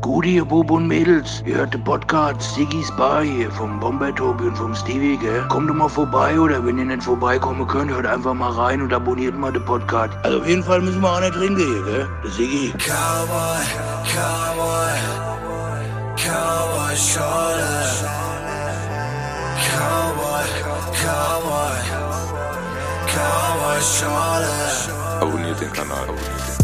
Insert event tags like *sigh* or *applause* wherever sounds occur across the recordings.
Gute, ihr Bub und Mädels. Ihr hört den Podcast Siggy's Bar hier vom Bomber Tobi und vom Stevie, gell? Kommt doch mal vorbei oder wenn ihr nicht vorbeikommen könnt, hört einfach mal rein und abonniert mal den Podcast. Also auf jeden Fall müssen wir auch nicht trinken hier, gell? Der Siggy. Cowboy, Cowboy, Cowboy Schorle. Cowboy, Cowboy, Cowboy Schorle. Abonniert den Kanal. Abonniert den Kanal.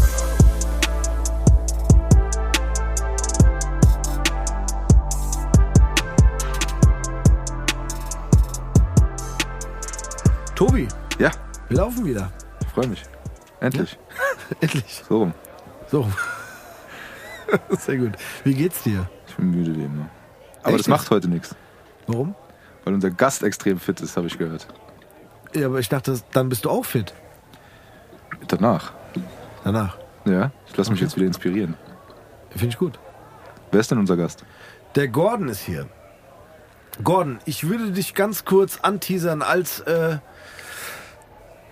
Tobi, Ja, wir laufen wieder. ich freue mich. Endlich. *laughs* Endlich. So rum. So. *laughs* Sehr gut. Wie geht's dir? Ich bin müde wie immer. Aber Echt das macht heute nichts. Warum? Weil unser Gast extrem fit ist, habe ich gehört. Ja, aber ich dachte, dann bist du auch fit. Danach. Danach. Ja, ich lasse mich jetzt wieder inspirieren. Finde ich gut. Wer ist denn unser Gast? Der Gordon ist hier. Gordon, ich würde dich ganz kurz anteasern als äh,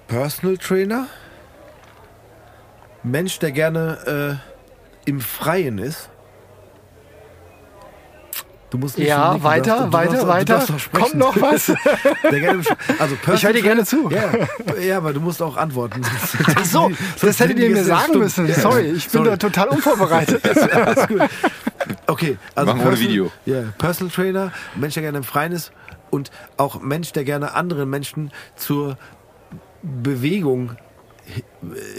Personal Trainer. Mensch, der gerne äh, im Freien ist. Du musst nicht Ja, so weiter, du darfst- du weiter, darfst- du weiter. darfst. Kommt noch was? *laughs* Der gerne also Ich höre dir gerne zu. Ja, ja, aber du musst auch antworten. *laughs* Ach *laughs* so, das hättet ihr mir sagen müssen. Sorry, ich bin da total unvorbereitet. Alles gut. Okay, also Machen ohne Personal- Video. Ja, Personal Trainer, Mensch, der gerne im Freien ist und auch Mensch, der gerne anderen Menschen zur Bewegung hi-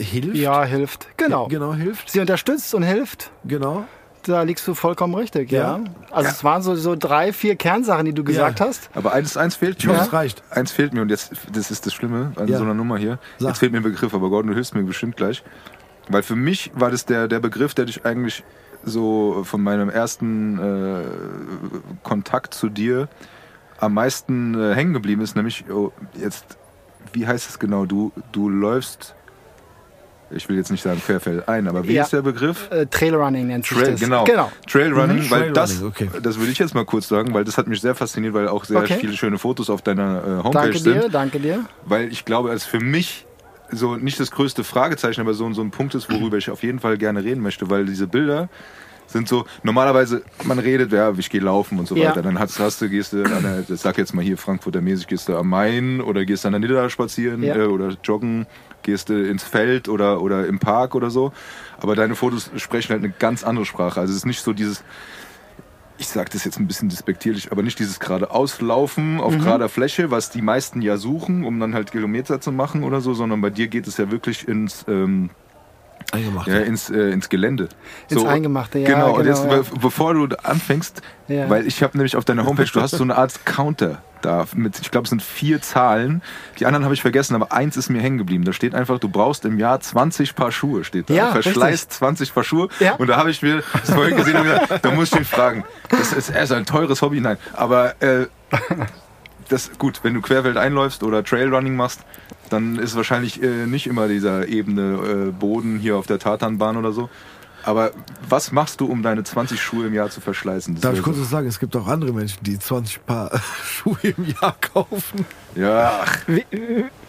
hilft. Ja, hilft. Genau. Genau, hilft. Sie unterstützt und hilft. Genau. Da liegst du vollkommen richtig, ja. Ja. Also es waren so, so drei, vier Kernsachen, die du gesagt Ja. hast. Aber eins, eins fehlt mir. Ja. es reicht. Eins fehlt mir und jetzt, das ist das Schlimme an Ja. so einer Nummer hier. Sag. Jetzt fehlt mir ein Begriff, aber Gordon, du hilfst mir bestimmt gleich. Weil für mich war das der, der Begriff, der dich eigentlich so von meinem ersten äh, Kontakt zu dir am meisten äh, hängen geblieben ist, nämlich oh, jetzt, wie heißt es genau? Du, du läufst, ich will jetzt nicht sagen Querfeld ein, aber wie Ja. ist der Begriff? Äh, Trailrunning nennt sich Trail, das. genau. genau. Trailrunning, Mhm. weil das, Trailrunning, okay. das würde ich jetzt mal kurz sagen, weil das hat mich sehr fasziniert, weil auch sehr Okay. viele schöne Fotos auf deiner äh, Homepage Danke sind. dir, danke dir. Weil ich glaube, es für mich so nicht das größte Fragezeichen, aber so, so ein Punkt ist, worüber ich auf jeden Fall gerne reden möchte, weil diese Bilder sind so, normalerweise, man redet, ja, ich gehe laufen und so Ja. weiter. Dann hast, hast du, gehst du, an der, sag jetzt mal hier Frankfurter mäßig, gehst du am Main oder gehst an der Nidda spazieren Ja. äh, oder joggen, gehst du ins Feld oder, oder im Park oder so. Aber deine Fotos sprechen halt eine ganz andere Sprache. Also es ist nicht so dieses, ich sage das jetzt ein bisschen despektierlich, aber nicht dieses gerade auslaufen auf gerader Fläche, was die meisten ja suchen, um dann halt Kilometer zu machen oder so, sondern bei dir geht es ja wirklich ins, ähm, Eingemacht. ja, ins, äh, ins Gelände. Ins Eingemachte, ja, Genau, und genau, jetzt, ja. be- bevor du anfängst, Ja. weil ich habe nämlich auf deiner Homepage, du hast so eine Art Counter da mit, ich glaube, es sind vier Zahlen. Die anderen habe ich vergessen, aber eins ist mir hängen geblieben. Da steht einfach, du brauchst im Jahr 20 Paar Schuhe, steht da. Ja, Verschleißt 20 Paar Schuhe. Ja. Und da habe ich mir das vorhin gesehen und gesagt, da muss ich ihn fragen. Das ist, ist ein teures Hobby, nein. Aber äh, das gut, wenn du Querfeld einläufst oder Trailrunning machst, dann ist wahrscheinlich äh, nicht immer dieser ebene äh, Boden hier auf der Tatanbahn oder so. Aber was machst du, um deine 20 Schuhe im Jahr zu verschleißen? Das Darf ich kurz so- was sagen? Es gibt auch andere Menschen, die 20 Paar *laughs* Schuhe im Jahr kaufen. Ja, Wie?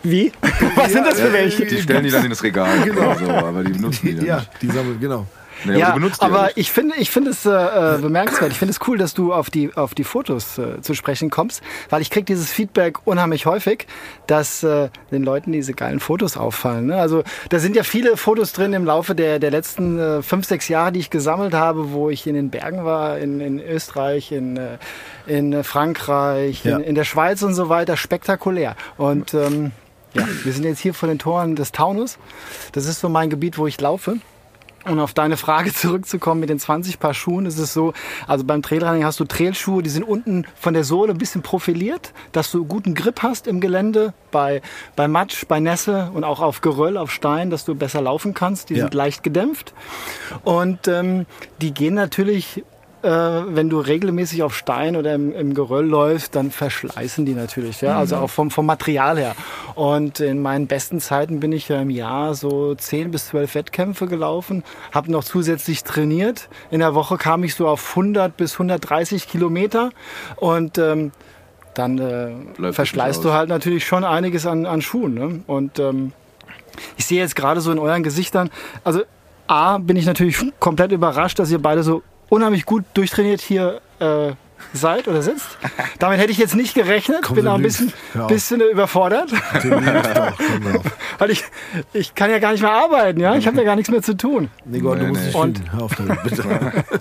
wie? Was sind das für welche? die stellen die dann in das Regal *laughs* oder so, aber die benutzen die dann Ja, nicht. die sammeln, genau. Nee, ja, aber nicht. ich finde, ich finde es äh, äh, bemerkenswert. Ich finde es cool, dass du auf die auf die Fotos äh, zu sprechen kommst, weil ich kriege dieses Feedback unheimlich häufig, dass äh, den Leuten diese geilen Fotos auffallen. Ne? Also da sind ja viele Fotos drin im Laufe der der letzten äh, fünf sechs Jahre, die ich gesammelt habe, wo ich in den Bergen war, in, in Österreich, in äh, in Frankreich, Ja. in, in der Schweiz und so weiter. Spektakulär. Und ähm, ja, wir sind jetzt hier vor den Toren des Taunus. Das ist so mein Gebiet, wo ich laufe. Und auf deine Frage zurückzukommen mit den 20 Paar Schuhen, ist es so, also beim Trailrunning hast du Trailschuhe, die sind unten von der Sohle ein bisschen profiliert, dass du guten Grip hast im Gelände, bei, bei Matsch, bei Nässe und auch auf Geröll, auf Stein, dass du besser laufen kannst. Die Ja. sind leicht gedämpft. Und ähm, die gehen natürlich äh, wenn du regelmäßig auf Stein oder im, im Geröll läufst, dann verschleißen die natürlich. Ja? Also auch vom, vom Material her. Und in meinen besten Zeiten bin ich ja im Jahr so 10 bis 12 Wettkämpfe gelaufen, habe noch zusätzlich trainiert. In der Woche kam ich so auf 100 bis 130 Kilometer und ähm, dann äh, verschleißt du halt natürlich schon einiges an, an Schuhen. Ne? Und ähm, ich sehe jetzt gerade so in euren Gesichtern, also A, bin ich natürlich komplett überrascht, dass ihr beide so unheimlich gut durchtrainiert hier äh, seid oder sitzt. *laughs* Damit hätte ich jetzt nicht gerechnet. Komm, Bin du auch ein bisschen, bisschen überfordert. *laughs* Du doch. *laughs* Weil ich, ich kann ja gar nicht mehr arbeiten, ja. Ich habe ja gar nicht mehr zu tun. Nico, du Nee, musst nee. Und-. Hör auf damit, bitte.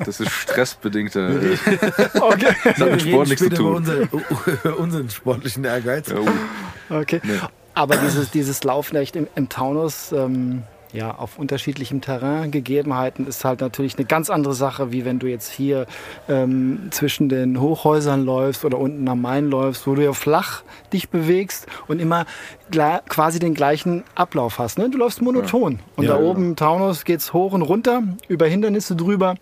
Das ist stressbedingter. äh, Okay. Das hat mit Sport nichts zu tun. unser, unseren sportlichen Ehrgeiz. Ja, oh. okay. Aber dieses, dieses Laufen echt im, im Taunus, ähm, ja, auf unterschiedlichem Terrain, Gegebenheiten, ist halt natürlich eine ganz andere Sache, wie wenn du jetzt hier ähm, zwischen den Hochhäusern läufst oder unten am Main läufst, wo du ja flach dich bewegst und immer quasi den gleichen Ablauf hast. Ne? Du läufst monoton. Und Ja, da genau. oben im Taunus geht's hoch und runter, über Hindernisse drüber.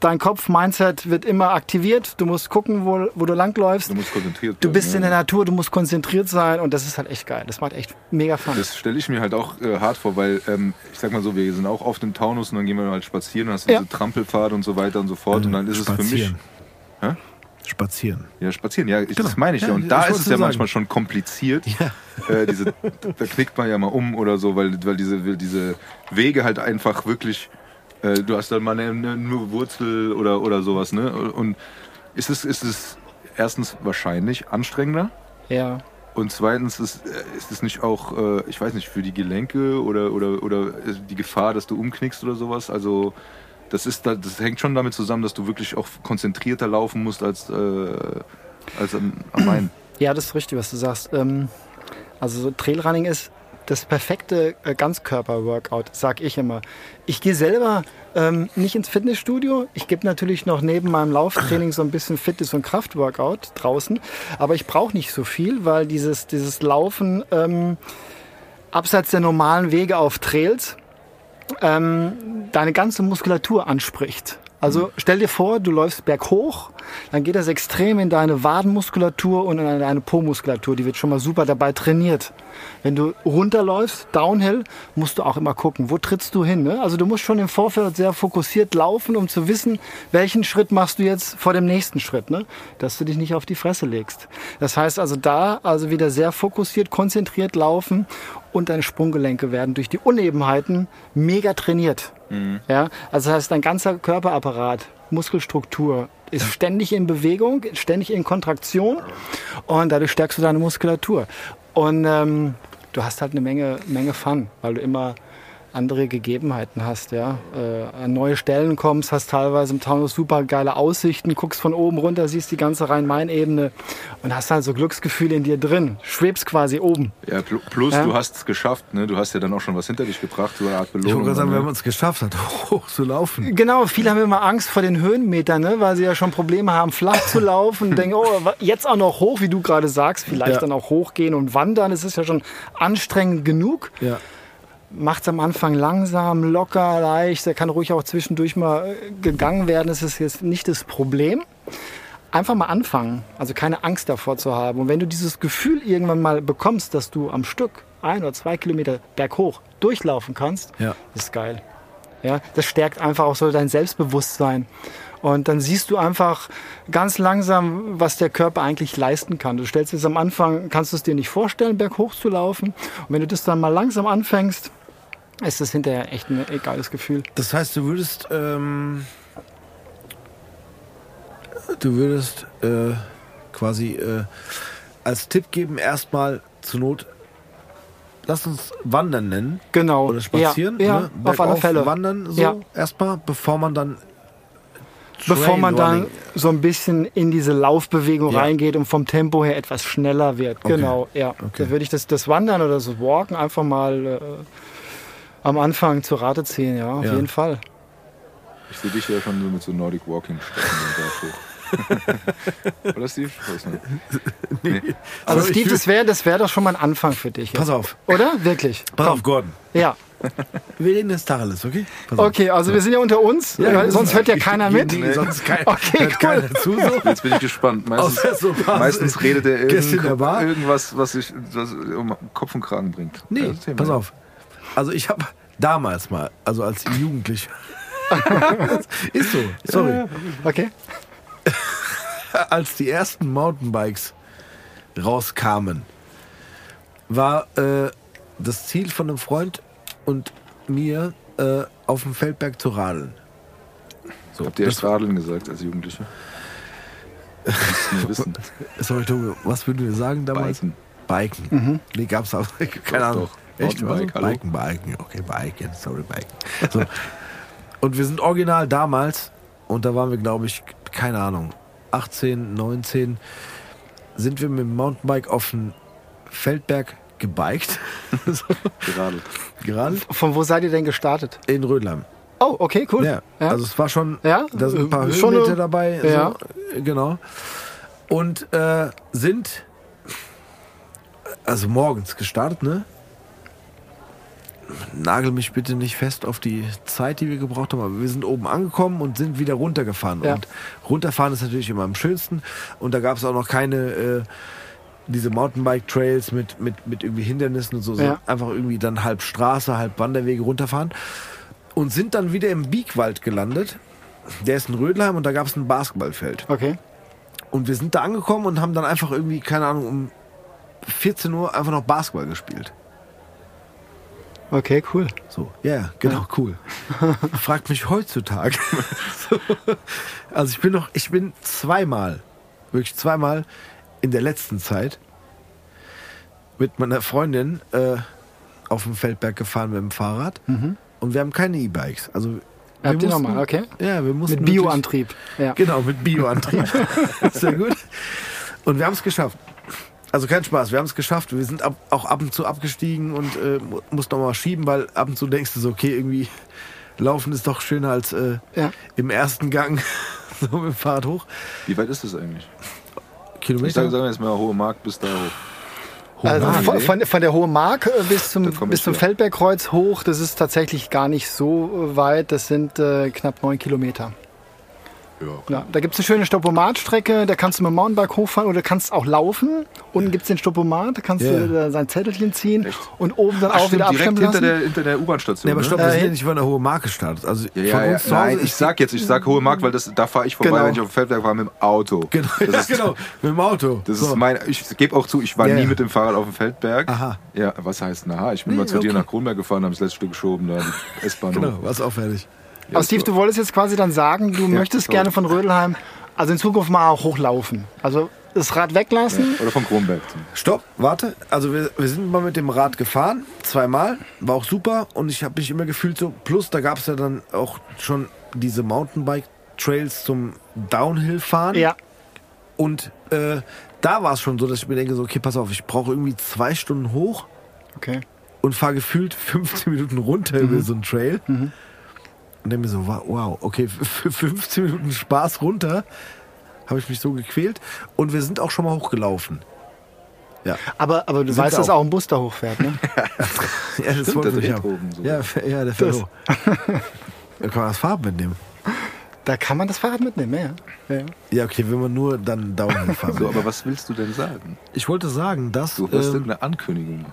Dein Kopf, Mindset wird immer aktiviert. Du musst gucken, wo, wo du langläufst. Du musst konzentriert Du bleiben, bist ja. in der Natur, du musst konzentriert sein und das ist halt echt geil. Das macht echt mega Fun. Das stelle ich mir halt auch äh, hart vor, weil ähm, ich sag mal so, wir sind auch oft im Taunus und dann gehen wir halt spazieren und hast du Ja. diese Trampelpfade und so weiter und so fort und dann ist es für mich Spazieren. Hä? Spazieren. ja spazieren. Ja, ich, Genau. das meine ich ja. Ja, Und ich da ist es ja sagen. manchmal schon kompliziert. Ja. Äh, diese, da knickt man ja mal um oder so, weil, weil diese, diese Wege halt einfach wirklich, äh, du hast dann mal eine, eine Wurzel oder, oder sowas, ne? Und ist es, ist es erstens wahrscheinlich anstrengender Ja. und zweitens ist, äh, ist es nicht auch, äh, ich weiß nicht, für die Gelenke oder, oder, oder die Gefahr, dass du umknickst oder sowas? Also das ist da, das hängt schon damit zusammen, dass du wirklich auch konzentrierter laufen musst als, äh, als am, am Main. ja, das ist richtig, was du sagst. Ähm, also so Trailrunning ist das perfekte äh, Ganzkörper-Workout, sag ich immer. Ich gehe selber ähm, nicht ins Fitnessstudio. Ich gebe natürlich noch neben meinem Lauftraining so ein bisschen Fitness- und Kraftworkout draußen. Aber ich brauche nicht so viel, weil dieses, dieses Laufen ähm, abseits der normalen Wege auf Trails ähm, deine ganze Muskulatur anspricht. Also stell dir vor, du läufst berghoch, dann geht das extrem in deine Wadenmuskulatur und in deine Po-Muskulatur. Die wird schon mal super dabei trainiert. Wenn du runterläufst, Downhill, musst du auch immer gucken, wo trittst du hin. Ne? Also du musst schon im Vorfeld sehr fokussiert laufen, um zu wissen, welchen Schritt machst du jetzt vor dem nächsten Schritt, ne? dass du dich nicht auf die Fresse legst. Das heißt also da also wieder sehr fokussiert, konzentriert laufen und deine Sprunggelenke werden durch die Unebenheiten mega trainiert. Ja, also das heißt, dein ganzer Körperapparat, Muskelstruktur ist ständig in Bewegung, ständig in Kontraktion und dadurch stärkst du deine Muskulatur. Und ähm, du hast halt eine Menge, Menge Fun, weil du immer andere Gegebenheiten hast, ja. Äh, an neue Stellen kommst, hast teilweise im Taunus super geile Aussichten, guckst von oben runter, siehst die ganze Rhein-Main-Ebene und hast halt so Glücksgefühle in dir drin, schwebst quasi oben. Ja, pl- plus Ja. du hast es geschafft, ne? Du hast ja dann auch schon was hinter dich gebracht, so eine Art Ich Belohnung. wollte gerade sagen, ne? wenn man es geschafft *laughs* hat, hoch zu laufen. Genau, viele haben immer Angst vor den Höhenmetern, ne? weil sie ja schon Probleme haben, flach zu laufen und *laughs* denken, oh, jetzt auch noch hoch, wie du gerade sagst, vielleicht Ja. dann auch hochgehen und wandern. Es ist ja schon anstrengend genug. Ja. Macht es am Anfang langsam, locker, leicht. Da kann ruhig auch zwischendurch mal äh, gegangen werden. Das ist jetzt nicht das Problem. Einfach mal anfangen, also keine Angst davor zu haben. Und wenn du dieses Gefühl irgendwann mal bekommst, dass du am Stück ein oder zwei Kilometer berghoch durchlaufen kannst, Ja. ist geil. Ja, das stärkt einfach auch so dein Selbstbewusstsein. Und dann siehst du einfach ganz langsam, was der Körper eigentlich leisten kann. Du stellst es am Anfang, kannst du es dir nicht vorstellen, berghoch zu laufen. Und wenn du das dann mal langsam anfängst, ist das hinterher echt ein geiles Gefühl. Das heißt, du würdest, ähm, du würdest äh, quasi äh, als Tipp geben, erstmal zur Not, lass uns Wandern nennen Genau. oder spazieren. Ja, ja ne? auf alle Fälle. Wandern so Ja. erstmal, bevor man dann Bevor man dann so ein bisschen in diese Laufbewegung Ja. reingeht und vom Tempo her etwas schneller wird. Okay. Genau, ja. Okay. Da würde ich das, das Wandern oder das Walken einfach mal äh, am Anfang zu Rate ziehen, ja, auf Ja. jeden Fall. Ich sehe dich ja schon so mit so Nordic Walking stecken. *laughs* Oder Steve? Ich weiß nicht. *laughs* Nee. Also Aber ich Steve, das wäre das wär doch schon mal ein Anfang für dich. Pass jetzt. auf, Oder? Wirklich? pass auf, Gordon. Ja. Wir reden jetzt Tacheles, okay? Pass auf. Okay, also wir sind ja unter uns, Ja, sonst hört ja keiner mit. Nee, sonst kein, Okay, hört cool. keiner zu so. Jetzt bin ich gespannt. Meistens, so meistens redet er irgend, irgendwas, was sich was um Kopf und Kragen bringt. Nee, pass mal. auf. Also ich habe damals mal, also als Jugendlicher, *laughs* ist so, sorry, Okay. *laughs* als die ersten Mountainbikes rauskamen, war äh, das Ziel von einem Freund und mir, äh, auf dem Feldberg zu radeln. So, Habt ihr echt Radeln gesagt als Jugendliche? Das müssen wir wissen. *laughs* Sorry, Tobi, was würden wir sagen damals? Biken. Biken. Nee, gab's auch. Keine Ahnung. doch. Echt? Mountainbike, Was? hallo? Biken, Biken. Okay, Biken. Sorry, Biken. So. Und wir sind original damals, und da waren wir, glaube ich, keine Ahnung, 18, 19, sind wir mit dem Mountainbike auf den Feldberg gebiked. *laughs* so, Geradelt. gerade Von wo seid ihr denn gestartet? in Rödheim. Oh, okay, cool. Ja, also es war schon, Ja, da sind ein paar äh, Höhenmeter eine- dabei. Ja. So, genau. Und äh, sind also morgens gestartet, ne? Nagel mich bitte nicht fest auf die Zeit, die wir gebraucht haben, aber wir sind oben angekommen und sind wieder runtergefahren. Ja. Und runterfahren ist natürlich immer am schönsten. Und da gab es auch noch keine äh, diese Mountainbike-Trails mit, mit, mit irgendwie Hindernissen und so, so. Ja. Einfach irgendwie dann halb Straße, halb Wanderwege runterfahren. Und sind dann wieder im Biegwald gelandet. Der ist in Rödelheim und da gab es ein Basketballfeld. Okay. Und wir sind da angekommen und haben dann einfach irgendwie, keine Ahnung, um 14 Uhr einfach noch Basketball gespielt. Okay, cool. So, ja, ja, genau, cool. *laughs* Fragt mich heutzutage. so. Also ich bin noch, ich bin zweimal, wirklich zweimal in der letzten Zeit mit meiner Freundin äh, auf dem Feldberg gefahren mit dem Fahrrad. Und wir haben keine E-Bikes. Also wir Habt ihr nochmal, okay. Ja, wir mussten Mit Bioantrieb. Ja. Genau, mit Bioantrieb. *laughs* Sehr gut. Und wir haben es geschafft. Also kein Spaß, wir haben es geschafft. Wir sind ab, auch ab und zu abgestiegen und äh, mu- mussten noch mal schieben, weil ab und zu denkst du so, okay, irgendwie laufen ist doch schöner als äh, Ja. im ersten Gang *laughs* so mit dem Fahrrad hoch. Wie weit ist das eigentlich? Ich Kilometer. sage sagen wir jetzt mal hohe Mark bis da hoch. Also Hohenhagen. von, von, von der Hohe Mark äh, bis zum, bis ich zum. Feldbergkreuz hoch, das ist tatsächlich gar nicht so weit. Das sind äh, knapp neun Kilometer. Ja. Ja, da gibt es eine schöne Stoppomatstrecke, da kannst du mit dem Mountainbike hochfahren oder kannst auch laufen. Unten gibt es den Stoppomat, da kannst Ja. du da sein Zettelchen ziehen und oben dann Ach, auch stimmt, wieder direkt abstimmen hinter lassen. der, hinter der U-Bahn-Station. Nee, aber stopp, ne? wir Äh, ja nicht von der Hohe Mark gestartet. Also Ja, ja, Nein, ist ich sag jetzt, ich sag hohe Mark, weil das, da fahre ich vorbei, Genau. wenn ich auf dem Feldberg war mit dem Auto. *laughs* Genau, Das ja, ist, genau, mit dem Auto. Das So. ist mein, ich gebe auch zu, ich war Ja, nie mit dem Fahrrad auf dem Feldberg. Aha. Ja, was heißt, na, ich bin Nee, mal zu dir okay. nach Kronberg gefahren, habe das letzte Stück geschoben, da *laughs* S-Bahn Genau, was auch fertig. Ja, Aber Steve, du wolltest jetzt quasi dann sagen, du möchtest so. gerne von Rödelheim, also in Zukunft mal auch hochlaufen. Also das Rad weglassen. Oder von Kronberg. Stopp, warte. Also wir, wir sind mal mit dem Rad gefahren, zweimal, war auch super und ich habe mich immer gefühlt so, plus da gab es ja dann auch schon diese Mountainbike-Trails zum Downhill-Fahren Ja. und äh, da war es schon so, dass ich mir denke so, okay, pass auf, ich brauche irgendwie zwei Stunden hoch Okay. und fahre gefühlt 15 Minuten runter über so einen Trail und denke mir so, wa- wow, okay, *laughs* für 15 Minuten Spaß runter habe ich mich so gequält und wir sind auch schon mal hochgelaufen. Ja. Aber, aber du Sind weißt, wir dass auch. auch ein Bus da hochfährt, ne? *laughs* Ja, das Stimmt, oben so. Ja, ja, der fährt Das- hoch. Da kann man das Fahrrad mitnehmen. Da kann man das Fahrrad mitnehmen, ja. ja. Ja, okay, wenn man nur dann Downhill fahren So, will. aber was willst du denn sagen? Ich wollte sagen, dass... Du hast ähm, irgendeine Ankündigung. wollte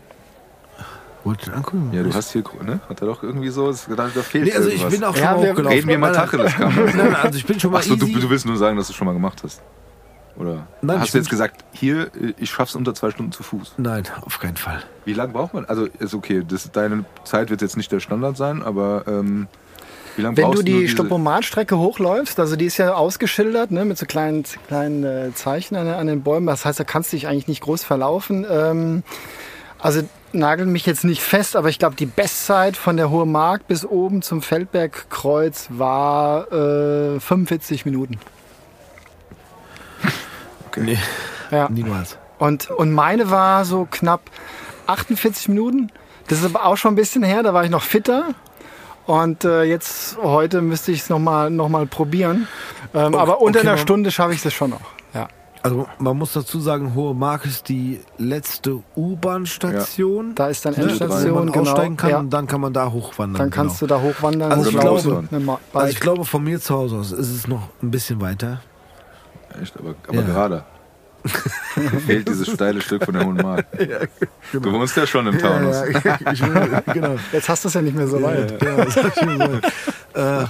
ich angucken? Ja, du hast hier, ne? Hat er doch irgendwie so, da, da fehlt Nee, also ich irgendwas. bin auch schon Ja, mal hochgelaufen. Reden wir mal. Tacheles, *laughs* Nein, also ich bin schon mal Achso, du, du willst nur sagen, dass du schon mal gemacht hast. Oder Nein, ich hast du jetzt gesagt, hier, ich schaff's unter zwei Stunden zu Fuß? Nein, auf keinen Fall. Wie lange braucht man? Also ist okay, das, deine Zeit wird jetzt nicht der Standard sein, aber ähm, wie lange Wenn brauchst du die diese- Stoppomatstrecke hochläufst, also die ist ja ausgeschildert, ne, mit so kleinen, kleinen äh, Zeichen an, an den Bäumen, das heißt, da kannst du dich eigentlich nicht groß verlaufen. Ähm, also nagel mich jetzt nicht fest, aber ich glaube, die Bestzeit von der Hohe Mark bis oben zum Feldbergkreuz war äh, 45 Minuten. Nee, Ja. niemals. Und, und meine war so knapp 48 Minuten. Das ist aber auch schon ein bisschen her, da war ich noch fitter. Und äh, jetzt, heute müsste ich es nochmal noch mal probieren. Ähm, Okay, aber unter okay, einer Stunde schaffe ich es schon noch. Ja. Also man muss dazu sagen, Hohe Mark ist die letzte U-Bahn-Station. Da ist dann ne, wo Endstation, man genau. aussteigen kann Ja. und dann kann man da hochwandern. Dann kannst genau. du da hochwandern. Also ich glaube- Also ich glaube, von mir zu Hause aus ist es noch ein bisschen weiter. Echt, aber, aber Ja. gerade. *laughs* Fehlt dieses steile Stück von der Hohen Mark. *laughs* Du wohnst ja schon im Taunus. Ja, ja, *laughs* ich will, genau. Jetzt hast du es ja nicht mehr so weit. Ja, ich äh,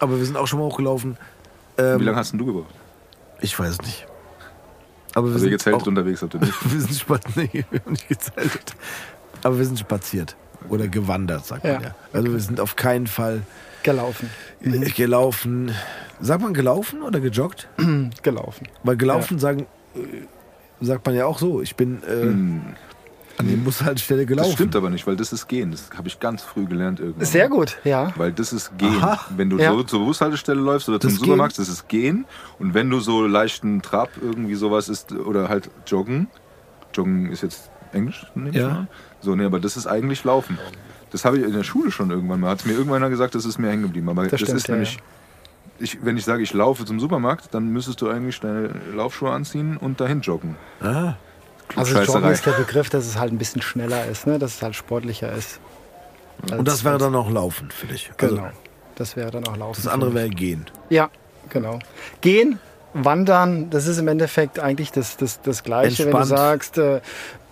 aber wir sind auch schon mal hochgelaufen. Ähm, Wie lange hast denn du gebraucht? Ich weiß nicht. Aber wir Also sind ihr gezeltet auch, unterwegs habt ihr nicht. *laughs* wir sind spaziert. *laughs* Nee, wir haben nicht gezeltet. Aber wir sind spaziert. Oder gewandert, sagt man Ja. ja. Also wir sind auf keinen Fall Gelaufen. gelaufen. Sagt man gelaufen oder gejoggt? *clears throat* Gelaufen. Weil gelaufen sagen, äh, sagt man ja auch so. Ich bin äh, an der Bushaltestelle gelaufen. Das stimmt aber nicht, weil das ist Gehen. Das habe ich ganz früh gelernt irgendwann. Sehr gut, ja. Weil das ist Gehen. Aha. Wenn du Ja. so zur Bushaltestelle läufst oder zum Das Supermarkt, das ist Gehen. Und wenn du so leichten Trab irgendwie sowas ist oder halt Joggen. Joggen ist jetzt Englisch, nehme ich Ja. mal. So, nee, aber das ist eigentlich Laufen. Das habe ich in der Schule schon irgendwann mal. Hat mir irgendwann einer gesagt, das ist mir hängen geblieben. Aber das, stimmt, ist ja, nämlich, ich, wenn ich sage, ich laufe zum Supermarkt, dann müsstest du eigentlich deine Laufschuhe anziehen und dahin joggen. Ah, Also Joggen ist der Begriff, dass es halt ein bisschen schneller ist, ne? dass es halt sportlicher ist. und das wäre dann auch Laufen für dich. Genau. Also, Das wäre dann auch Laufen. das andere wäre Gehen. Ja, genau. Gehen, wandern, das ist im Endeffekt eigentlich das, das, das Gleiche, wenn du Entspannt. sagst, äh,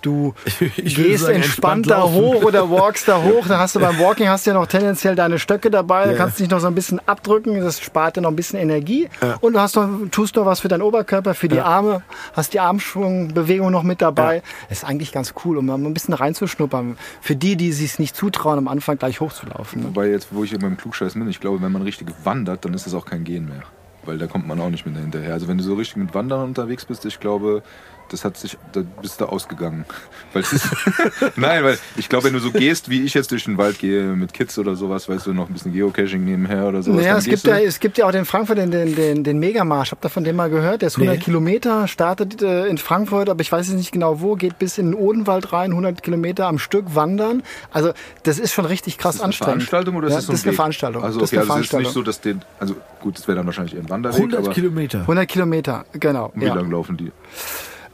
du *laughs* Ich gehst sagen, entspannt entspannt da hoch oder walkst da hoch. Da hast du beim Walking hast du ja noch tendenziell deine Stöcke dabei. Da Ja. kannst du dich noch so ein bisschen abdrücken. Das spart dir noch ein bisschen Energie. Und du hast noch, tust noch was für deinen Oberkörper, für die Arme. Hast die Armschwungbewegung noch mit dabei. Das ist eigentlich ganz cool, um mal ein bisschen reinzuschnuppern. Für die, die sich nicht zutrauen, am Anfang gleich hochzulaufen. Ne? Wobei jetzt, wo ich in meinem Klugscheiß bin, ich glaube, wenn man richtig wandert, dann ist das auch kein Gehen mehr. Weil da kommt man auch nicht mehr hinterher. Also wenn du so richtig mit Wandern unterwegs bist, ich glaube, das hat sich, da bist du ausgegangen. Weil es ist, *laughs* Nein, weil ich glaube, wenn du so gehst, wie ich jetzt durch den Wald gehe mit Kids oder sowas, weißt du, noch ein bisschen Geocaching nebenher oder sowas. Naja, dann es gibt, ja, es gibt ja auch den Frankfurt den, den, den, den Megamarsch. Habt ihr von dem mal gehört? Der ist 100 Nee. Kilometer, startet äh, in Frankfurt, aber ich weiß jetzt nicht genau wo, geht bis in den Odenwald rein, 100 Kilometer am Stück wandern. Also das ist schon richtig krass ist das eine anstrengend. Veranstaltung oder ja, ist das so das ist eine Weg? Veranstaltung. Also, das okay, ist eine also es ist nicht Veranstaltung. so, dass den, also gut, das wäre dann wahrscheinlich eher ein Wanderweg, 100 aber Kilometer. 100 Kilometer, genau. wie Ja. lang laufen die?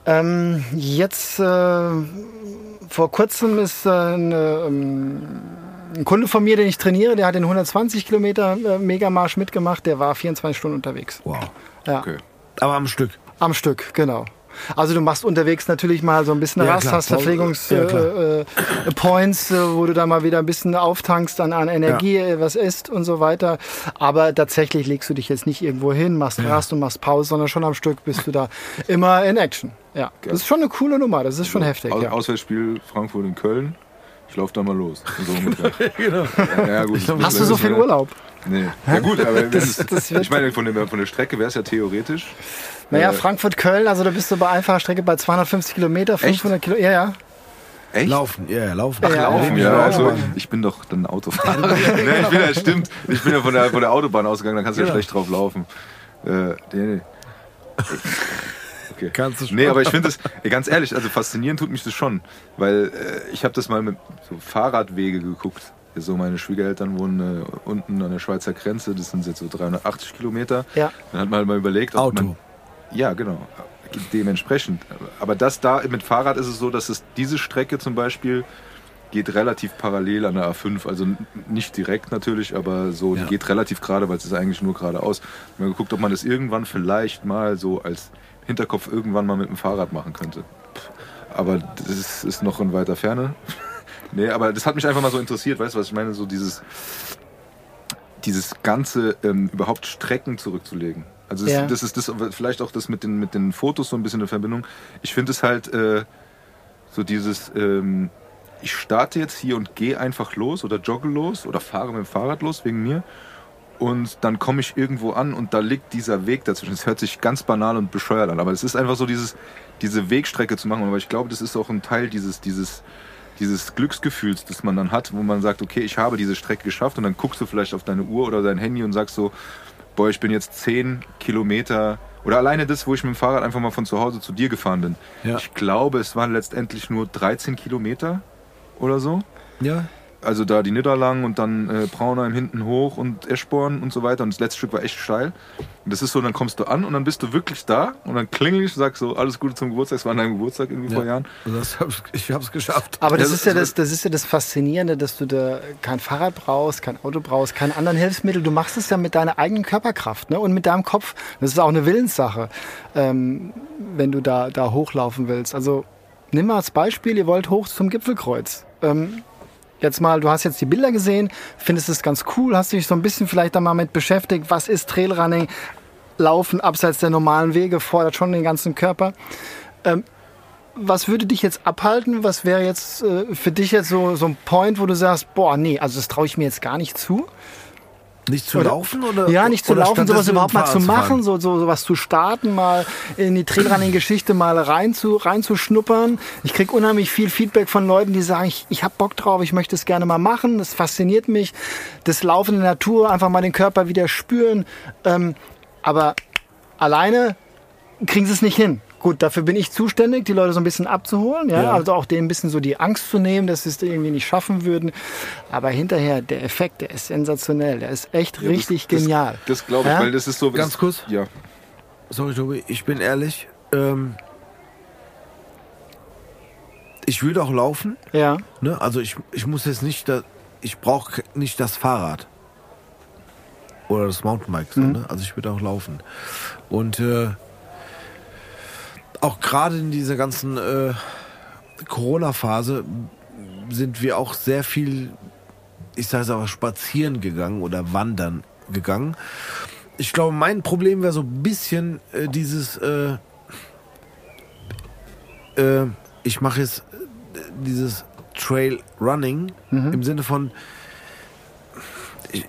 Ähm, jetzt äh, vor kurzem ist äh, ein, ähm, ein Kunde von mir, den ich trainiere, der hat den 120 Kilometer äh, Megamarsch mitgemacht. Der war 24 Stunden unterwegs. Wow. Ja. Okay. Aber am Stück. Am Stück, genau. Also du machst unterwegs natürlich mal so ein bisschen Ja, Rast, klar. hast Verpflegungs Ja, äh, äh, äh, wo du da mal wieder ein bisschen auftankst an, an Energie, äh, was isst und so weiter. Aber tatsächlich legst du dich jetzt nicht irgendwo hin, machst Rast und machst Pause, sondern schon am Stück bist du da immer in Action. Ja, das ist schon eine coole Nummer, das ist schon heftig. Aus, Ja. Auswärtsspiel Frankfurt in Köln. Ich laufe da mal los. So *laughs* genau. Ja, ja, gut, Hast du so viel Urlaub? Nee. Ja gut, aber Das- das ich meine, von der, von der Strecke wäre es ja theoretisch. Naja, Äh, Frankfurt-Köln, also da bist du bei einfacher Strecke bei 250 Kilometer, 500 Kilo. Ja, ja. Echt? Laufen, ja, ja, laufen. Ach, Laufen, Ja, ja. Also, ich bin doch dann Autofahrer. *laughs* nee, ich bin ja, stimmt. Ich bin ja von der, von der Autobahn ausgegangen, da kannst du ja schlecht drauf laufen. Äh, nee, nee. *laughs* Okay. Kannst du schon. Nee, aber ich finde das, ey, ganz ehrlich, also faszinieren tut mich das schon. Weil äh, ich habe das mal mit so Fahrradwege geguckt. So meine Schwiegereltern wohnen äh, unten an der Schweizer Grenze, das sind jetzt so 380 Kilometer. Ja. Dann hat man halt mal überlegt, ob Auto. man ja, genau. Dementsprechend. Aber das da mit Fahrrad ist es so, dass es diese Strecke zum Beispiel geht relativ parallel an der A5. Also nicht direkt natürlich, aber so, Ja. die geht relativ gerade, weil es ist eigentlich nur geradeaus. Haben geguckt, ob man das irgendwann vielleicht mal so als Hinterkopf irgendwann mal mit dem Fahrrad machen könnte. Aber das ist, ist noch in weiter Ferne. *laughs* nee, aber das hat mich einfach mal so interessiert, weißt du, was ich meine? So dieses, dieses ganze ähm, überhaupt Strecken zurückzulegen. Also das, Ja. das ist das vielleicht auch das mit den mit den Fotos so ein bisschen in Verbindung. Ich finde es halt äh, so dieses ähm, ich starte jetzt hier und gehe einfach los oder jogge los oder fahre mit dem Fahrrad los wegen mir und dann komme ich irgendwo an und da liegt dieser Weg dazwischen. Es hört sich ganz banal und bescheuert an, aber es ist einfach so dieses diese Wegstrecke zu machen. Aber ich glaube, das ist auch ein Teil dieses dieses dieses Glücksgefühls, das man dann hat, wo man sagt, okay, ich habe diese Strecke geschafft und dann guckst du vielleicht auf deine Uhr oder dein Handy und sagst so, boah, ich bin jetzt 10 Kilometer oder alleine das, wo ich mit dem Fahrrad einfach mal von zu Hause zu dir gefahren bin. Ja. Ich glaube, es waren letztendlich nur 13 Kilometer oder so. Ja. Also da die Niederlang und dann äh, Braunheim hinten hoch und Eschborn und so weiter. Und das letzte Stück war echt steil. Und das ist so, dann kommst du an und dann bist du wirklich da und dann klingel ich, sag so, alles Gute zum Geburtstag. Es war an deinem Geburtstag irgendwie vor Jahren. Also das hab, ich hab's geschafft. Aber das Ja, ist ja das- das, das ist ja das Faszinierende, dass du da kein Fahrrad brauchst, kein Auto brauchst, keinen anderen Hilfsmittel. Du machst es ja mit deiner eigenen Körperkraft ne? und mit deinem Kopf. Das ist auch eine Willenssache, ähm, wenn du da, da hochlaufen willst. Also nimm mal als Beispiel, ihr wollt hoch zum Gipfelkreuz. Ähm, jetzt mal, du hast jetzt die Bilder gesehen, findest es ganz cool, hast dich so ein bisschen vielleicht dann mal mit beschäftigt, was ist Trailrunning? Laufen abseits der normalen Wege fordert schon den ganzen Körper was würde dich jetzt abhalten? Was wäre jetzt äh, für dich jetzt so, so ein Point, wo du sagst, boah, nee, also das traue ich mir jetzt gar nicht zu? Nicht zu Oder- laufen oder? Ja, nicht zu laufen, sowas überhaupt mal zu machen, so, so sowas zu starten, mal in die Trailrunning-Geschichte mal rein zu, reinzuschnuppern. Ich krieg unheimlich viel Feedback von Leuten, die sagen, ich, ich habe Bock drauf, ich möchte es gerne mal machen, das fasziniert mich. Das Laufen in der Natur, einfach mal den Körper wieder spüren. Ähm, aber alleine kriegen sie es nicht hin. Gut, dafür bin ich zuständig, die Leute so ein bisschen abzuholen, ja, Ja. also auch denen ein bisschen so die Angst zu nehmen, dass sie es irgendwie nicht schaffen würden. Aber hinterher, der Effekt, der ist sensationell, der ist echt Ja, das- richtig das, genial. Das glaube ich, Ja? weil das ist so. Ganz kurz. Ja. Sorry, Tobi, ich bin ehrlich. Ähm, ich würde auch laufen. Ja, Ne? Also ich, ich muss jetzt nicht, da, ich brauche nicht das Fahrrad. Oder das Mountainbike. So, ne? Also ich würde auch laufen. Und äh, auch gerade in dieser ganzen äh, Corona-Phase sind wir auch sehr viel, ich sage es aber, spazieren gegangen oder wandern gegangen. Ich glaube, mein Problem wäre so ein bisschen äh, dieses, äh, äh, ich mache jetzt äh, dieses Trail Running im Sinne von, ich,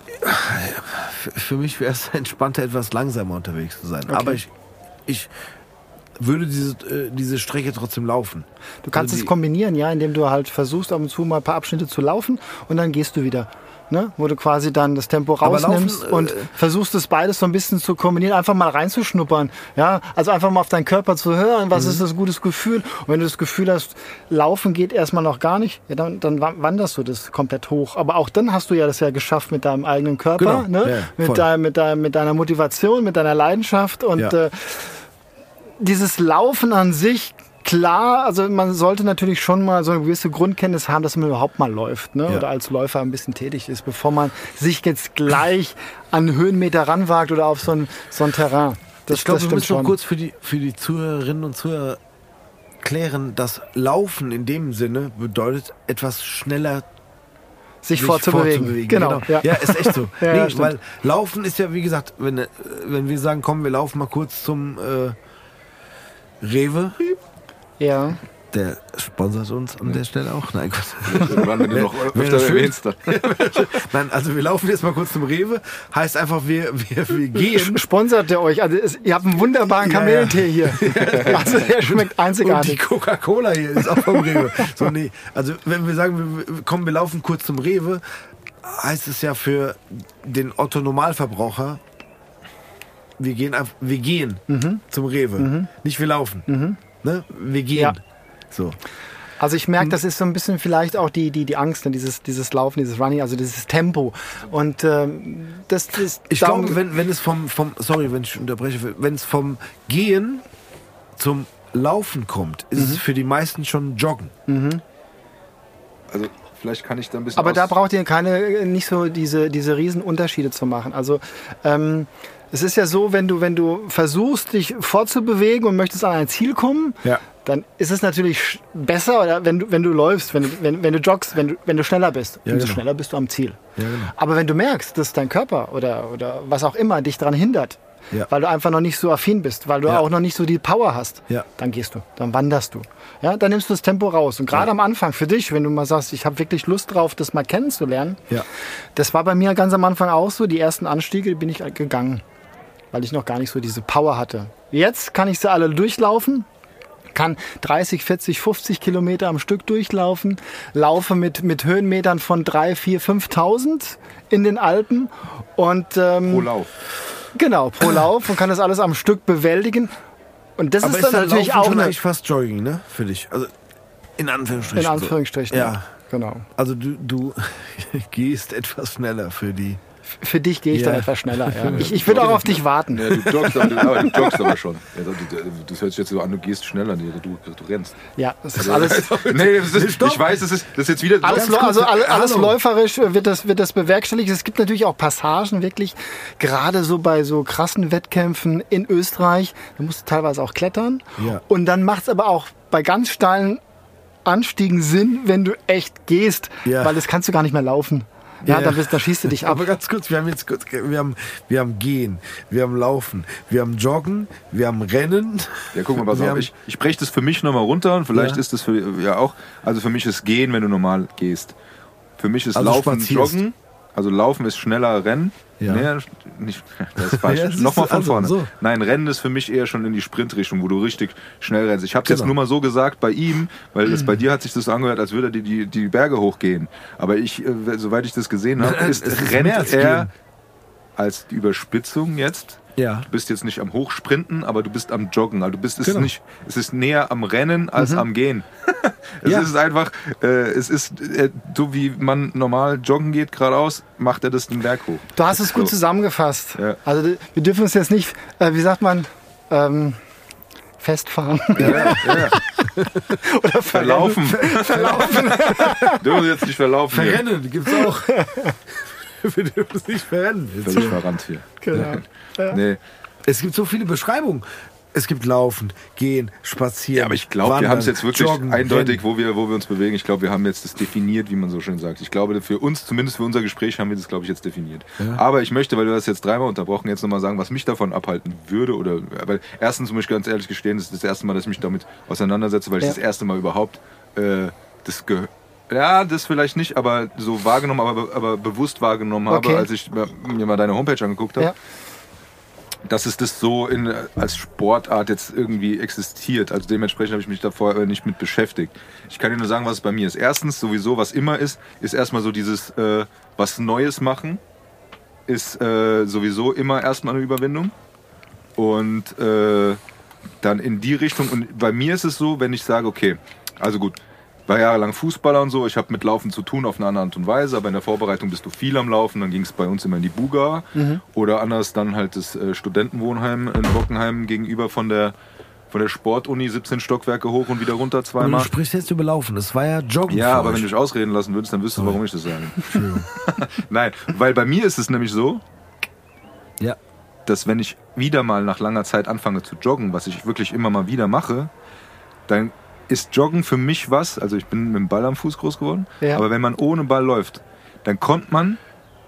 für, mich wäre es *laughs* entspannter, etwas langsamer unterwegs zu sein. Aber ich, ich würde diese, äh, diese Strecke trotzdem laufen. du kannst Also es kombinieren, ja, indem du halt versuchst, ab und zu mal ein paar Abschnitte zu laufen und dann gehst du wieder. Ne? Wo du quasi dann das Tempo rausnimmst laufen, äh, und versuchst das beides so ein bisschen zu kombinieren, einfach mal reinzuschnuppern. Ja, also einfach mal auf deinen Körper zu hören, was Mhm. ist das gutes Gefühl. Und wenn du das Gefühl hast, laufen geht erstmal noch gar nicht, ja, dann, dann wa- wanderst du das komplett hoch. Aber auch dann hast du ja das ja geschafft mit deinem eigenen Körper, Genau. ne? Ja, mit, dein, mit, dein, mit deiner Motivation, mit deiner Leidenschaft und Ja. äh, dieses Laufen an sich, klar, also man sollte natürlich schon mal so eine gewisse Grundkenntnis haben, dass man überhaupt mal läuft ne? Ja. oder als Läufer ein bisschen tätig ist, bevor man sich jetzt gleich an Höhenmeter ranwagt oder auf so ein, so ein Terrain. Das, ich glaube, wir müssen noch schon. kurz für die, für die Zuhörerinnen und Zuhörer klären, dass Laufen in dem Sinne bedeutet, etwas schneller sich, sich vorzubewegen. Genau. Ja. Ja. ist echt so. *laughs* Ja, nee, weil Laufen ist ja, wie gesagt, wenn, äh, wenn wir sagen, komm, wir laufen mal kurz zum äh, Rewe, ja. der sponsert uns an der Stelle auch. Nein, Gott. Irgendwann, wenn du noch öfter erwähnst. Nein, also wir laufen jetzt mal kurz zum Rewe. Heißt einfach, wir, wir, wir gehen. Sponsert der euch? Also es, ihr habt einen wunderbaren Ja, Kamillentee hier. *laughs* Also der schmeckt Und die einzigartig. Coca-Cola hier ist auch vom Rewe. So, nee. Also, wenn wir sagen, wir, wir- komm, wir laufen kurz zum Rewe, heißt es ja für den Otto Normalverbraucher, wir gehen, einfach- wir gehen zum Rewe. Nicht wir laufen. Ne? Wir gehen. Ja. So. Also ich merke, das ist so ein bisschen vielleicht auch die, die, die Angst, ne? dieses, dieses Laufen, dieses Running, also dieses Tempo. Und ähm, das ist Ich glaube, wenn, wenn es vom, vom, sorry, wenn ich unterbreche, wenn es vom Gehen zum Laufen kommt, ist es für die meisten schon Joggen. Also, vielleicht kann ich da ein bisschen. Aber da braucht ihr keine, nicht so diese, diese riesen Unterschiede zu machen. Also ähm, es ist ja so, wenn du, wenn du versuchst, dich fortzubewegen und möchtest an ein Ziel kommen, Ja. dann ist es natürlich besser, oder wenn du, wenn du läufst, wenn du, wenn, wenn du joggst, wenn du, wenn du schneller bist. Ja, Umso genau. schneller bist du am Ziel. Ja, genau. Aber wenn du merkst, dass dein Körper oder, oder was auch immer dich daran hindert, Ja. weil du einfach noch nicht so affin bist, weil du Ja. auch noch nicht so die Power hast, Ja. dann gehst du, dann wanderst du. Ja, dann nimmst du das Tempo raus. Und gerade am Anfang für dich, wenn du mal sagst, ich habe wirklich Lust drauf, das mal kennenzulernen, Ja. das war bei mir ganz am Anfang auch so. Die ersten Anstiege bin ich gegangen, weil ich noch gar nicht so diese Power hatte. Jetzt kann ich sie alle durchlaufen, kann 30, 40, 50 Kilometer am Stück durchlaufen, laufe mit, mit Höhenmetern von 3, 4, 5.000 in den Alpen und ähm, Pro Lauf. genau pro Lauf und kann das alles am Stück bewältigen. Und das Aber ist dann natürlich auch schon eine, eigentlich fast Jogging, ne? Für dich. Also in Anführungsstrichen. in Anführungsstrichen. Ja. Genau. Also du, du *laughs* gehst etwas schneller für die. Für dich gehe ich Ja. dann etwas schneller. Ja. *laughs* Ich, ich würde auch auf dich warten. Ja, du joggst aber, du, aber, du joggst aber schon. Ja, du, du, das hört sich jetzt so an, du gehst schneller. Nee, du, du rennst. Ja, das ist alles. *laughs* nee, das ist, ich weiß, das ist, das ist jetzt wieder. Alles, also alle, alles Hallo. läuferisch wird das, wird das bewerkstelligt. Es gibt natürlich auch Passagen, wirklich, gerade so bei so krassen Wettkämpfen in Österreich, da musst du teilweise auch klettern. Ja. Und dann macht es aber auch bei ganz steilen Anstiegen Sinn, wenn du echt gehst, Ja. weil das kannst du gar nicht mehr laufen. Ja, Ja. Dann, bist, dann schießt du dich *laughs* ab. Aber ganz kurz, wir haben jetzt kurz, wir haben, wir haben Gehen, wir haben Laufen, wir haben Joggen, wir haben Rennen. Ja, guck mal, pass Wir auf. haben- Ich, ich breche das für mich nochmal runter und vielleicht Ja. ist das für ja auch. Also für mich ist Gehen, wenn du normal gehst. Für mich ist Also Laufen, spazierst. Joggen. Also Laufen ist schneller Rennen. Ja. Nee, nicht, das ist falsch. *laughs* Ja, Nochmal von also, vorne. so. Nein, Rennen ist für mich eher schon in die Sprintrichtung, wo du richtig schnell rennst. Ich habe jetzt Genau. nur mal so gesagt bei ihm, weil das bei dir hat sich das angehört, als würde er die, die, die Berge hochgehen. Aber ich, äh, soweit ich das gesehen habe, Nein, ist, rennt er als die Überspitzung jetzt. Ja. Du bist jetzt nicht am Hochsprinten, aber du bist am Joggen. Also du bist es Genau. nicht. Es ist näher am Rennen als am Gehen. *laughs* es Ja. ist einfach, äh, es ist äh, so wie man normal joggen geht geradeaus, macht er das den Berg hoch. Du hast es gut So. zusammengefasst. Ja. Also wir dürfen uns jetzt nicht, äh, wie sagt man, ähm, festfahren. Ja, ja, ja. *laughs* Oder Verlaufen. Verlaufen. *laughs* Dürfen wir jetzt nicht verlaufen. hier. Verrennen gibt's auch. *laughs* Wir dürfen es nicht verrennen. Völlig verrannt hier. Genau. Nee. Es gibt so viele Beschreibungen. Es gibt Laufen, Gehen, Spazieren. Ja, aber ich glaube, wir haben es jetzt wirklich Joggen, eindeutig, wo wir, wo wir uns bewegen. Ich glaube, wir haben jetzt das definiert, wie man so schön sagt. Ich glaube, für uns, zumindest für unser Gespräch, haben wir das, glaube ich, jetzt definiert. Aber ich möchte, weil du das jetzt dreimal unterbrochen, jetzt nochmal sagen, was mich davon abhalten würde. Oder, weil erstens muss ich ganz ehrlich gestehen, das ist das erste Mal, dass ich mich damit auseinandersetze, weil ich Ja. das erste Mal überhaupt äh, das gehört. Ja, das vielleicht nicht, aber so wahrgenommen, aber, aber bewusst wahrgenommen habe, Okay. als ich mir mal deine Homepage angeguckt habe Ja. dass es das so in, als Sportart jetzt irgendwie existiert. Also dementsprechend habe ich mich davor äh, nicht mit beschäftigt. Ich kann dir nur sagen, was es bei mir ist. Erstens, sowieso, was immer ist, ist erstmal so dieses äh, was Neues machen, ist äh, sowieso immer erstmal eine Überwindung. Und äh, dann in die Richtung. Und bei mir ist es so, wenn ich sage, okay, also gut, war jahrelang Fußballer und so, ich habe mit Laufen zu tun auf eine andere Art und Weise, aber in der Vorbereitung bist du viel am Laufen, dann ging es bei uns immer in die Buga oder anders dann halt das äh, Studentenwohnheim in Bockenheim gegenüber von der, von der Sportuni 17 Stockwerke hoch und wieder runter Aber du zweimal. sprichst jetzt über Laufen. Das war ja Joggen. Ja, aber euch. wenn du dich ausreden lassen würdest, dann wüsstest du, warum ich das sage. *laughs* Nein, weil bei mir ist es nämlich so, Ja. dass wenn ich wieder mal nach langer Zeit anfange zu joggen, was ich wirklich immer mal wieder mache, dann ist Joggen für mich was, also ich bin mit dem Ball am Fuß groß geworden, Ja. aber wenn man ohne Ball läuft, dann kommt man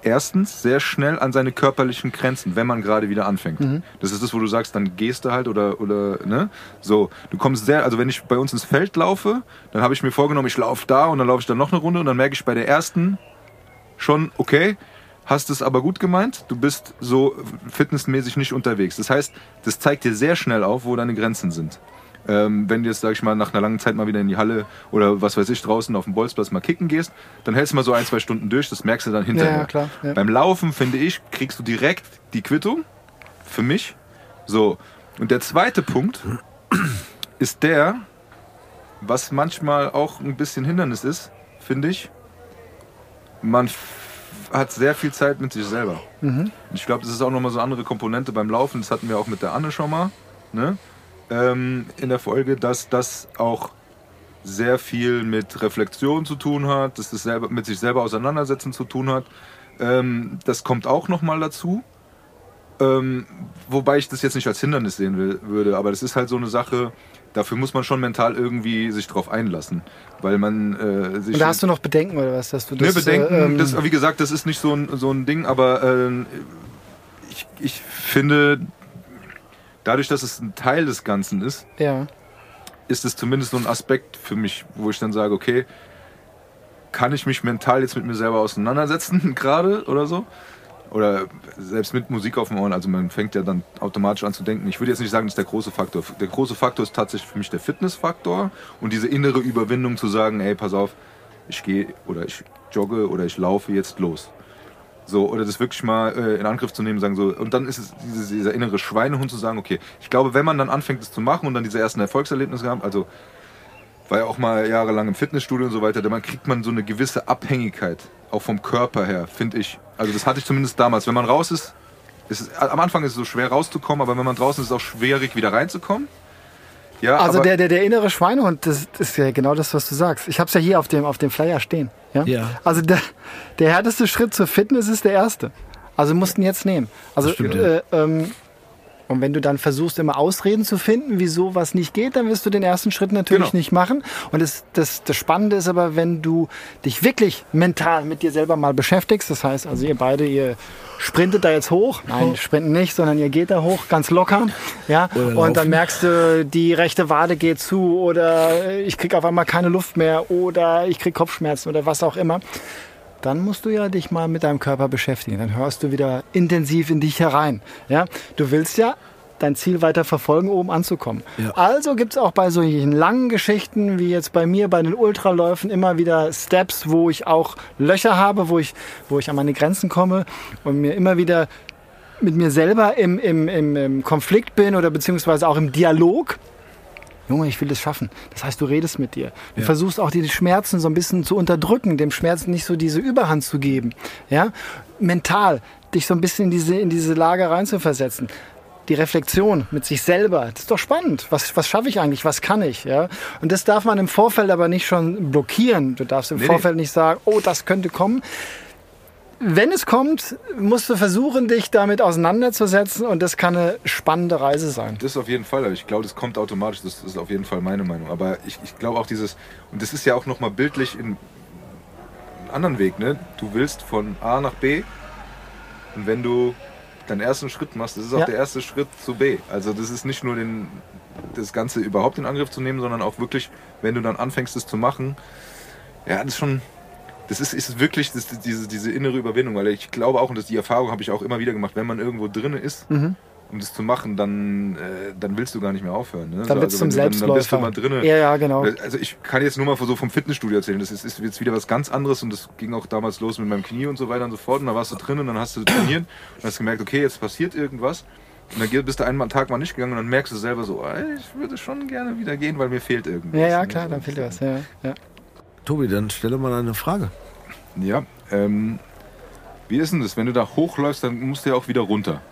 erstens sehr schnell an seine körperlichen Grenzen, wenn man gerade wieder anfängt. Das ist das, wo du sagst, dann gehst du halt oder, oder, ne? So, du kommst sehr, also wenn ich bei uns ins Feld laufe, dann habe ich mir vorgenommen, ich laufe da und dann laufe ich dann noch eine Runde und dann merke ich bei der ersten schon, okay, hast es aber gut gemeint, du bist so fitnessmäßig nicht unterwegs. Das heißt, das zeigt dir sehr schnell auf, wo deine Grenzen sind. Ähm, wenn du jetzt, sag ich mal, nach einer langen Zeit mal wieder in die Halle oder was weiß ich, draußen auf dem Bolzplatz mal kicken gehst, dann hältst du mal so ein, zwei Stunden durch, das merkst du dann hinterher. Ja, klar, ja. Beim Laufen, finde ich, kriegst du direkt die Quittung. Für mich. So. Und der zweite Punkt *clears throat* ist der, was manchmal auch ein bisschen Hindernis ist, finde ich. Man hat sehr viel Zeit mit sich selber. Und ich glaube, das ist auch nochmal so eine andere Komponente beim Laufen. Das hatten wir auch mit der Anne schon mal ne? Ähm, in der Folge, dass das auch sehr viel mit Reflexion zu tun hat, dass das selber, mit sich selber auseinandersetzen zu tun hat. Ähm, das kommt auch nochmal dazu. Ähm, wobei ich das jetzt nicht als Hindernis sehen will, würde, aber das ist halt so eine Sache, dafür muss man schon mental irgendwie sich drauf einlassen. Weil man äh, sich. Und da hast du noch Bedenken oder was? Dass du Ne, das, Bedenken, äh, ähm, das, wie gesagt, das ist nicht so ein, so ein Ding, aber ähm, ich, ich finde, dadurch, dass es ein Teil des Ganzen ist, ja. ist es zumindest so ein Aspekt für mich, wo ich dann sage, okay, kann ich mich mental jetzt mit mir selber auseinandersetzen *laughs* gerade oder so? Oder selbst mit Musik auf dem Ohren, also man fängt ja dann automatisch an zu denken. Ich würde jetzt nicht sagen, das ist der große Faktor. Der große Faktor ist tatsächlich für mich der Fitnessfaktor und diese innere Überwindung zu sagen, ey, pass auf, ich gehe oder ich jogge oder ich laufe jetzt los. So, oder das wirklich mal äh, in Angriff zu nehmen, sagen so, und dann ist es diese, dieser innere Schweinehund zu sagen, okay, ich glaube, wenn man dann anfängt, das zu machen und dann diese ersten Erfolgserlebnisse haben, also war ja auch mal jahrelang im Fitnessstudio und so weiter, dann kriegt man so eine gewisse Abhängigkeit, auch vom Körper her, finde ich. Also das hatte ich zumindest damals. Wenn man raus ist, ist es, am Anfang ist es so schwer rauszukommen, aber wenn man draußen ist, ist es auch schwierig wieder reinzukommen. Ja, Also aber, der, der, der innere Schweinehund, das, das ist ja genau das, was du sagst. Ich habe es ja hier auf dem, auf dem Flyer stehen. Ja? Ja. Also der, der härteste Schritt zur Fitness ist der erste. Also mussten jetzt nehmen. Also stimmt, äh, ähm, und wenn du dann versuchst, immer Ausreden zu finden, wieso was nicht geht, dann wirst du den ersten Schritt natürlich Genau. nicht machen. Und das, das, das Spannende ist aber, wenn du dich wirklich mental mit dir selber mal beschäftigst, das heißt, also ihr beide, ihr sprintet da jetzt hoch, nein, sprinten nicht, sondern ihr geht da hoch, ganz locker, ja, und dann merkst du, die rechte Wade geht zu oder ich krieg auf einmal keine Luft mehr oder ich krieg Kopfschmerzen oder was auch immer dann musst du ja dich mal mit deinem Körper beschäftigen. Dann hörst du wieder intensiv in dich herein. Ja? Du willst ja dein Ziel weiter verfolgen, oben anzukommen. Ja. Also gibt es auch bei solchen langen Geschichten, wie jetzt bei mir bei den Ultraläufen, immer wieder Steps, wo ich auch Löcher habe, wo ich, wo ich an meine Grenzen komme und mir immer wieder mit mir selber im, im, im, im Konflikt bin oder beziehungsweise auch im Dialog. Junge, ich will das schaffen. Das heißt, du redest mit dir. Du Ja. versuchst auch die Schmerzen so ein bisschen zu unterdrücken, dem Schmerz nicht so diese Überhand zu geben. Ja? Mental, dich so ein bisschen in diese, in diese Lage reinzuversetzen. Die Reflexion mit sich selber, das ist doch spannend. Was, was schaffe ich eigentlich? Was kann ich? Ja? Und das darf man im Vorfeld aber nicht schon blockieren. Du darfst im Nee, nee. Vorfeld nicht sagen, oh, das könnte kommen wenn es kommt, musst du versuchen, dich damit auseinanderzusetzen und das kann eine spannende Reise sein. Das auf jeden Fall. aber Ich glaube, das kommt automatisch. Das ist auf jeden Fall meine Meinung. Aber ich, ich glaube auch dieses, und das ist ja auch nochmal bildlich in einem anderen Weg, ne? Du willst von A nach B und wenn du deinen ersten Schritt machst, das ist auch Ja. der erste Schritt zu B. Also das ist nicht nur den, das Ganze überhaupt in Angriff zu nehmen, sondern auch wirklich, wenn du dann anfängst, es zu machen, ja, das ist schon, das ist, ist wirklich das, diese, diese innere Überwindung, weil ich glaube auch, und das, die Erfahrung habe ich auch immer wieder gemacht, wenn man irgendwo drinne ist, Mhm. um das zu machen, dann, äh, dann willst du gar nicht mehr aufhören. Ne? Dann So, wird es zum du- dann, bist du Selbstläufer. mal drinne. Ja, ja, genau. Also ich kann jetzt nur mal so vom Fitnessstudio erzählen. Das ist, ist jetzt wieder was ganz anderes und das ging auch damals los mit meinem Knie und so weiter und so fort. Und da warst du drin und dann hast du trainiert und hast gemerkt, okay, jetzt passiert irgendwas. Und dann bist du einen Tag mal nicht gegangen und dann merkst du selber so, ich würde schon gerne wieder gehen, weil mir fehlt irgendwas. Ja, ja, ne? klar, dann fehlt dir was. Ja, ja. Tobi, dann stelle mal eine Frage. Ja, ähm, wie ist denn das? Wenn du da hochläufst, dann musst du ja auch wieder runter.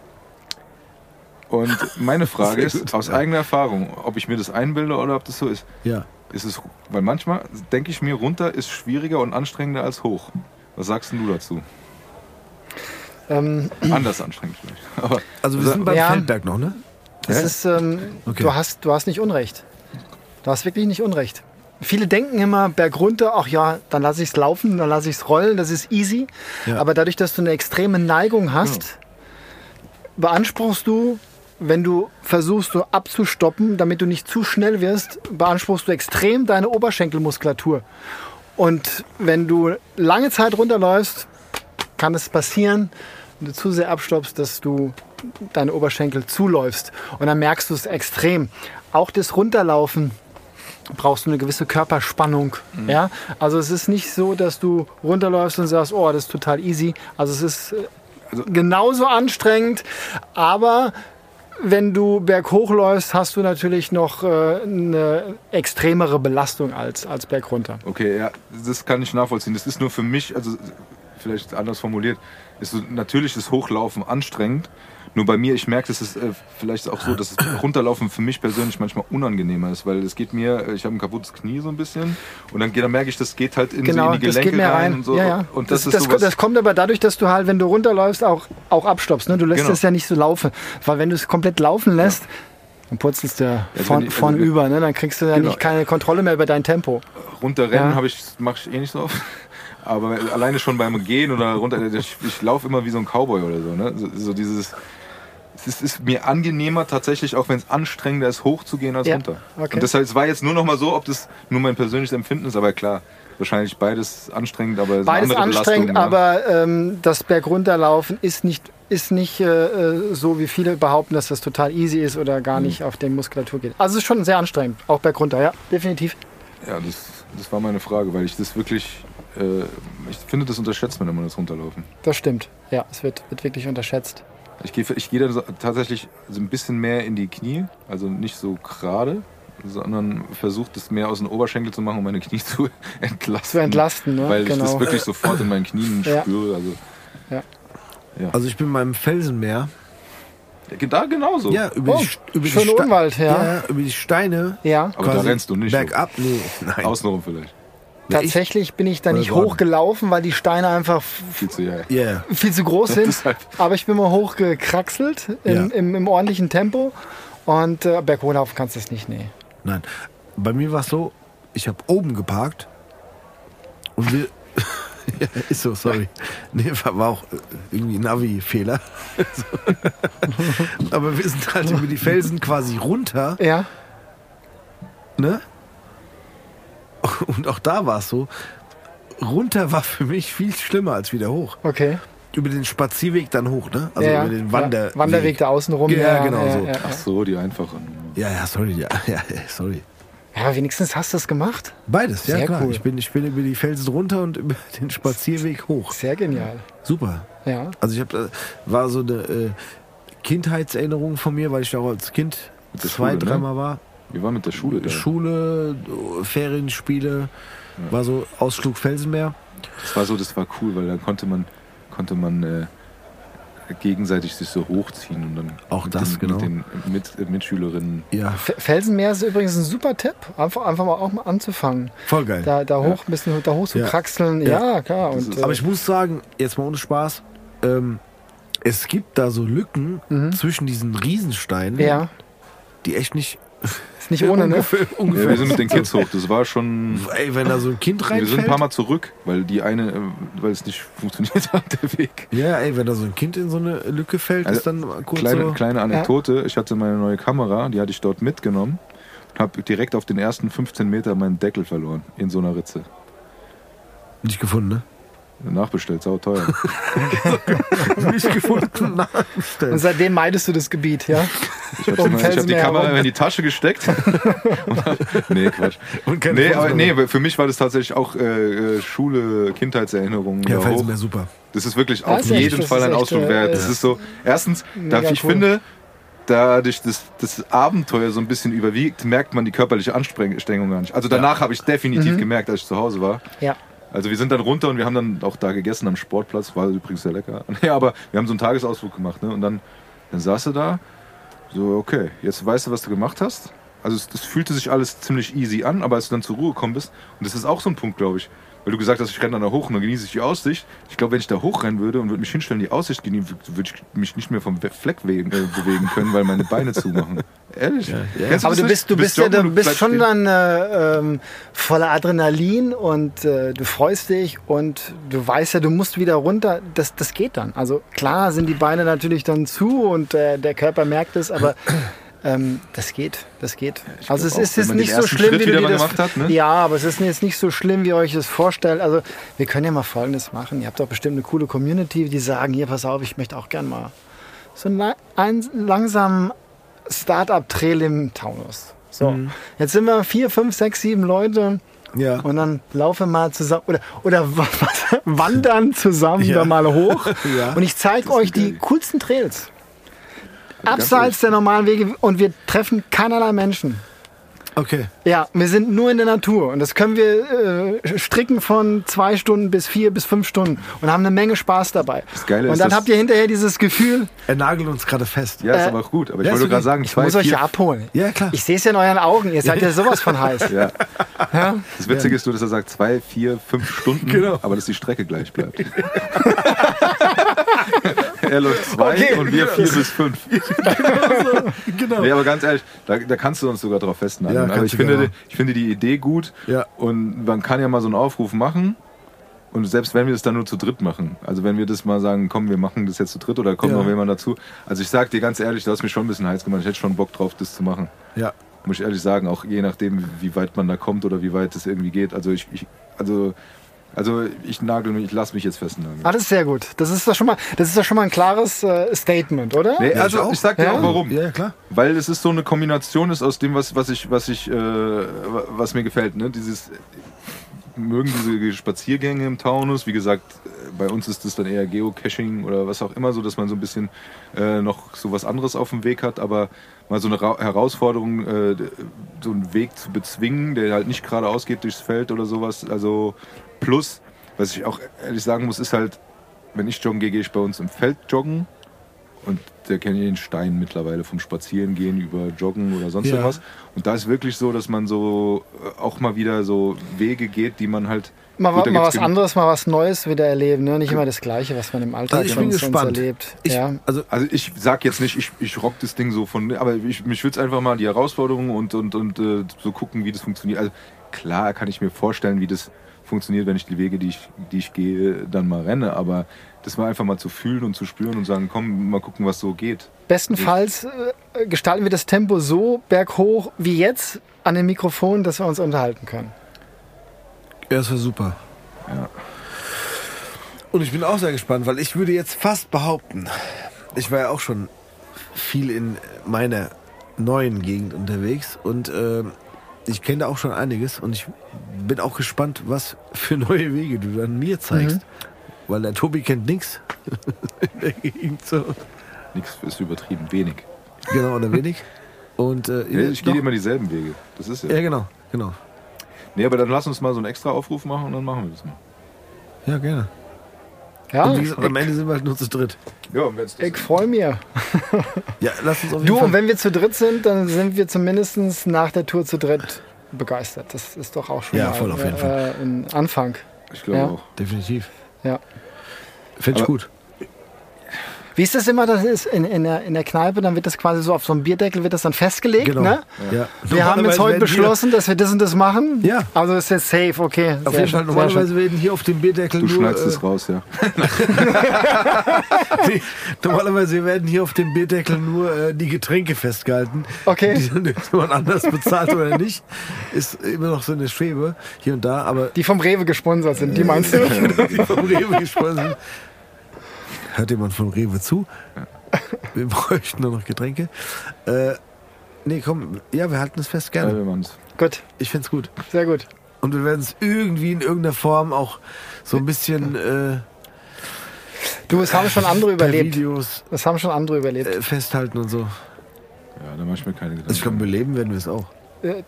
Und meine Frage *laughs* ist, gut, aus ja. eigener Erfahrung, ob ich mir das einbilde oder ob das so ist. Ja. ist es, weil manchmal denke ich mir, runter ist schwieriger und anstrengender als hoch. Was sagst denn du dazu? Ähm, Anders anstrengend vielleicht. *laughs* Aber Also wir sind beim Ja. Feldberg noch, ne? das ist, ähm, Okay. du, hast, du hast nicht Unrecht. Du hast wirklich nicht Unrecht. Viele denken immer bergunter, ach ja, dann lasse ich es laufen, dann lasse ich es rollen, das ist easy. Ja. Aber dadurch, dass du eine extreme Neigung hast, beanspruchst du, wenn du versuchst, so abzustoppen, damit du nicht zu schnell wirst, beanspruchst du extrem deine Oberschenkelmuskulatur. Und wenn du lange Zeit runterläufst, kann es passieren, wenn du zu sehr abstoppst, dass du deine Oberschenkel zuläufst. Und dann merkst du es extrem. Auch das Runterlaufen brauchst du eine gewisse Körperspannung. Ja? Also es ist nicht so, dass du runterläufst und sagst, oh, das ist total easy. Also es ist äh, Also- genauso anstrengend, aber wenn du berghoch läufst, hast du natürlich noch äh, eine extremere Belastung als, als bergunter. okay, ja, das kann ich nachvollziehen. Das ist nur für mich, also vielleicht anders formuliert, ist so natürlich das Hochlaufen anstrengend. Nur bei mir, ich merke, es ist äh, vielleicht auch so, dass das Runterlaufen für mich persönlich manchmal unangenehmer ist, weil es geht mir, ich habe ein kaputtes Knie so ein bisschen und dann, dann merke ich, das geht halt in, Genau, so in die das Gelenke geht mehr rein. und so. ja, ja. Und das, das, ist sowas, das kommt aber dadurch, dass du halt, wenn du runterläufst, auch, auch abstoppst. Ne? Du lässt Genau. es ja nicht so laufen. Weil wenn du es komplett laufen lässt, dann purzelst du ja von, ich- von über. Ne? Dann kriegst du ja Genau. nicht keine Kontrolle mehr über dein Tempo. runterrennen Ja. habe ich mache ich eh nicht so oft. Aber alleine schon beim Gehen oder runter, ich, ich laufe immer wie so ein Cowboy oder so. Ne? So, so dieses, es ist, ist mir angenehmer tatsächlich, auch wenn es anstrengender ist, hochzugehen als Ja, runter. okay. Und deshalb es war jetzt nur noch mal so, ob das nur mein persönliches Empfinden ist, aber klar, wahrscheinlich beides anstrengend, aber Beides anstrengend, Belastung, aber ähm, das Bergunterlaufen ist nicht, ist nicht äh, äh, so, wie viele behaupten, dass das total easy ist oder gar Mhm. nicht auf die Muskulatur geht. Also es ist schon sehr anstrengend, auch bergunter, ja, definitiv. Ja, das, das war meine Frage, weil ich das wirklich, äh, ich finde, das unterschätzt man, wenn man das runterlaufen. Das stimmt. Ja, es wird, wird wirklich unterschätzt. Ich gehe ich gehe dann tatsächlich so ein bisschen mehr in die Knie, also nicht so gerade, sondern versuche das mehr aus den Oberschenkel zu machen, um meine Knie *laughs* zu entlasten. Zu entlasten, ne? Weil ich das Genau. wirklich sofort in meinen Knien Ja. spüre. Also, Also ich bin beim Felsenmeer. Ja, da genauso. Ja, über Oh, die, über die Unwald, ja. über die Steine. Ja. Aber da rennst du nicht. Bergab, nee, nein. Außenrum vielleicht. Ja, ich- Tatsächlich bin ich da nicht hochgelaufen, weil die Steine einfach Viel zu ja. Yeah. viel zu groß sind. Deshalb. Aber ich bin mal hochgekraxelt im, Ja. im, im ordentlichen Tempo. Und äh, berghohlaufen kannst du es nicht, nee. Nein. Bei mir war es so, ich habe oben geparkt und wir. Ja, *laughs* ist so, sorry. Nee, war auch äh, irgendwie ein Navi-Fehler. *laughs* Aber wir sind halt über die Felsen quasi runter, Ja, ne? Und auch da war es so. runter war für mich viel schlimmer als wieder hoch. Okay. Über den Spazierweg dann hoch, ne? Also ja, über den Wanderweg. Ja. Wanderweg da außen rum. Ja, genau so. Ach so, die einfache. Ja, ja, sorry, ja, *laughs* ja, sorry. Ja, aber wenigstens hast du es gemacht. Beides, ja Sehr klar. cool. Ich, bin, ich bin über die Felsen runter und über *laughs* den Spazierweg hoch. Sehr genial. Super. Ja. Also ich habe, war so eine äh, Kindheitserinnerung von mir, weil ich da auch als Kind Mit der zwei, Schule, ne? dreimal war. Wir waren mit der Schule da. Schule, Ferienspiele, war so Ausflug Felsenmeer. Das war so, das war cool, weil dann konnte man, konnte man äh, gegenseitig sich so hochziehen und dann Auch mit das, den, genau. mit den mit, äh, Mitschülerinnen. Ja, Felsenmeer ist übrigens ein super Tipp. Einfach, einfach mal auch mal anzufangen. voll geil. Da, da hoch, ein bisschen da hoch zu Ja. kraxeln. Ja. Ja, klar. Und, ist- äh, Aber ich muss sagen, jetzt mal ohne Spaß, ähm, es gibt da so Lücken zwischen diesen Riesensteinen, Mhm. ja, die echt nicht ist nicht ohne, ne? ungefähr, *laughs* Ja, wir sind mit den Kids hoch. Das war schon. Ey, wenn da so ein Kind Wir reinfällt. sind ein paar Mal zurück, weil die eine, äh, weil es nicht funktioniert *laughs* hat, der Weg. ja, ey, wenn da so ein Kind in so eine Lücke fällt, Also, ist dann kurz Kleine, so. kleine Anekdote, ich hatte meine neue Kamera, die hatte ich dort mitgenommen. Habe direkt auf den ersten 15 Meter meinen Deckel verloren in so einer Ritze. Nicht gefunden, ne? Nachbestellt, sau teuer. *laughs* Nicht gefunden, Und nachgestellt. seitdem meidest du das Gebiet, ja? Ich habe Um hab die Kamera herum. in die Tasche gesteckt. Und *laughs* hab, nee, Quatsch. Und Nee, aber nee, für mich war das tatsächlich auch äh, äh, Schule, Kindheitserinnerungen. Ja. Felsenmeer super. Das ist wirklich Das auf ist echt- jeden das Fall ein echt, Ausflug äh, wert. Das ja. ist so, erstens, da ich cool. finde, dadurch das, das Abenteuer so ein bisschen überwiegt, merkt man die körperliche Anstrengung gar nicht. Also danach habe ich definitiv gemerkt, als ich zu Hause war. Ja. Also wir sind dann runter und wir haben dann auch da gegessen am Sportplatz, war übrigens sehr lecker. *laughs* Ja, aber wir haben so einen Tagesausflug gemacht, ne? Und dann, dann saß du da, so, okay, jetzt weißt du, was du gemacht hast. Also es, das fühlte sich alles ziemlich easy an, aber als du dann zur Ruhe gekommen bist, und das ist auch so ein Punkt, glaube ich, weil du gesagt hast, ich renne dann da hoch und dann genieße ich die Aussicht. Ich glaube, wenn ich da hochrennen würde und würde mich hinstellen, die Aussicht genießen, würde ich mich nicht mehr vom Fleck we- äh, bewegen können, weil meine Beine zumachen. *laughs* Ehrlich? Aber das du nicht? bist, du bist ja, joggen du bist schon stehen. dann äh, ähm, voller Adrenalin und äh, du freust dich und du weißt ja, du musst wieder runter. Das, das geht dann. Also klar sind die Beine natürlich dann zu und äh, der Körper merkt es, aber *clears throat* ähm, das geht, das geht. Also es auch, ist jetzt nicht so schlimm, Schritt wie du dir das gemacht hat, ne? Ja, aber es ist jetzt nicht so schlimm, wie ihr euch das vorstellt. Also wir können ja mal Folgendes machen. Ihr habt doch bestimmt eine coole Community, die sagen, hier, pass auf, ich möchte auch gern mal so einen la- einen langsamen Start-up-Trail im Taunus. So, Mhm. jetzt sind wir vier, fünf, sechs, sieben Leute Ja. und dann laufen wir mal zusammen oder, oder *laughs* wandern zusammen Ja. da mal hoch. *laughs* Ja. Und ich zeige euch die coolsten Trails. Abseits der normalen Wege und wir treffen keinerlei Menschen. Okay. Ja, wir sind nur in der Natur und das können wir äh, stricken von zwei Stunden bis vier bis fünf Stunden und haben eine Menge Spaß dabei. Das Geile und ist, dann dass- habt ihr hinterher dieses Gefühl, Er nagelt uns gerade fest. Ja, ist Äh, aber auch gut. Aber ich ja, wollte ist gerade sagen, ich zwei, muss euch vier, ja abholen. Ja, klar. Ich sehe es ja in euren Augen, ihr seid ja sowas von heiß. *laughs* Ja. Ja? Das Witzige ist nur, dass er sagt zwei, vier, fünf Stunden, Genau. aber dass die Strecke gleich bleibt. *laughs* er läuft zwei Okay. und wir vier bis fünf. *laughs* genau. Nee, aber ganz ehrlich, da, da kannst du uns sogar drauf festnageln. Ja, aber kannst ich du finde, ich finde die Idee gut Ja. und man kann ja mal so einen Aufruf machen. Und selbst wenn wir es dann nur zu dritt machen, also wenn wir das mal sagen, komm, wir machen das jetzt zu dritt oder kommt Ja. noch jemand dazu. Also ich sag dir ganz ehrlich, du hast mich schon ein bisschen heiß gemacht. Ich hätte schon Bock drauf, das zu machen. Ja. Muss ich ehrlich sagen, auch je nachdem, wie weit man da kommt oder wie weit es irgendwie geht. Also ich, ich also, also ich nagel mich, ich lasse mich jetzt festnageln. Ah, das ist sehr gut. Das ist doch schon mal, das ist doch schon mal ein klares äh, Statement, oder? Nee, Ja, also ich ich sag dir Ja. auch warum. Ja, klar. Weil es ist so eine Kombination ist aus dem, was, was ich, was ich, äh, was mir gefällt. Ne? Dieses mögen diese Spaziergänge im Taunus. Wie gesagt, äh, bei uns ist das dann eher Geocaching oder was auch immer, so dass man so ein bisschen äh, noch so was anderes auf dem Weg hat, aber mal so eine Ra Herausforderung, äh, so einen Weg zu bezwingen, der halt nicht geradeaus geht durchs Feld oder sowas. Also plus, was ich auch ehrlich sagen muss, ist halt, wenn ich joggen gehe, gehe ich bei uns im Feld joggen. Und der kennt den Stein mittlerweile vom Spazierengehen über Joggen oder sonst Ja. irgendwas. Und da ist wirklich so, dass man so äh, auch mal wieder so Wege geht, die man halt. Mal, Gut, mal was anderes, mal was Neues wieder erleben. Ne? Nicht immer das Gleiche, was man im Alltag Also ich bin gespannt. erlebt. Ich, ja. Also, Also ich sag jetzt nicht, ich, ich rock das Ding so von, aber ich, mich würde es einfach mal die Herausforderungen und, und, und äh, so gucken, wie das funktioniert. Also klar kann ich mir vorstellen, wie das funktioniert, wenn ich die Wege, die ich, die ich gehe, dann mal renne. Aber das mal einfach mal zu fühlen und zu spüren und sagen, komm, mal gucken, was so geht. Bestenfalls äh, gestalten wir das Tempo so berghoch wie jetzt an dem Mikrofon, dass wir uns unterhalten können. ja, das wäre super. Ja. Und ich bin auch sehr gespannt, weil ich würde jetzt fast behaupten, ich war ja auch schon viel in meiner neuen Gegend unterwegs und ähm, ich kenne da auch schon einiges und ich bin auch gespannt, was für neue Wege du dann mir zeigst. Weil der Tobi kennt nichts *laughs* in der Gegend so. Nichts ist übertrieben wenig. Genau, oder wenig. Und äh, Nee, ich gehe immer dieselben Wege. Das ist ja. Ja, genau, genau. Nee, aber dann lass uns mal so einen extra Aufruf machen und dann machen wir das mal. Ja, gerne. Ja, und wie gesagt, am Ende sind wir halt nur zu dritt. Ja, und wenn's das ich freue mich. Ja, lass uns auf jeden Du, Fall. und wenn wir zu dritt sind, dann sind wir zumindest nach der Tour zu dritt begeistert. Das ist doch auch schon Ja, mal voll auf jeden äh, Fall. ein Anfang. ich glaube Ja. auch. Definitiv. Ja. Fände ich Aber- gut. Wie ist das immer? Das ist in, in, der, in der Kneipe, dann wird das quasi so auf so einem Bierdeckel wird das dann festgelegt. Genau. Ne? Ja. Wir haben jetzt heute beschlossen, dass wir das und das machen. Ja. Also ist jetzt safe, okay. Auf jeden Fall, normalerweise werden hier auf dem Bierdeckel Du nur. schneidest äh, es raus, ja. *laughs* Nee, normalerweise werden hier auf dem Bierdeckel nur äh, die Getränke festgehalten. Okay. Die dann jemand anders bezahlt oder nicht. Ist immer noch so eine Schwebe hier und da, aber Die vom Rewe gesponsert sind, die meinst du? *laughs* die vom Rewe gesprochen sind. Hört jemand vom Rewe zu? Wir *laughs* bräuchten nur noch Getränke. Äh, nee, komm, ja, wir halten es fest, Ja, gerne. wir machen's. Gut, Ich find's gut. sehr gut. Und wir werden es irgendwie in irgendeiner Form auch so ein bisschen äh, Du, es haben schon andere *laughs* überlebt. Videos Es haben schon andere überlebt. äh, festhalten und so. Ja, da mache ich mir keine Gedanken. Also ich glaube, beleben werden wir es auch. Wo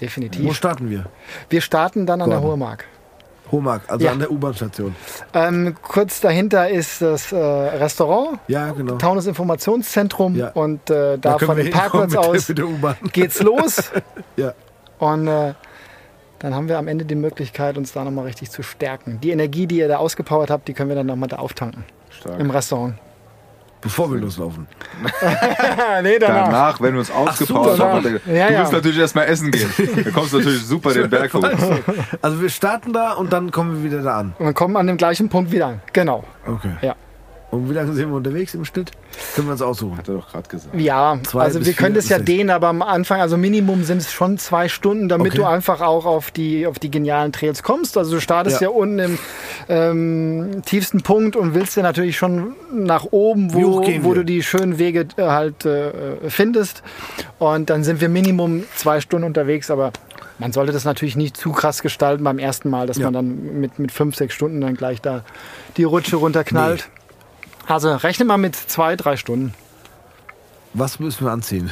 Definitiv. starten wir? Wir starten dann an der Gordon. Hohe Mark. Hohmark, also Ja. an der U-Bahn-Station. Ähm, kurz dahinter ist das äh, Restaurant, Ja, genau. Taunus Informationszentrum Ja. und äh, da, können von dem Parkplatz mit der- aus Mit der U-Bahn. *laughs* geht's los. *laughs* Ja. Und äh, dann haben wir am Ende die Möglichkeit, uns da nochmal richtig zu stärken. Die Energie, die ihr da ausgepowert habt, die können wir dann nochmal da auftanken Stark. im Restaurant. Bevor wir loslaufen. *laughs* nee, Danach, wenn wir uns ausgepowert danach. haben, du Ja, ja. musst natürlich erstmal essen gehen. Da kommst du natürlich super den Berg hoch. *laughs* Also wir starten da und dann kommen wir wieder da an. Und dann kommen wir an dem gleichen Punkt wieder an. Genau. Okay. Ja. Und wie lange sind wir unterwegs im Schnitt? Können wir uns aussuchen. Hat er doch gerade gesagt. Ja, Zwei also wir können das ja dehnen, aber am Anfang, also Minimum sind es schon zwei Stunden, damit Okay. du einfach auch auf die, auf die genialen Trails kommst. Also du startest ja, Ja. unten im ähm, tiefsten Punkt und willst ja natürlich schon nach oben, wo, wo du die schönen Wege äh, halt äh, findest. Und dann sind wir Minimum zwei Stunden unterwegs, aber man sollte das natürlich nicht zu krass gestalten beim ersten Mal, dass Ja. man dann mit, mit fünf, sechs Stunden dann gleich da die Rutsche runterknallt. Also rechne mal mit zwei, drei Stunden. Was müssen wir anziehen?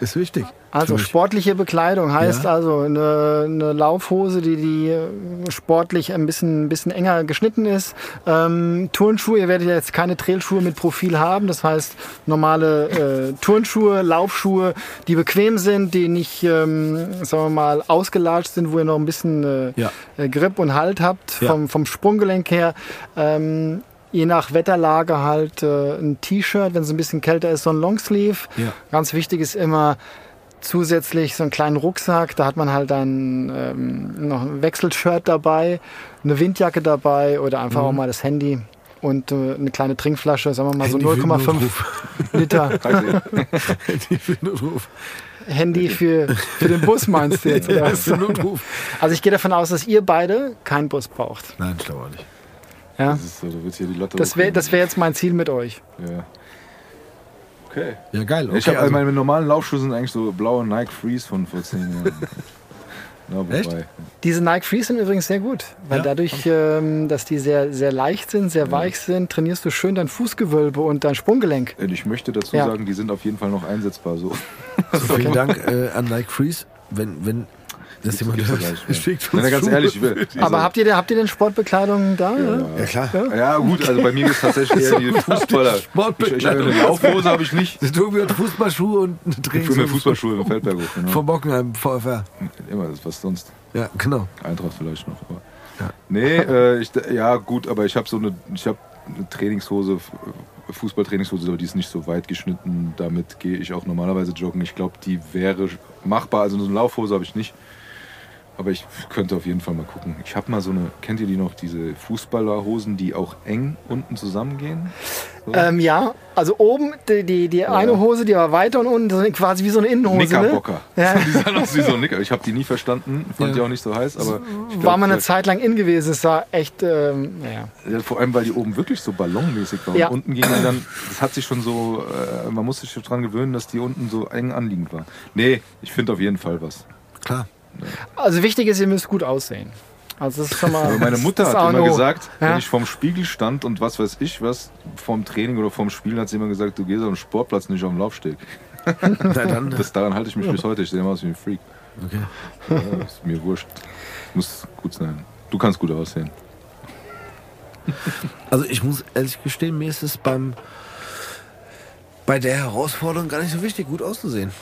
Ist wichtig. Also sportliche Bekleidung heißt Ja. also eine, eine Laufhose, die, die sportlich ein bisschen, ein bisschen enger geschnitten ist. Ähm, Turnschuhe, ihr werdet ja jetzt keine Trailschuhe mit Profil haben. Das heißt normale äh, Turnschuhe, Laufschuhe, die bequem sind, die nicht, ähm, sagen wir mal, ausgelatscht sind, wo ihr noch ein bisschen äh, Ja. äh, Grip und Halt habt Ja. vom, vom Sprunggelenk her. Ähm, je nach Wetterlage halt äh, ein T-Shirt, wenn es ein bisschen kälter ist, so ein Longsleeve. Ja. Ganz wichtig ist immer zusätzlich so einen kleinen Rucksack. Da hat man halt ein, ähm, noch ein Wechselshirt dabei, eine Windjacke dabei oder einfach auch mal das Handy und äh, eine kleine Trinkflasche, sagen wir mal Handy so für 0,5 Notruf. *laughs* Liter *laughs* Die für Notruf. Handy für, für den Bus meinst du jetzt? *laughs* Ja, für Notruf. Also ich gehe davon aus, dass ihr beide keinen Bus braucht. Nein, ich glaube auch nicht. Ja? Das ist so, du willst hier die Lotte Das wäre wär jetzt mein Ziel mit euch. Ja. Okay. Ja, geil. Okay, ich habe also, meine normalen Laufschuhe sind eigentlich so blaue Nike Freeze von vor zehn Jahren. *laughs* Na, wobei. Echt? Diese Nike Freeze sind übrigens sehr gut, weil Ja? dadurch, ähm, dass die sehr, sehr leicht sind, sehr weich sind, trainierst du schön dein Fußgewölbe und dein Sprunggelenk. Und Ich möchte dazu Ja. sagen, die sind auf jeden Fall noch einsetzbar. So. also vielen *laughs* Dank äh, an Nike Freeze. Wenn, wenn das Gibt's- jemand ja. schickt Wenn uns er ganz Schuhe. ehrlich ich will. *laughs* Also, Aber habt ihr, habt ihr denn Sportbekleidung da? oder? Ja, klar. ja gut, also bei mir ist tatsächlich eher *laughs* die Fußballer. Ich, ich habe eine Laufhose habe ich nicht. *laughs* Tobi hat Fußballschuhe und eine Ich fühle mir Fußballschuhe im Feldberg hoch. Genau. Vom Bockenheim, VfR. Immer das was sonst. Ja, genau. Eintracht vielleicht noch. Aber. Ja. Nee, äh, ich, ja gut, aber ich habe so eine, ich habe eine Trainingshose, F- Fußballtrainingshose, aber die ist nicht so weit geschnitten. Damit gehe ich auch normalerweise joggen. Ich glaube, die wäre machbar. Also so eine Laufhose habe ich nicht. Aber ich könnte auf jeden Fall mal gucken. Ich habe mal so eine, kennt ihr die noch, diese Fußballerhosen, die auch eng unten zusammengehen? So? Ähm, ja, Also oben die, die, die eine Hose, die war weiter und unten so quasi wie so eine Innenhose. Ne? Knickerbocker. *laughs* Ja. Die sahen aus wie so ein Nicker. Ich habe die nie verstanden, fand die auch nicht so heiß, aber glaub, War mal eine Zeit lang in gewesen. Es war echt, ähm. Ja, vor allem, weil die oben wirklich so ballonmäßig waren. Ja. Unten ging dann, das hat sich schon so, äh, man musste sich dran gewöhnen, dass die unten so eng anliegend war. Nee, ich finde auf jeden Fall was. Klar. Also wichtig ist, ihr müsst gut aussehen. Also das ist schon mal. Aber meine Mutter das hat immer gesagt, Ja. wenn ich vorm Spiegel stand und was weiß ich was, vorm Training oder vorm Spielen, hat sie immer gesagt, du gehst auf den Sportplatz, nicht auf den Laufsteg. *laughs* Das, daran halte ich mich bis heute. Ich sehe immer aus wie ein Freak. Okay. Ja, ist mir wurscht. Muss gut sein. Du kannst gut aussehen. Also ich muss ehrlich gestehen, mir ist es beim bei der Herausforderung gar nicht so wichtig, gut auszusehen.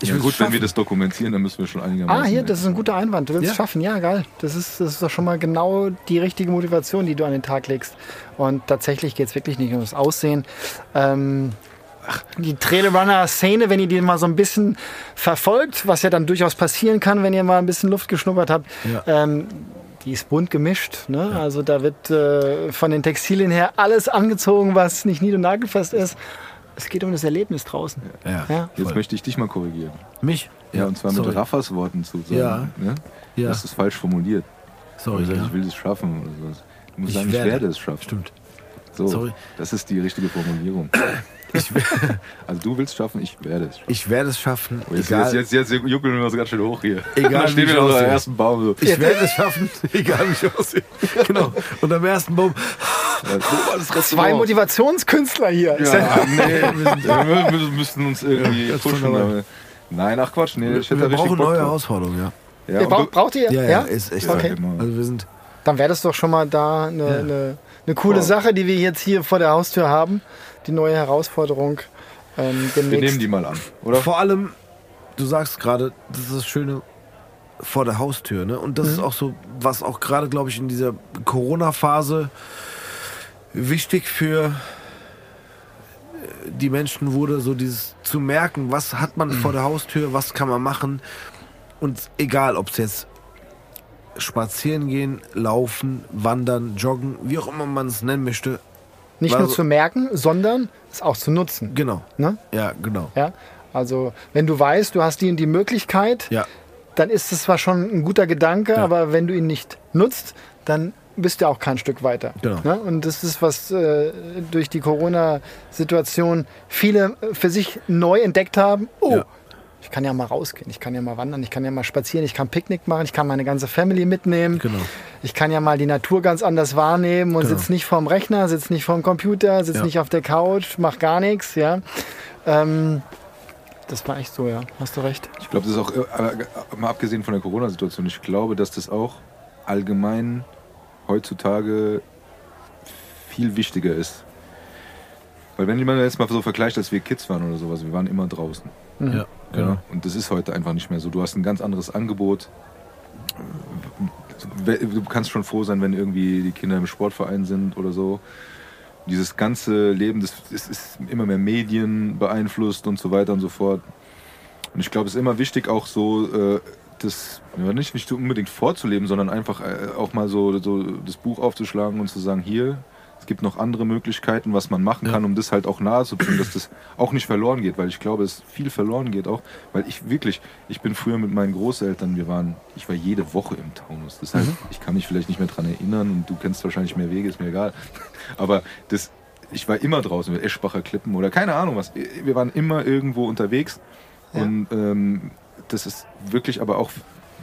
Ich, ja, gut, wenn wir das dokumentieren, dann müssen wir schon einigermaßen. Ah, hier, das ist ein guter Einwand. Du willst Ja. es schaffen, ja, geil. Das ist, das ist doch schon mal genau die richtige Motivation, die du an den Tag legst. Und tatsächlich geht es wirklich nicht um das Aussehen. Ähm, die Trailrunner-Szene, wenn ihr die mal so ein bisschen verfolgt, was ja dann durchaus passieren kann, wenn ihr mal ein bisschen Luft geschnuppert habt, Ja. ähm, die ist bunt gemischt. Ne? Also da wird äh, von den Textilien her alles angezogen, was nicht nied- und nagelfest ist. Es geht um das Erlebnis draußen. Ja. Ja. Jetzt möchte ich dich mal korrigieren. Mich? Ja, und zwar mit sorry. Raffas Worten zu sagen. Ja. Ne? Ja. Das ist falsch formuliert. Sorry, Also, ja. Ich will es schaffen oder sowas. Du musst Ich sagen, werde. ich werde es schaffen. Stimmt. So, Sorry. Das ist die richtige Formulierung. *coughs* Ich, *laughs* Also du willst schaffen, ich werde es schaffen. ich werde es schaffen. Oh, Jetzt, egal. jetzt, jetzt, jetzt juckeln wir uns ganz schön hoch hier. Egal, dann stehen ich wir auf aussehe. unserem ersten Baum. So. ich werde es schaffen, *laughs* egal wie ich aussehe. *laughs* Genau. Und am ersten Baum. Ja, Zwei. Motivationskünstler hier. Ja- Ja, nee, wir, wir müssen uns irgendwie Ganz pushen. nein, ach Quatsch, nee, ich hätte Wir da richtig brauchen Bock neue drauf. Herausforderungen, ja. Ja, Ihr braucht, ihr? Ja, ja, ist echt. Ja, Okay. immer. Also wir sind. Dann wäre das doch schon mal da eine, eine, coole Sache, die wir jetzt hier vor der Haustür haben. Die neue Herausforderung. Ähm, wir nehmen die mal an, oder? Vor allem, du sagst gerade, das ist das Schöne vor der Haustür, ne? Und das ist auch so, was auch gerade, glaube ich, in dieser Corona-Phase wichtig für äh, die Menschen wurde, so dieses zu merken, was hat man vor der Haustür, was kann man machen. Und egal, ob es jetzt spazieren gehen, laufen, wandern, joggen, wie auch immer man es nennen möchte. Nicht war nur so- zu merken, sondern es auch zu nutzen. Genau. Ne? Ja, genau. Ja? Also, wenn du weißt, du hast die und die Möglichkeit, Ja. dann ist es zwar schon ein guter Gedanke, Ja. aber wenn du ihn nicht nutzt, dann bist du auch kein Stück weiter. Genau. Ne? Und das ist, was äh, durch die Corona-Situation viele äh, für sich neu entdeckt haben. Oh, Ja. Ich kann ja mal rausgehen, ich kann ja mal wandern, ich kann ja mal spazieren, ich kann Picknick machen, ich kann meine ganze Family mitnehmen. Genau. Ich kann ja mal die Natur ganz anders wahrnehmen und Genau. sitze nicht vorm Rechner, sitze nicht vorm Computer, sitze Ja. nicht auf der Couch, mach gar nichts, ja. Ähm, das war echt so, ja. Hast du recht. Ich glaube, das ist auch, äh, äh, mal abgesehen von der Corona-Situation, ich glaube, dass das auch allgemein heutzutage viel wichtiger ist. Weil wenn man jetzt mal so vergleicht, als wir Kids waren oder sowas, wir waren immer draußen. Ja, genau. Ja, und das ist heute einfach nicht mehr so. Du hast ein ganz anderes Angebot. Du kannst schon froh sein, wenn irgendwie die Kinder im Sportverein sind oder so. Dieses ganze Leben, das, ist immer mehr Medien beeinflusst und so weiter und so fort. Und ich glaube, es ist immer wichtig, auch so äh, das nicht, nicht unbedingt vorzuleben, sondern einfach äh, auch mal so, so das Buch aufzuschlagen und zu sagen, hier, es gibt noch andere Möglichkeiten, was man machen Ja. kann, um das halt auch nahe zu bringen, dass das auch nicht verloren geht, weil ich glaube, es viel verloren geht auch, weil ich wirklich, ich bin früher mit meinen Großeltern, wir waren, ich war jede Woche im Taunus. Das heißt, ich kann mich vielleicht nicht mehr dran erinnern und du kennst wahrscheinlich mehr Wege, ist mir egal. *laughs* Aber das, ich war immer draußen mit Eschbacher Klippen oder keine Ahnung was. Wir waren immer irgendwo unterwegs und ähm, das ist wirklich aber auch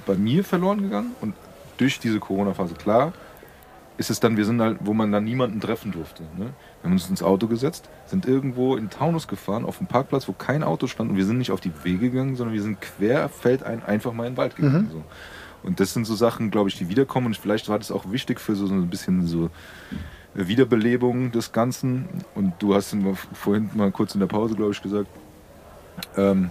bei mir verloren gegangen und durch diese Corona-Phase, klar, ist es dann, wir sind halt, wo man dann niemanden treffen durfte. Ne? Wir haben uns ins Auto gesetzt, sind irgendwo in Taunus gefahren, auf einem Parkplatz, wo kein Auto stand und wir sind nicht auf die Wege gegangen, sondern wir sind quer feldein einfach mal in den Wald gegangen. So. Und das sind so Sachen, glaube ich, die wiederkommen und vielleicht war das auch wichtig für so, so ein bisschen so Wiederbelebung des Ganzen. Und du hast vorhin mal kurz in der Pause, glaube ich, gesagt, ähm,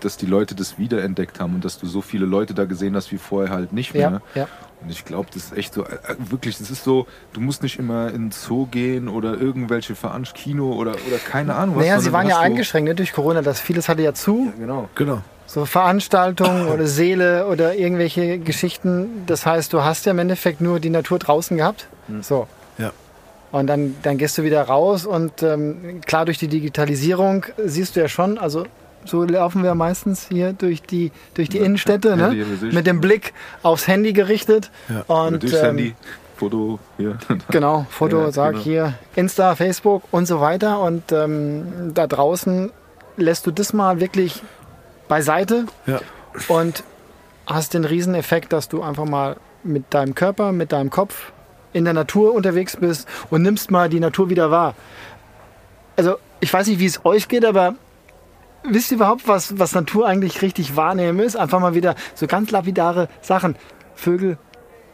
dass die Leute das wiederentdeckt haben und dass du so viele Leute da gesehen hast wie vorher halt nicht mehr. Ja, ja. Und ich glaube, das ist echt so, äh, wirklich, das ist so, du musst nicht immer in den Zoo gehen oder irgendwelche Veranst Kino oder, oder keine Ahnung was. Naja, sie waren ja eingeschränkt ne, durch Corona. Das vieles hatte ja zu. Ja, genau. Genau. So Veranstaltungen oder Seele oder irgendwelche Geschichten. Das heißt, du hast ja im Endeffekt nur die Natur draußen gehabt. Hm. So. Ja. Und dann, dann gehst du wieder raus und ähm, klar durch die Digitalisierung siehst du ja schon, also so laufen wir meistens hier durch die, durch die Innenstädte, ne? Mit dem Blick aufs Handy gerichtet. Und, Mit durchs ähm, Handy, Foto hier. *laughs* Genau, Foto, Ja, sag genau. hier Insta, Facebook und so weiter. Und ähm, da draußen lässt du das mal wirklich beiseite Ja. und hast den Rieseneffekt, dass du einfach mal mit deinem Körper, mit deinem Kopf in der Natur unterwegs bist und nimmst mal die Natur wieder wahr. Also ich weiß nicht, wie es euch geht, aber wisst ihr überhaupt, was, was Natur eigentlich richtig wahrnehmen ist? Einfach mal wieder so ganz lapidare Sachen. Vögel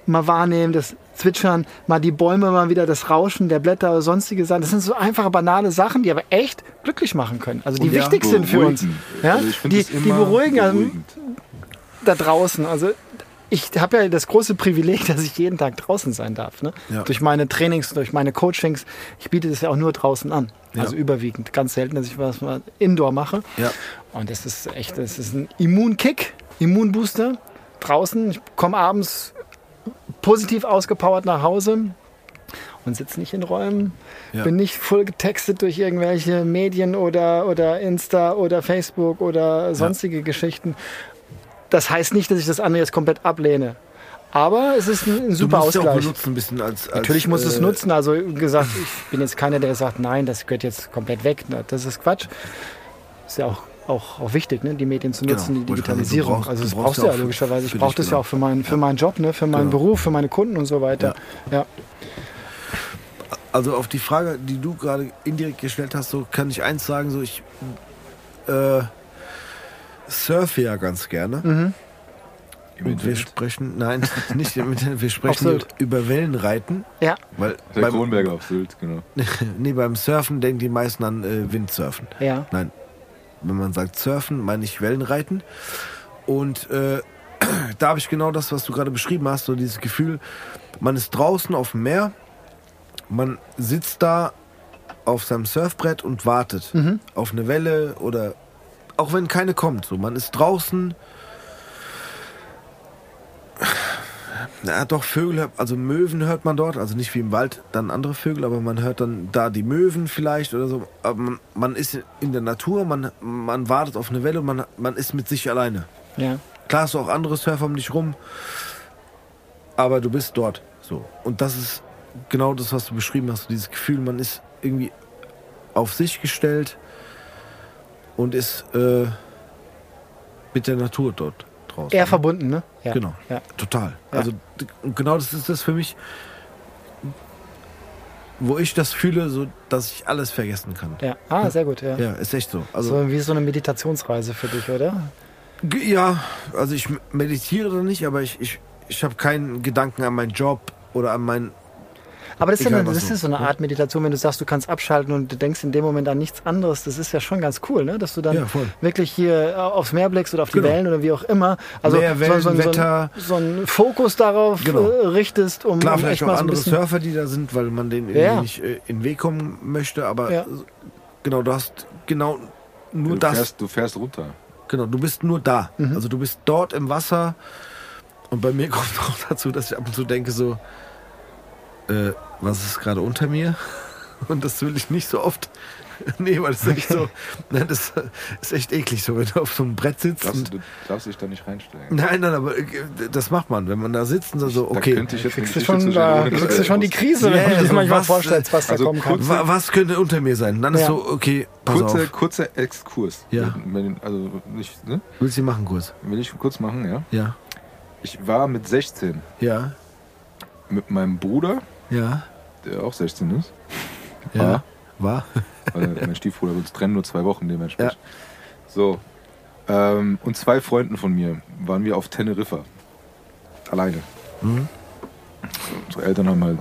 mal wahrnehmen, das Zwitschern, mal die Bäume, mal wieder das Rauschen der Blätter oder sonstige Sachen. Das sind so einfache, banale Sachen, die aber echt glücklich machen können. Also die ja, wichtig sind für uns. Ja? Also die, die beruhigen. Also, da draußen. Also ich habe ja das große Privileg, dass ich jeden Tag draußen sein darf. Ne? Ja. Durch meine Trainings, durch meine Coachings. Ich biete das ja auch nur draußen an. Ja. Also überwiegend. Ganz selten, dass ich was mal Indoor mache. Ja. Und das ist echt, das ist ein Immunkick, Immunbooster. Draußen, ich komme abends positiv ausgepowert nach Hause und sitze nicht in Räumen. Ja. Bin nicht voll getextet durch irgendwelche Medien oder, oder Insta oder Facebook oder sonstige Geschichten. Das heißt nicht, dass ich das andere jetzt komplett ablehne. Aber es ist ein, ein super du musst ja auch Ausgleich. benutzen ein bisschen als, als Natürlich muss es äh, nutzen. Also wie gesagt, ich bin jetzt keiner, der sagt, nein, das gehört jetzt komplett weg. Das ist Quatsch. Ist ja auch, auch, auch wichtig, ne? die Medien zu Genau. nutzen, die sagen, du Digitalisierung. brauchst- also das brauchst du ja ja logischerweise. Ich brauche das ja genau. auch für, mein, für meinen Job, ne? für meinen Genau. Beruf, für meine Kunden und so weiter. Ja. Also auf die Frage, die du gerade indirekt gestellt hast, so kann ich eins sagen, so ich äh, surfe ja ganz gerne. Mhm. Im Und *laughs* wir sprechen, nein, nicht im Internet, wir sprechen über Wellenreiten. ja, Weil Der beim, Kronberger auf Sylt, genau. *laughs* nee, beim Surfen denken die meisten an äh, Windsurfen. ja. Nein, wenn man sagt Surfen, meine ich Wellenreiten. Und äh, *clears throat* da habe ich genau das, was du gerade beschrieben hast, so dieses Gefühl, man ist draußen auf dem Meer, man sitzt da auf seinem Surfbrett und wartet auf eine Welle oder auch wenn keine kommt. So, man ist draußen. Na doch, Vögel, also Möwen hört man dort, also nicht wie im Wald dann andere Vögel, aber man hört dann da die Möwen vielleicht oder so. Aber man, man ist in der Natur, man, man wartet auf eine Welle und man, man ist mit sich alleine. ja. Klar hast du auch andere Surfer um dich rum, aber du bist dort. So. Und das ist genau das, was du beschrieben hast, dieses Gefühl, man ist irgendwie auf sich gestellt und ist äh, mit der Natur dort draußen. Eher verbunden, ne? Ja. Genau. Ja. Total. Also genau das ist das für mich, wo ich das fühle, so dass ich alles vergessen kann. Ja. Ah, sehr gut, ja. Ja, ist echt so. Also So wie so eine Meditationsreise für dich, oder? Ja, also ich meditiere da nicht, aber ich, ich, ich habe keinen Gedanken an meinen Job oder an mein. Aber das ist, ja eine, das so- ist so eine Art Meditation, wenn du sagst, du kannst abschalten und du denkst in dem Moment an nichts anderes. Das ist ja schon ganz cool, ne? dass du dann Ja, wirklich hier aufs Meer blickst oder auf die Genau. Wellen oder wie auch immer. Also Meer, Wellen, so, so, Wetter. so, einen- so einen Fokus darauf Genau. äh, richtest, um, Klar, um vielleicht echt auch mal so ein andere. Surfer, die da sind, weil man denen irgendwie Ja. nicht äh, in den Weg kommen möchte, aber Ja. äh, genau, du hast genau nur Du das. fährst, du fährst runter. Genau, du bist nur da. Mhm. Also du bist dort im Wasser. Und bei mir *laughs* kommt auch dazu, dass ich ab und zu denke so, äh, was ist gerade unter mir? *laughs* Und das will ich nicht so oft. *laughs* nee, weil das ist echt so, *laughs* nein, das ist echt eklig so, wenn du auf so einem Brett sitzt. Darfst, Und, du darfst dich da nicht reinstellen. nein, nein, aber äh, das macht man, wenn man da sitzt und so, so Da okay. könnte ich jetzt Kriegst du schon, zu da, ohne das kriegst du schon die Eltern- Krise, wenn du dir also manchmal was, vorstellst, was also da kommen kann. Was könnte unter mir sein? Dann ist Ja. so, okay, pass Kurze, auf. kurzer Exkurs. Ja. Also nicht, ne? Willst du machen kurz? Will ich kurz machen, ja? Ja. Ich war mit 16 Ja. mit meinem Bruder, Ja. der auch 16 ist. Ja. War? Weil mein Stiefbruder wir uns trennen nur zwei Wochen dementsprechend. So. Ähm, und zwei Freunden von mir waren wir auf Teneriffa. Alleine. Mhm. Unsere Eltern haben halt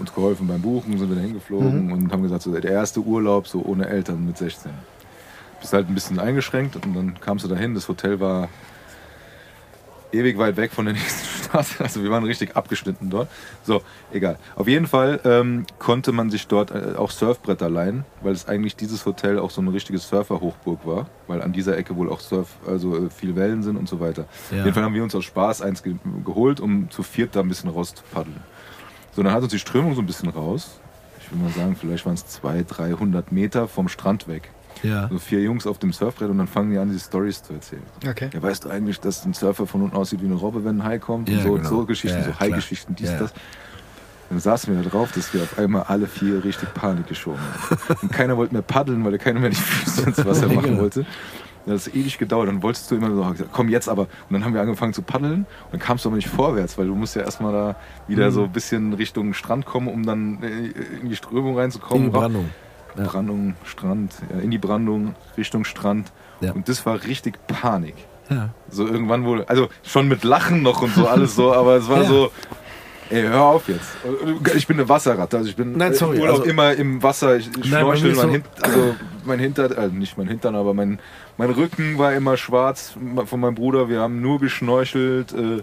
uns geholfen beim Buchen, sind wir da hingeflogen und haben gesagt, so, der erste Urlaub so ohne Eltern mit 16. Bist halt ein bisschen eingeschränkt und dann kamst du dahin. Das Hotel war ewig weit weg von der *laughs* nächsten Stadt. Also wir waren richtig abgeschnitten dort. So, egal. Auf jeden Fall ähm, konnte man sich dort äh, auch Surfbretter leihen, weil es eigentlich dieses Hotel auch so eine richtige Surferhochburg war, weil an dieser Ecke wohl auch Surf, also äh, viel Wellen sind und so weiter. Ja. Auf jeden Fall haben wir uns aus Spaß eins ge geholt, um zu viert da ein bisschen rauszupaddeln. So, dann hat uns die Strömung so ein bisschen raus ich will mal sagen, vielleicht waren es 200, 300 Meter vom Strand weg. Ja. So vier Jungs auf dem Surfbrett und dann fangen die an, die Stories zu erzählen. Okay. Ja, weißt du eigentlich, dass ein Surfer von unten aussieht wie eine Robbe, wenn ein Hai kommt? Ja, und so, genau. so Geschichten, Ja, so Hai-Geschichten, dies, das. Dann saßen wir da drauf, dass wir auf einmal alle vier richtig Panik geschoben haben. Und keiner wollte mehr paddeln, weil keiner mehr die Füße ins Wasser *laughs* machen Genau. wollte. Das hat ewig gedauert. Dann wolltest du immer so, gesagt, komm jetzt aber. Und dann haben wir angefangen zu paddeln. Und dann kamst du aber nicht vorwärts, weil du musst ja erstmal da wieder Mhm. so ein bisschen Richtung Strand kommen, um dann äh, in die Strömung reinzukommen. In die Brandung. Ja. Brandung, Strand, in die Brandung, Richtung Strand. Ja. Und das war richtig Panik. Ja. So irgendwann wohl, also schon mit Lachen noch und so alles so, aber es war Ja. so, ey, hör auf jetzt. Ich bin eine Wasserratte, also ich bin Nein, sorry, also- immer im Wasser, ich, ich Nein, schnorchel, mein, so- Hint, also mein Hintern, also nicht mein Hintern, aber mein, mein Rücken war immer schwarz von meinem Bruder, wir haben nur geschnorchelt, äh,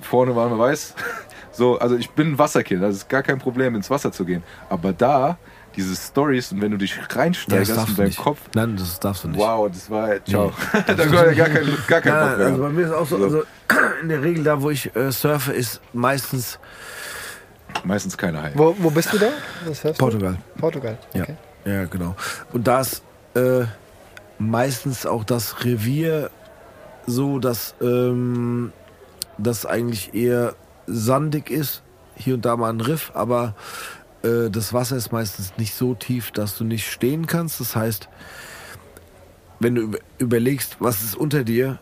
vorne waren wir weiß. *laughs* So, also ich bin ein Wasserkind, das ist gar kein Problem, ins Wasser zu gehen. Aber da, diese Stories und wenn du dich Ja, das reinsteigerst darfst in du deinem nicht. Kopf, Nein, das darfst du nicht. wow, das war, ciao. *laughs* da war ja gar kein, gar kein mehr. also bei mir ist auch so, So. also in der Regel da, wo ich äh, surfe, ist meistens Meistens keine Hai. Wo, wo bist du da? Portugal. Du? Portugal. Ja. Okay. Ja, genau. Und da ist äh, meistens auch das Revier so, dass ähm, das eigentlich eher sandig ist. Hier und da mal ein Riff, aber äh, das Wasser ist meistens nicht so tief, dass du nicht stehen kannst. Das heißt, wenn du über- überlegst, was ist unter dir,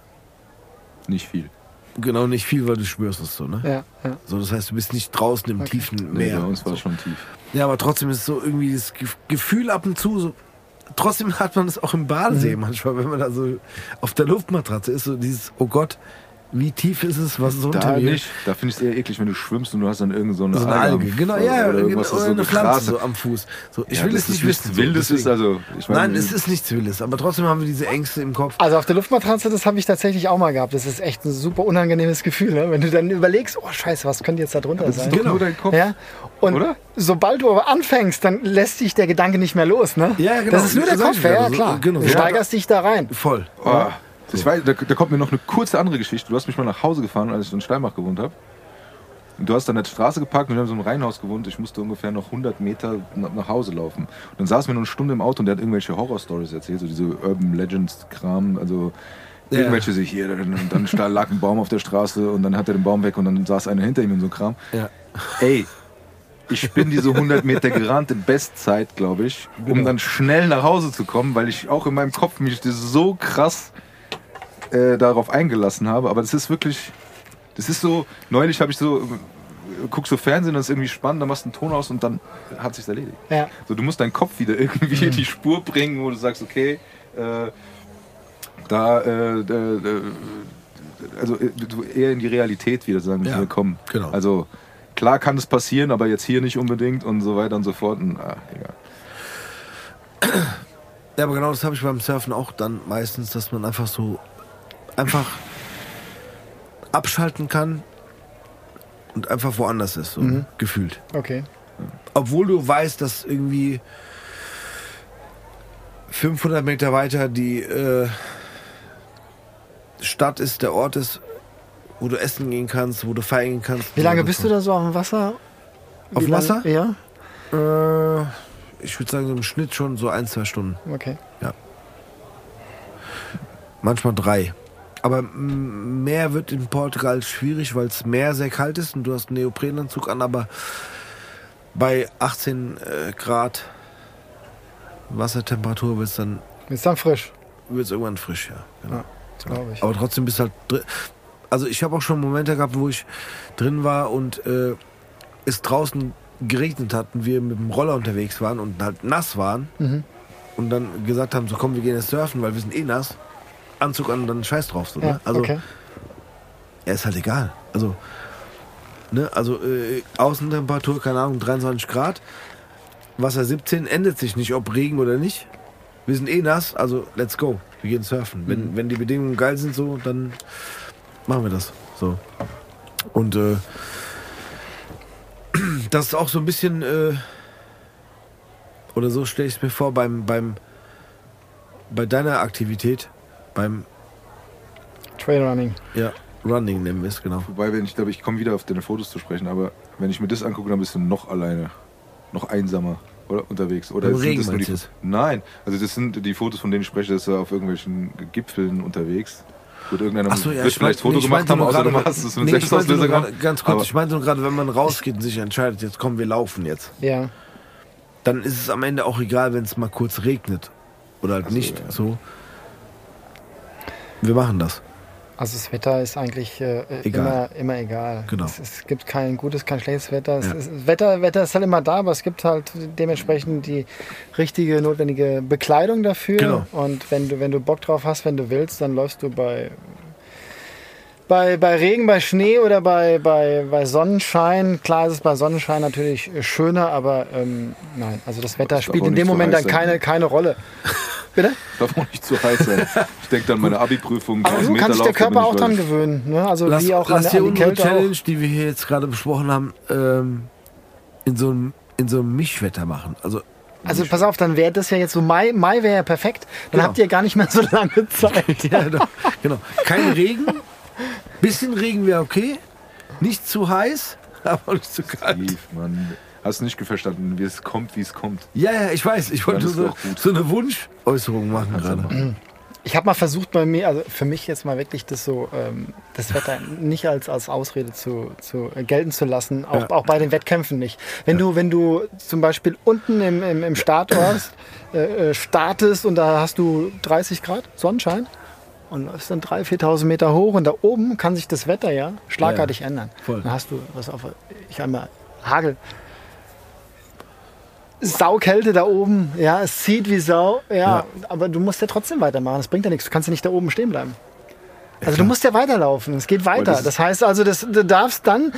Nicht viel. genau nicht viel, weil du spürst es so, ne? Ja, ja. So, das heißt, du bist nicht draußen im Okay. tiefen Nee, Meer. bei uns war es schon tief. Ja, aber trotzdem ist es so irgendwie das Ge- Gefühl ab und zu so. Trotzdem *laughs* hat man es auch im Badesee Mhm. manchmal, wenn man da so auf der Luftmatratze ist, so dieses, oh Gott, wie tief ist es, was ist unter Da mir? nicht. Da finde ich es eher eklig, wenn du schwimmst und du hast dann irgend so eine, So eine am- Alge, genau, ja, oder oder, oder so eine Pflanze so am Fuß. So, ich Ja, will es nicht wissen. so, Wildes ist, deswegen. also ich meine, Nein, es ist nichts Wildes, aber trotzdem haben wir diese Ängste im Kopf. Also auf der Luftmatratze, das habe ich tatsächlich auch mal gehabt. Das ist echt ein super unangenehmes Gefühl, ne? wenn du dann überlegst, oh Scheiße, was könnte jetzt da drunter das ist sein? Genau. nur dein Kopf. Ja? Und Oder? sobald du aber anfängst, dann lässt dich der Gedanke nicht mehr los. Ne? Ja, genau. Das ist nur der Kopf, ja, gerade, ja so, klar. genau. Du Ja. steigerst dich da rein. Voll. Oh, ich weiß, da, da kommt mir noch eine kurze andere Geschichte. Du hast mich mal nach Hause gefahren, als ich in Steinbach gewohnt habe. Und du hast dann an der Straße geparkt und wir haben so ein Reihenhaus gewohnt. Ich musste ungefähr noch 100 Meter nach, Hause laufen. Und dann saßen wir noch eine Stunde im Auto und der hat irgendwelche Horror-Stories erzählt, so diese Urban Legends-Kram. Also Ja. irgendwelche sich hier, dann, dann *laughs* lag ein Baum auf der Straße und dann hat er den Baum weg und dann saß einer hinter ihm in so einem Kram. Ja. Ey, ich bin diese 100 Meter gerannt in Bestzeit, glaube ich, um Genau. dann schnell nach Hause zu kommen, weil ich auch in meinem Kopf mich so krass äh, darauf eingelassen habe. Aber das ist wirklich, das ist so, neulich habe ich so, guckst so Fernsehen, das ist irgendwie spannend, dann machst du einen Ton aus und dann hat sich's erledigt. Ja. So, du musst deinen Kopf wieder *laughs* irgendwie in die Spur bringen, wo du sagst, okay, äh, da, äh, äh, äh, also äh, eher in die Realität wieder sagen, Ja, hier komm. genau. Also klar kann es passieren, aber jetzt hier nicht unbedingt und so weiter und so fort. Und, ah, egal. Ja, aber genau das habe ich beim Surfen auch dann meistens, dass man einfach so einfach abschalten kann und einfach woanders ist, so gefühlt. Okay. Obwohl du weißt, dass irgendwie 500 Meter weiter die äh, Stadt ist, der Ort ist, wo du essen gehen kannst, wo du feiern gehen kannst. Wie lange bist du da so auf dem Wasser? Auf Wie dem lange- Wasser? Ja. Äh, ich würde sagen, so im Schnitt schon so ein, zwei Stunden. Okay. Manchmal drei. Aber mehr wird in Portugal schwierig, weil es Meer sehr kalt ist und du hast einen Neoprenanzug an, aber bei 18 äh, Grad Wassertemperatur wird es dann Ist dann frisch. wird's irgendwann frisch, ja. Genau. Ja, glaube ich. Aber trotzdem bist halt drin. Also ich habe auch schon Momente gehabt, wo ich drin war und äh, es draußen geregnet hat und wir mit dem Roller unterwegs waren und halt nass waren Mhm. und dann gesagt haben, so komm, wir gehen jetzt surfen, weil wir sind eh nass. Anzug an und dann scheiß drauf. So, Ja, ne? Also okay. ja, ist halt egal. Also, ne, also äh, Außentemperatur, keine Ahnung, 23 Grad. Wasser 17 ändert sich nicht, ob Regen oder nicht. Wir sind eh nass, also let's go. Wir gehen surfen. Wenn, wenn die Bedingungen geil sind, so, dann machen wir das. So. Und äh, *clears throat* das ist auch so ein bisschen, äh, oder so stelle ich es mir vor, beim, beim, bei deiner Aktivität, beim Trailrunning. ja, Running nennen wir es, genau. Wobei, wenn ich glaube, ich komme wieder auf deine Fotos zu sprechen, aber wenn ich mir das angucke, dann bist du noch alleine. noch einsamer oder unterwegs. Oder sind Regen das nur die, Nein, also das sind die Fotos, von denen ich spreche, das ist auf irgendwelchen Gipfeln unterwegs. Wird irgendeiner Ach so, ja, wird ich vielleicht Foto nee, gemacht haben, außer du gerade, machst es mit nee, Selbstauslöser gemacht. Ganz kurz, Aber- ich meinte nur gerade, wenn man rausgeht und sich entscheidet, jetzt kommen wir laufen jetzt, Ja. dann ist es am Ende auch egal, wenn es mal kurz regnet. Oder halt Ach so, nicht. ja. So. Wir machen das. Also das Wetter ist eigentlich äh, Egal. Immer, immer egal. Genau. Es, es gibt kein gutes, kein schlechtes Wetter. Ja. es, Wetter. Wetter ist halt immer da, aber es gibt halt dementsprechend die richtige, notwendige Bekleidung dafür. Genau. Und wenn du, wenn du Bock drauf hast, wenn du willst, dann läufst du bei, bei, bei Regen, bei Schnee oder bei, bei, bei Sonnenschein. Klar ist es bei Sonnenschein natürlich schöner, aber ähm, nein, also das Wetter spielt in dem Moment dann keine, keine Rolle. Bitte? *laughs* Darf auch nicht zu heiß sein. Ich denke dann meine Abi-Prüfung. Aber so 1000 kann sich der Körper auch dran gewöhnen. Ne? Also Lass, wie auch lass an, dir an die Kälte auch. Challenge, die wir hier jetzt gerade besprochen haben, ähm, in so einem in so einem Mischwetter machen. Also Also pass auf, dann wäre das ja jetzt so Mai, Mai wäre ja perfekt. Dann Genau. habt ihr gar nicht mehr so lange *laughs* Zeit. ja, genau. Kein Regen. Bisschen Regen wäre okay. Nicht zu heiß, *laughs* aber auch nicht zu kalt. Steve, Mann. Hast du nicht verstanden, wie es kommt, wie es kommt. Ja, ja, ich weiß. Ich wollte so, so eine Wunschäußerung machen du gerade. Ich habe mal versucht bei mir, also für mich jetzt mal wirklich das so, ähm, das Wetter nicht als, als Ausrede zu, zu äh, gelten zu lassen, auch, Ja. auch bei den Wettkämpfen nicht. Wenn du, wenn du zum Beispiel unten im, im, im Startort äh, äh, startest und da hast du 30 Grad Sonnenschein und läufst dann 3.000, 4.000 Meter hoch und da oben kann sich das Wetter ja schlagartig ändern. voll. Dann hast du, was auf, ich einmal Hagel. Saukälte da oben, ja, es zieht wie Sau, ja, Ja. aber du musst ja trotzdem weitermachen. Das bringt ja nichts. Du kannst ja nicht da oben stehen bleiben. Also du musst ja weiterlaufen. Es geht weiter. das Das heißt also, das, du darfst dann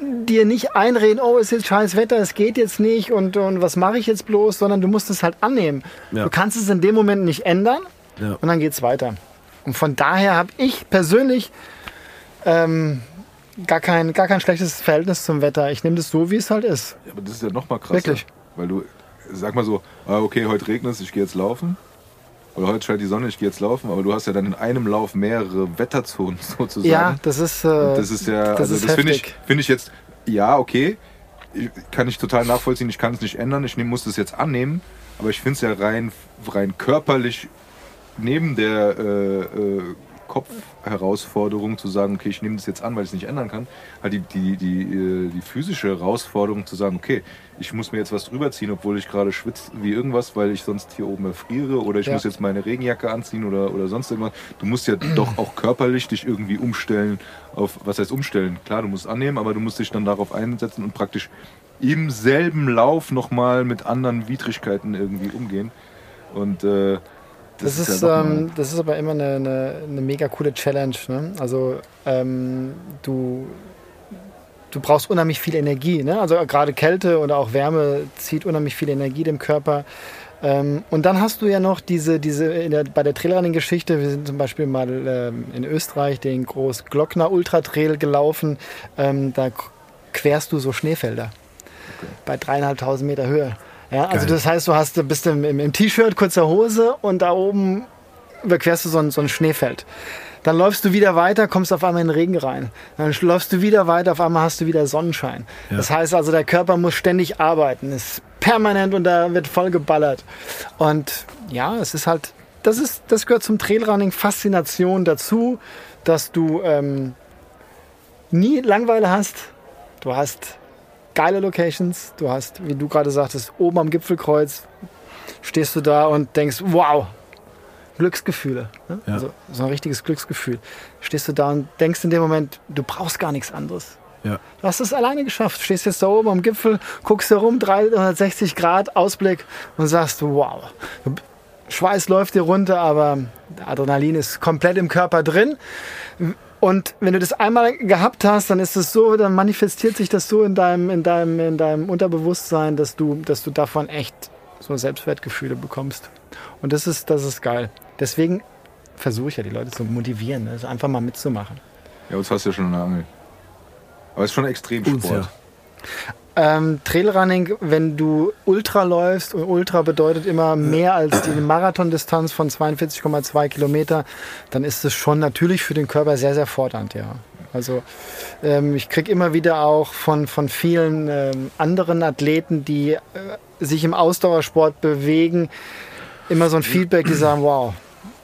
dir nicht einreden, oh, es ist jetzt scheiß Wetter, es geht jetzt nicht und, und was mache ich jetzt bloß, sondern du musst es halt annehmen. Ja. Du kannst es in dem Moment nicht ändern Ja. und dann geht's weiter. Und von daher habe ich persönlich ähm, gar, kein, gar kein schlechtes Verhältnis zum Wetter. Ich nehme das so, wie es halt ist. Ja, aber das ist ja noch mal krasser. Wirklich? Weil du, sag mal so, ah, okay, heute regnet es, ich gehe jetzt laufen. Oder heute scheint die Sonne, ich gehe jetzt laufen. Aber du hast ja dann in einem Lauf mehrere Wetterzonen *laughs* sozusagen. Ja, das ist, äh, das ist ja, das also ist das finde ich, finde ich jetzt, ja, okay, ich- kann ich total nachvollziehen, ich kann es nicht ändern, ich nehm- muss das jetzt annehmen, aber ich finde es ja rein, rein körperlich neben der äh, äh, Kopfherausforderung zu sagen, okay, ich nehme das jetzt an, weil ich es nicht ändern kann, halt die, die, die, äh, die physische Herausforderung zu sagen, okay, ich muss mir jetzt was drüber ziehen, obwohl ich gerade schwitze wie irgendwas, weil ich sonst hier oben erfriere oder ich Ja. muss jetzt meine Regenjacke anziehen oder, oder sonst irgendwas. Du musst ja *clears throat* doch auch körperlich dich irgendwie umstellen auf, was heißt umstellen? Klar, du musst annehmen, aber du musst dich dann darauf einsetzen und praktisch im selben Lauf nochmal mit anderen Widrigkeiten irgendwie umgehen. Und äh, Das, das, ist, ja noch mal- ähm, das ist aber immer eine, eine, eine mega coole Challenge. Ne? Also ähm, du, du brauchst unheimlich viel Energie. Ne? Also gerade Kälte oder auch Wärme zieht unheimlich viel Energie dem Körper. Ähm, und dann hast du ja noch diese, diese in der, bei der Trailrunning-Geschichte, wir sind zum Beispiel mal ähm, in Österreich den Großglockner Ultra Trail gelaufen. Ähm, da querst du so Schneefelder bei dreieinhalbtausend Meter Höhe. Ja, also Geil. das heißt, du hast, bist im, im, im T-Shirt, kurzer Hose und da oben überquerst du so ein, so ein Schneefeld. Dann läufst du wieder weiter, kommst auf einmal in den Regen rein. Dann läufst du wieder weiter, auf einmal hast du wieder Sonnenschein. Das heißt also, der Körper muss ständig arbeiten, ist permanent und da wird voll geballert. Und ja, es ist halt, das, ist, das gehört zum Trailrunning Faszination dazu, dass du ähm, nie Langweile hast. Du hast geile Locations. Du hast, wie du gerade sagtest, oben am Gipfelkreuz stehst du da und denkst, wow, Glücksgefühle. Ne? Ja. Also so ein richtiges Glücksgefühl. Stehst du da und denkst in dem Moment, du brauchst gar nichts anderes. Ja. Du hast es alleine geschafft. Stehst jetzt da oben am Gipfel, guckst herum, 360 Grad Ausblick und sagst, wow. Schweiß läuft dir runter, aber Adrenalin ist komplett im Körper drin. Und wenn du das einmal gehabt hast, dann ist es so, dann manifestiert sich das so in deinem, in deinem, in deinem Unterbewusstsein, dass du, dass du davon echt so Selbstwertgefühle bekommst. Und das ist, das ist geil. Deswegen versuche ich ja die Leute zu motivieren, ne? also einfach mal mitzumachen. ja, uns hast du ja schon eine Angel. Aber es ist schon extrem Uns, Sport. ja. Ähm, Trailrunning, wenn du Ultra läufst, und Ultra bedeutet immer mehr als die Marathondistanz von 42,2 Kilometer, dann ist es schon natürlich für den Körper sehr, sehr fordernd, ja. Also ähm, ich kriege immer wieder auch von, von vielen ähm, anderen Athleten, die äh, sich im Ausdauersport bewegen, immer so ein Feedback, die sagen, wow,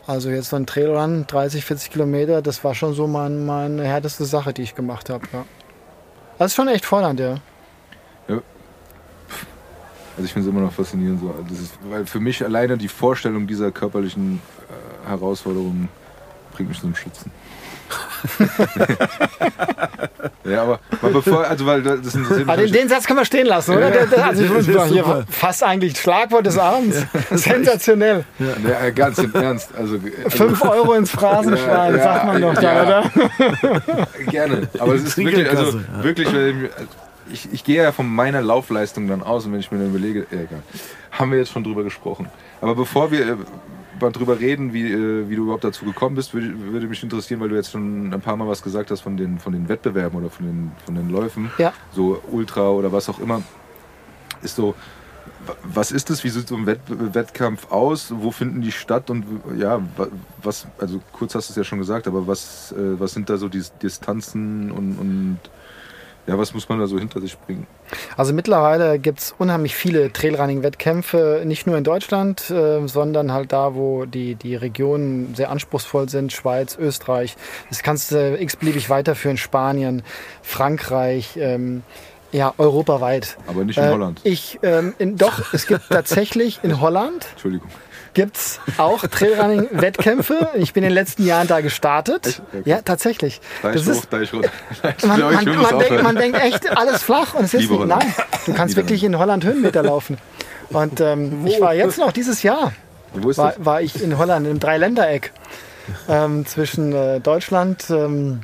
also jetzt so ein Trailrun, 30, 40 Kilometer, das war schon so mein, meine härteste Sache, die ich gemacht habe. Ja. Das ist schon echt fordernd, ja. Also ich finde es immer noch faszinierend so. Das ist, weil für mich alleine die Vorstellung dieser körperlichen äh, Herausforderung bringt mich zum Schützen. *laughs* ja, aber mal bevor, also weil das sind, das sind Ah, den, Satz kann man stehen lassen, oder? Der, der, also ich muss Das ist hier *laughs* fast eigentlich Schlagwort des Abends. *laughs* Sensationell. ja, ganz im Ernst. Also, also Fünf Euro ins Phrasenschwein, Ja, ja, sagt man doch ja. da, oder? gerne. Aber es ist wirklich, also ja. wirklich, weil ich, ich gehe ja von meiner Laufleistung dann aus und wenn ich mir dann überlege, egal, haben wir jetzt schon drüber gesprochen. Aber bevor wir äh, mal drüber reden, wie, äh, wie du überhaupt dazu gekommen bist, würde, würde mich interessieren, weil du jetzt schon ein paar Mal was gesagt hast von den, von den Wettbewerben oder von den, von den Läufen, Ja. so Ultra oder was auch immer, ist so, wa- was ist das? Wie sieht so ein Wett Wettkampf aus? Wo finden die statt? Und ja, wa- was, also kurz hast du es ja schon gesagt, aber was, äh, was sind da so die Distanzen und, und ja, was muss man da so hinter sich bringen? Also mittlerweile gibt es unheimlich viele Trailrunning-Wettkämpfe, nicht nur in Deutschland, äh, sondern halt da, wo die, die Regionen sehr anspruchsvoll sind, Schweiz, Österreich. Das kannst du x-beliebig weiterführen, Spanien, Frankreich, ähm, ja, europaweit. Aber nicht in Äh, Holland. Ich, ähm, in, doch, es gibt *laughs* tatsächlich in Holland Entschuldigung. Gibt's auch Trailrunning-Wettkämpfe. Ich bin in den letzten Jahren da gestartet. Okay. Ja, tatsächlich. Da Das ist, hoch, da *laughs* ich runter. man, man, man, denkt, man denkt echt, alles flach und es ist nicht. Nein, du kannst Liebe wirklich in Holland Höhenmeter laufen. Und ähm, ich war jetzt noch dieses Jahr, ist war, war ich in Holland, im Dreiländereck ähm, zwischen äh, Deutschland, ähm,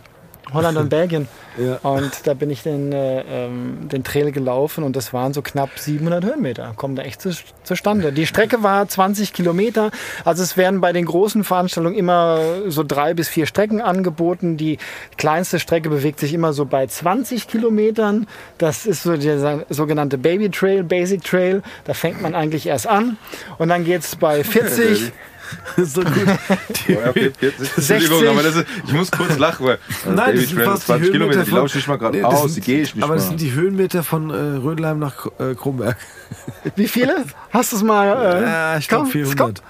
Holland und Belgien. *laughs* Ja. Und da bin ich den, äh, ähm, den Trail gelaufen und das waren so knapp 700 Höhenmeter. Kommen da echt zu, zustande. Die Strecke war 20 Kilometer. Also es werden bei den großen Veranstaltungen immer so drei bis vier Strecken angeboten. Die kleinste Strecke bewegt sich immer so bei 20 Kilometern. Das ist so der sogenannte Baby Trail, Basic Trail. Da fängt man eigentlich erst an. Und dann geht's bei 40. *laughs* so gut. Oh, ja, okay, jetzt- Entschuldigung, 60. aber das ist, ich muss kurz lachen, weil *laughs* Nein, Baby das sind fast die 20 Kilometer, Höhenmeter die laufe ich mal gerade Nee, aus, sind- die gehe ich nicht Aber mal. das sind die Höhenmeter von äh, Rödelheim nach äh, Kronberg. *laughs* Wie viele? Hast du es mal? Äh, Ja, ich glaube komm. 400.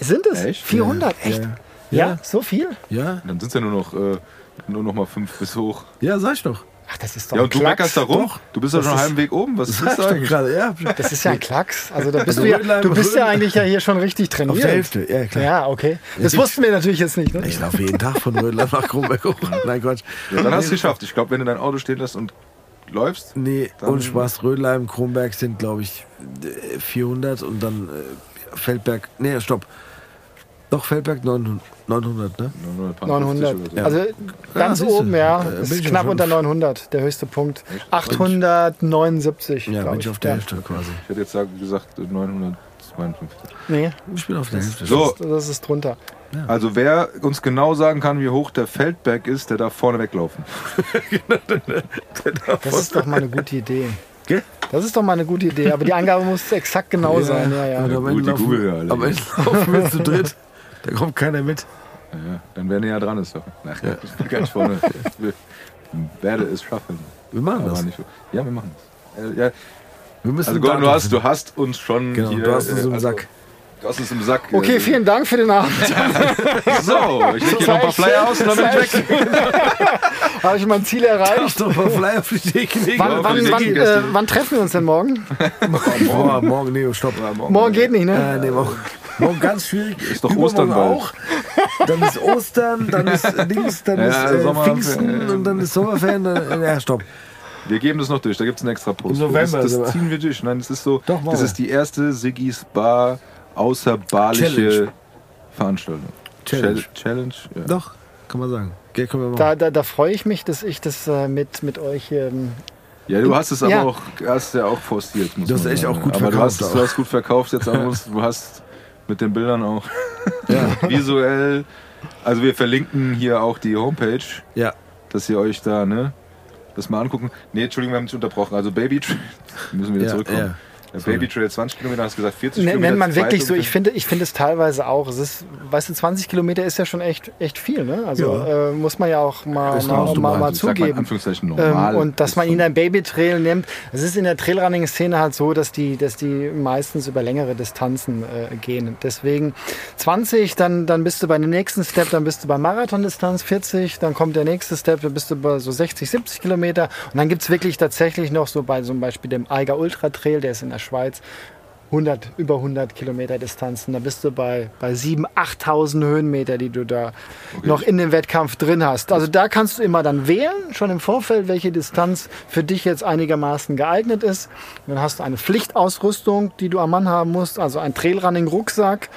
Sind es? Echt? 400? Echt? Ja. Ja. Ja. so viel? Ja, Dann sind es ja nur noch, äh, nur noch mal fünf bis hoch. ja, sag ich doch. Ach, das ist doch Ja, ein und du Klacks. meckerst da rum? Doch. Du bist doch Das schon halben Weg oben. Was ist das eigentlich? gerade, ja. Das ist ja ein *laughs* Klacks. Also da bist Also du ja, du bist ja eigentlich ja hier schon richtig trainiert. Auf der Hälfte, ja klar. Ja, okay. Das Ja, wussten wir natürlich jetzt nicht. Ne? Ich laufe jeden Tag von Rödelheim nach Kronberg hoch. *laughs* Nein, Quatsch. Ja, dann hast du es geschafft. Ich glaube, wenn du dein Auto stehen lässt und läufst, Nee, und Spaß, Rödelheim, Kronberg sind, glaube ich, äh, 400 und dann äh, Feldberg, nee, stopp. Doch, Feldberg 900, 900 ne? 900. 900. oder so. Also ganz du. oben, ja. Äh, Das ist knapp unter 900, der höchste Punkt. Echt? 879, Ja, bin ich auf der Ja. Hälfte quasi. Ich hätte jetzt sagen- gesagt 952. Nee, Ich bin auf der Hälfte. So, das ist drunter. also wer uns genau sagen kann, wie hoch der Feldberg ist, der darf vorne weglaufen. *laughs* Das ist doch mal eine gute Idee. Gell? Das ist doch mal eine gute Idee. Aber die Angabe muss exakt genau sein. Ja, ja. Gut, die ja alle. am Ende laufen wir zu dritt. *laughs* Da kommt keiner mit. Ja, ja. Dann wer näher dran ist. Doch. Ach, ich bin ganz vorne. Ich werde es schaffen. Wir machen Aber das. nicht so. Ja, wir machen das. Äh, Ja, Wir müssen also ein Gordon, du hast, du hast uns schon Genau, hier... du hast uns äh, im also, Sack. Du hast uns im Sack. Okay, äh, vielen Dank für den Abend. *laughs* So, ich leg hier noch ein paar Flyer aus und dann bin ich weg. *laughs* Habe ich mein Ziel erreicht? Hast doch mal Flyer auf die legen. Wann, wann, die wann, äh, wann treffen wir uns denn morgen? *laughs* Boah, morgen, nee, stopp. Morgen geht nicht, ne? Äh, nee, morgen, morgen ganz schwierig. *laughs* Ist doch Ostern auch. Dann ist Ostern, dann ist *laughs* links, dann Ja, ist äh, Pfingsten äh, und dann ist Sommerferien. Dann, ja, stopp. Wir geben das noch durch, da gibt es einen extra Post. Im November Das, das ziehen wir durch. Nein, das ist so. Doch, das ist die erste Siggy's Bar außerbarliche Challenge. Veranstaltung. Challenge. Chal- Challenge? Ja. Doch, kann man sagen. Gell, können wir machen. Da, da, da freue ich mich, dass ich das äh, mit, mit euch. Ähm, ja, du hast es aber Ja. auch, hast ja auch forciert. Muss Du hast man echt sagen. auch gut aber du hast, verkauft du auch. hast gut verkauft jetzt auch. *laughs* Du hast mit den Bildern auch *laughs* visuell. Also wir verlinken hier auch die Homepage, ja, dass ihr euch da, ne, das mal angucken. Nee, Entschuldigung, wir haben dich unterbrochen. Also Baby *laughs* müssen wir wieder ja, zurückkommen. ja. Baby Trail 20 Kilometer, hast du gesagt 40 N- Kilometer. Nennt man wirklich so, ich finde, ich finde es teilweise auch. Es ist, weißt du, 20 Kilometer ist ja schon echt, echt viel, ne? Also Ja. äh, muss man ja auch mal, mal, noch mal, mal in zugeben. Anführungszeichen Ähm, und dass man ihn ein Babytrail nimmt. Es ist in der Trailrunning-Szene halt so, dass die, dass die meistens über längere Distanzen äh, gehen. Deswegen 20, dann, dann bist du bei dem nächsten Step, dann bist du bei Marathondistanz 40, dann kommt der nächste Step, dann bist du bei so 60, 70 Kilometer. Und dann gibt's wirklich tatsächlich noch so bei zum Beispiel dem Eiger Ultra Trail, der ist in der Schweiz, 100, über 100 Kilometer Distanzen. Da bist du bei, bei 7.000, 8.000 Höhenmeter, die du da noch in dem Wettkampf drin hast. Also da kannst du immer dann wählen, schon im Vorfeld, welche Distanz für dich jetzt einigermaßen geeignet ist. Und dann hast du eine Pflichtausrüstung, die du am Mann haben musst, also ein Trailrunning-Rucksack.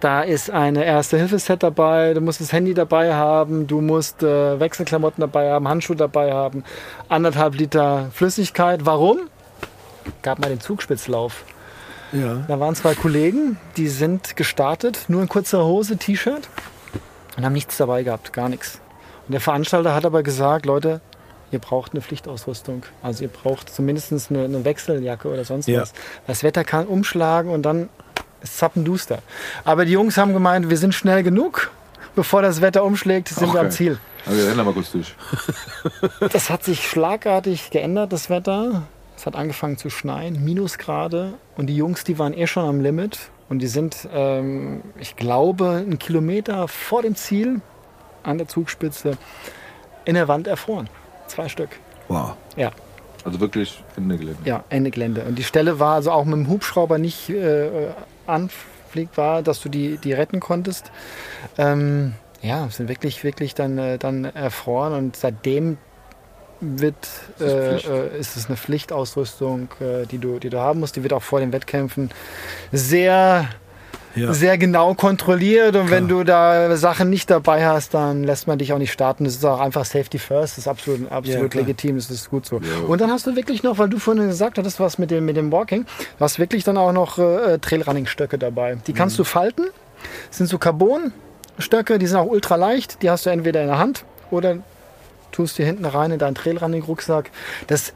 Da ist eine Erste-Hilfe-Set dabei, du musst das Handy dabei haben, du musst äh, Wechselklamotten dabei haben, Handschuhe dabei haben, anderthalb Liter Flüssigkeit. Warum? Gab mal den Zugspitzlauf. Ja. Da waren zwei Kollegen, die sind gestartet, nur in kurzer Hose, T-Shirt und haben nichts dabei gehabt, gar nichts. Und der Veranstalter hat aber gesagt, Leute, ihr braucht eine Pflichtausrüstung. Also ihr braucht zumindest eine, eine Wechseljacke oder sonst Ja. was. Das Wetter kann umschlagen und dann ist zappenduster. Aber die Jungs haben gemeint, wir sind schnell genug. Bevor das Wetter umschlägt, sind wir am Okay. Ziel. Also, wir rennen kurz durch. Das hat sich schlagartig geändert, das Wetter. Es hat angefangen zu schneien, Minusgrade. Und die Jungs, die waren eh schon am Limit. Und die sind, ähm, ich glaube, einen Kilometer vor dem Ziel an der Zugspitze in der Wand erfroren. Zwei Stück. Wow. Ja, Also wirklich Ende Gelände. ja, Ende Gelände. Und die Stelle war also auch mit dem Hubschrauber nicht äh, anfliegbar, dass du die, die retten konntest. Ähm, ja, sind wirklich, wirklich dann, äh, dann erfroren. Und seitdem wird, Ist es äh, äh, ist es eine Pflichtausrüstung, äh, die, du, die du haben musst. Die wird auch vor den Wettkämpfen sehr, Ja. sehr genau kontrolliert. Und wenn du da Sachen nicht dabei hast, dann lässt man dich auch nicht starten. Das ist auch einfach Safety First. Das ist absolut, absolut klar. legitim. Das ist gut so. Ja. Und dann hast du wirklich noch, weil du vorhin gesagt hattest, was mit dem, mit dem Walking, du hast wirklich dann auch noch äh, Trailrunning-Stöcke dabei. Die kannst du falten. Das sind so Carbon-Stöcke, die sind auch ultra leicht. Die hast du entweder in der Hand oder tust die hinten rein in deinen Trailrunning-Rucksack. Das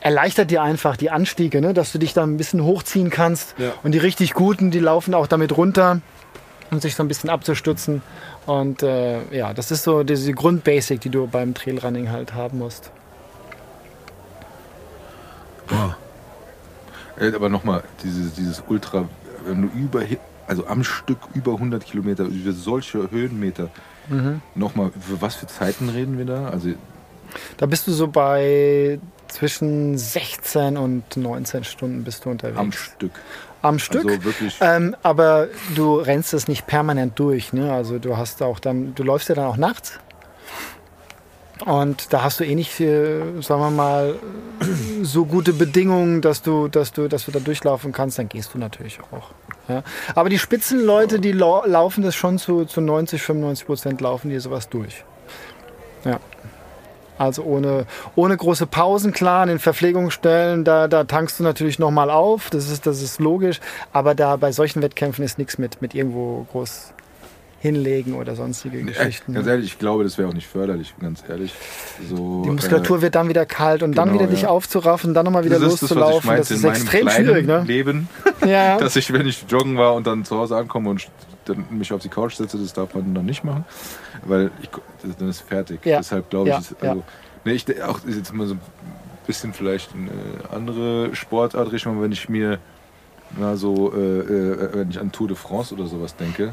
erleichtert dir einfach die Anstiege, ne? dass du dich da ein bisschen hochziehen kannst. Ja. Und die richtig guten, die laufen auch damit runter, um sich so ein bisschen abzustützen. Und äh, ja, das ist so diese Grundbasic, die du beim Trailrunning halt haben musst. Wow. Äh, Aber nochmal, dieses, dieses Ultra, wenn du über, also am Stück über 100 Kilometer, über solche Höhenmeter, Mhm. nochmal, für was für Zeiten reden wir da? Also Da bist du so bei zwischen 16 und 19 Stunden bist du unterwegs. am Stück. Am Stück. Also wirklich, Ähm, aber du rennst es nicht permanent durch. Ne? Also du hast auch dann, du läufst ja dann auch nachts. Und da hast du eh nicht, sagen wir mal, so gute Bedingungen, dass du, dass du, dass du da durchlaufen kannst, dann gehst du natürlich auch. Ja? Aber die Spitzenleute, die lau laufen das schon zu, zu 90, 95 Prozent laufen die sowas durch. Ja. Also ohne, ohne große Pausen, klar, an den Verpflegungsstellen, da, da tankst du natürlich nochmal auf, das ist, das ist logisch, aber da bei solchen Wettkämpfen ist nichts mit, mit irgendwo groß hinlegen oder sonstige äh, Geschichten. ganz ehrlich, ich glaube, das wäre auch nicht förderlich, ganz ehrlich. So, Die Muskulatur wird dann wieder kalt und dann genau, wieder dich ja. aufzuraffen, dann nochmal äh, wieder das das, loszulaufen. meinte Das ist extrem schwierig, ne? Leben, *laughs* Ja. *laughs* dass ich, wenn ich joggen war und dann zu Hause ankomme und dann mich auf die Couch setze, das darf man dann nicht machen, weil ich, das- dann ist fertig. Ja. Deshalb glaube ich, ist, also, nee, ich auch ist jetzt mal so ein bisschen vielleicht eine andere Sportart Richtung, wenn ich mir na, so, äh, äh, wenn ich an Tour de France oder sowas denke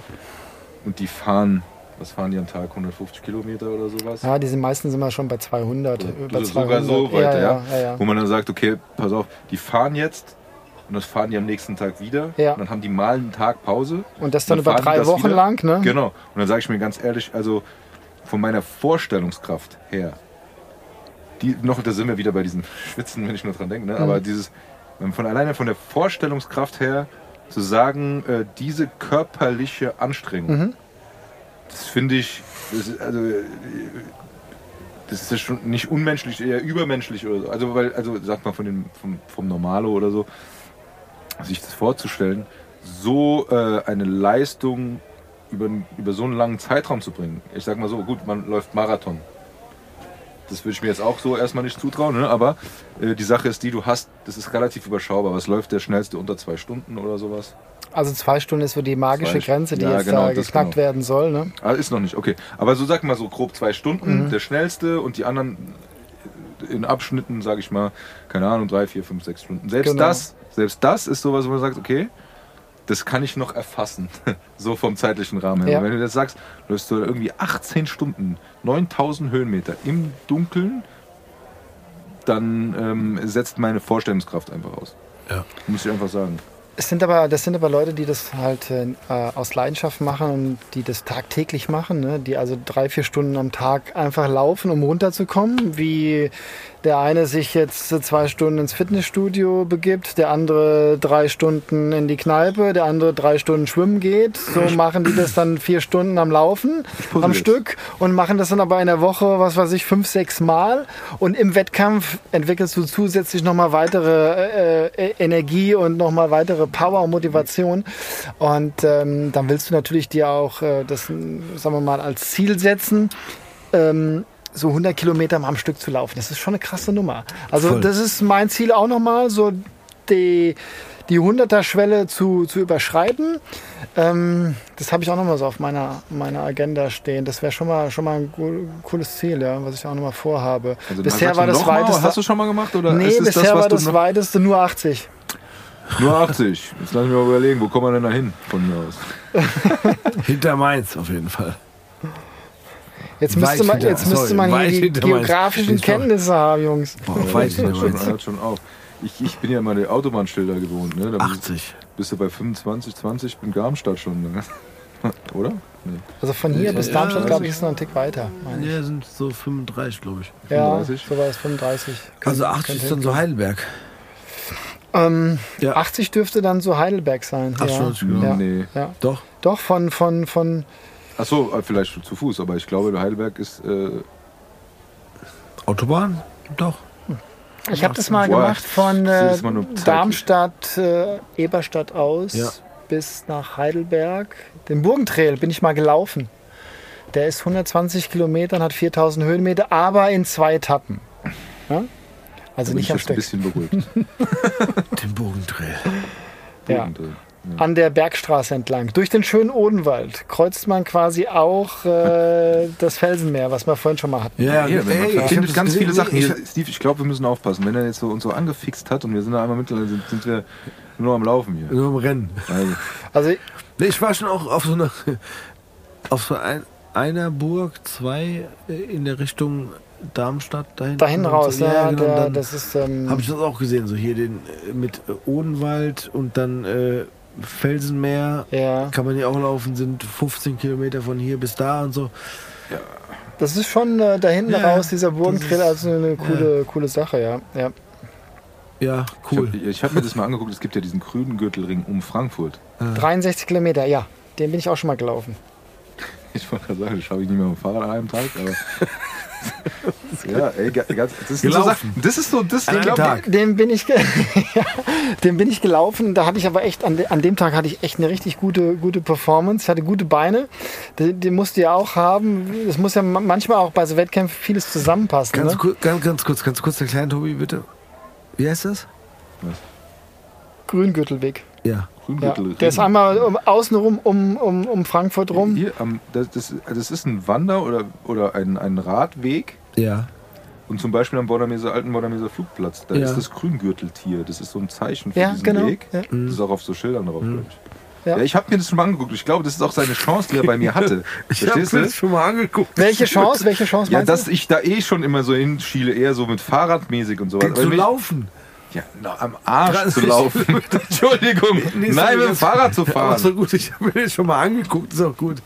und die fahren, was fahren die am Tag, 150 Kilometer oder sowas? ja, die sind meistens immer schon bei 200. über Also sogar 200. so weiter, ja, ja, ja, ja. Wo man dann sagt, okay, pass auf, die fahren jetzt und das fahren die am nächsten Tag wieder. Ja. Und dann haben die mal einen Tag Pause. Und das dann, Dann über drei Wochen wieder. lang, ne? Genau. Und dann sage ich mir ganz ehrlich, also von meiner Vorstellungskraft her, die noch, da sind wir wieder bei diesem Schwitzen, wenn ich nur dran denke, ne? Mhm. aber dieses, von alleine von der Vorstellungskraft her zu sagen, äh, diese körperliche Anstrengung, Mhm. das finde ich, das ist, also, das ist ja schon nicht unmenschlich, eher übermenschlich oder so. Also, weil, also sagt man von dem, vom, vom Normalo oder so, sich das vorzustellen, so äh, eine Leistung über, über so einen langen Zeitraum zu bringen. Ich sag mal so, gut, man läuft Marathon. Das würde ich mir jetzt auch so erstmal nicht zutrauen, ne? aber äh, die Sache ist die, du hast, das ist relativ überschaubar. Was läuft der schnellste unter zwei Stunden oder sowas? Also zwei Stunden ist so die magische Zwei- Grenze, die Ja, jetzt genau, da geknackt genau. werden soll. Ne? Ah, ist noch nicht, okay. Aber so sag mal so grob zwei Stunden, Mhm. der schnellste und die anderen in Abschnitten, sage ich mal, keine Ahnung, drei, vier, fünf, sechs Stunden. Selbst Genau. das, selbst das ist sowas, wo man sagt, okay, das kann ich noch erfassen, *laughs* so vom zeitlichen Rahmen her. Ja. Wenn du jetzt sagst, läufst du irgendwie 18 Stunden, 9000 Höhenmeter im Dunkeln, dann ähm, setzt meine Vorstellungskraft einfach aus. Ja. Muss ich einfach sagen. Es sind aber, das sind aber Leute, die das halt äh, aus Leidenschaft machen und die das tagtäglich machen, ne? die also drei, vier Stunden am Tag einfach laufen, um runterzukommen. Wie der eine sich jetzt zwei Stunden ins Fitnessstudio begibt, der andere drei Stunden in die Kneipe, der andere drei Stunden schwimmen geht. So machen die das dann vier Stunden am Laufen, am. Stück und machen das dann aber in der Woche, was weiß ich, fünf, sechs Mal. Und im Wettkampf entwickelst du zusätzlich nochmal weitere äh, äh, Energie und nochmal weitere Power und Motivation. Und ähm, dann willst du natürlich dir auch äh, das, sagen wir mal, als Ziel setzen. Ähm, so 100 Kilometer am Stück zu laufen. Das ist schon eine krasse Nummer. Also Voll. das ist mein Ziel auch nochmal, so die, die 100er-Schwelle zu, zu überschreiten. Ähm, das habe ich auch nochmal so auf meiner, meiner Agenda stehen. Das wäre schon mal, schon mal ein cooles Ziel, ja, was ich auch nochmal vorhabe. Also, bisher war das noch mal, weiteste... Hast du schon mal gemacht? Oder nee, bisher das, was war das weiteste nur 80. Nur 80. Jetzt lass mich mal überlegen, wo kommen wir denn da hin von mir aus? *laughs* Hinter Mainz auf jeden Fall. Jetzt Weit müsste man, hinter- jetzt müsste sorry, man hier die geografischen Kenntnisse haben, Jungs. Boah, weit hinter schon, hört schon auf. Ich, ich bin ja mal der Autobahnschilder gewohnt. Ne? Da bist- 80. Bist du bei 25, 20, bin Garmstadt schon. Ne? *laughs* Oder? Nee. Also von hier Ja, bis ja, Darmstadt, glaube ich, also- ist noch ein Tick weiter. Ja, sind so 35, glaube ich. Ja, 35? so war es 35. Also Kann- 80 könnte ist dann so Heidelberg. Ähm, Ja. 80 dürfte dann so Heidelberg sein. Ach, ja. schon, schon. Ja. Nee. Ja. Doch. Doch, von, von, von, Achso, vielleicht zu Fuß, aber ich glaube, Heidelberg ist. Äh, Autobahn? Doch. ich habe das mal Boah, gemacht von äh. Darmstadt, äh, Eberstadt aus Ja. bis nach Heidelberg. Den Burgentrail bin ich mal gelaufen. Der ist 120 Kilometer und hat 4000 Höhenmeter, aber in zwei Etappen. Ja? Also bin nicht ich am jetzt ein Stück. bisschen beruhigt. *laughs* *laughs* Den Bogentrail. Ja. Bodendrill. An der Bergstraße entlang. Durch den schönen Odenwald kreuzt man quasi auch äh, *laughs* das Felsenmeer, was wir vorhin schon mal hatten. Ja, Hier, ey, ich das ganz gesehen. viele Sachen. Ich, Steve, ich glaube, wir müssen aufpassen. Wenn er jetzt so uns so angefixt hat und wir sind da einmal mittlerweile, sind, sind wir nur am Laufen hier. nur im Rennen. Also, Also Nee, ich war schon auch auf so einer, auf so ein, einer Burg, zwei äh, in der Richtung Darmstadt dahin. dahin raus, so, ja, genau, der, das ist ähm, habe ich das auch gesehen, so hier den äh, mit Odenwald und dann äh, Felsenmeer. ja, Kann man hier auch laufen, sind 15 Kilometer von hier bis da und so. das ist schon äh, da hinten Ja, raus dieser Burgentrail, also eine coole, coole Sache, ja. ja. Ja, cool. Ich habe hab mir das mal angeguckt. Es gibt ja diesen grünen Gürtelring um Frankfurt. 63 Kilometer, ja, den bin ich auch schon mal gelaufen. *laughs* Ich wollte gerade sagen, das schaffe ich nicht mehr mit dem Fahrrad an einem Tag, aber. *laughs* *laughs* ja, ey, ga- ganz, das, so Gelaufen. Sachen, das ist so, das An glaub, Tag. Den bin ich, *laughs* den bin ich gelaufen. Da hatte ich aber echt, an, an dem Tag hatte ich echt eine richtig gute, gute Performance. Ich hatte gute Beine. Die, die musst du ja auch haben. Das muss ja ma- manchmal auch bei so Wettkämpfen vieles zusammenpassen. Ganz, Ne? kur ganz, ganz kurz, ganz kurz, der kleine Tobi, bitte. Wie heißt das? Grüngürtelweg. Ja. Ja. Grüngürtelring. Der ist einmal um, außenrum um, um, um Frankfurt rum. Hier, am, das, das, das ist ein Wander- oder, oder ein, ein Radweg. Ja. Und zum Beispiel am Bordameser, alten Bordameser Flugplatz, da Ja. ist das Grüngürteltier. Das ist so ein Zeichen für Ja, diesen genau. Weg. Ja. Das ist auch auf so Schildern drauf, glaube ich. Ja. Ja. ich habe mir das schon mal angeguckt. Ich glaube, das ist auch seine Chance, die er bei mir hatte. *laughs* Ich habe mir das schon mal angeguckt. Welche *laughs* Chance? Welche Chance Ja, dass du? ich da eh schon immer so hinschiele, eher so mit Fahrradmäßig und sowas. Zu laufen. Ja, na, am Arsch 30 zu laufen. *laughs* Entschuldigung. Nee, Nein, mit dem Fahrrad zu Ja, *laughs* fahren. so gut, ich habe mir das schon mal angeguckt, ist auch gut.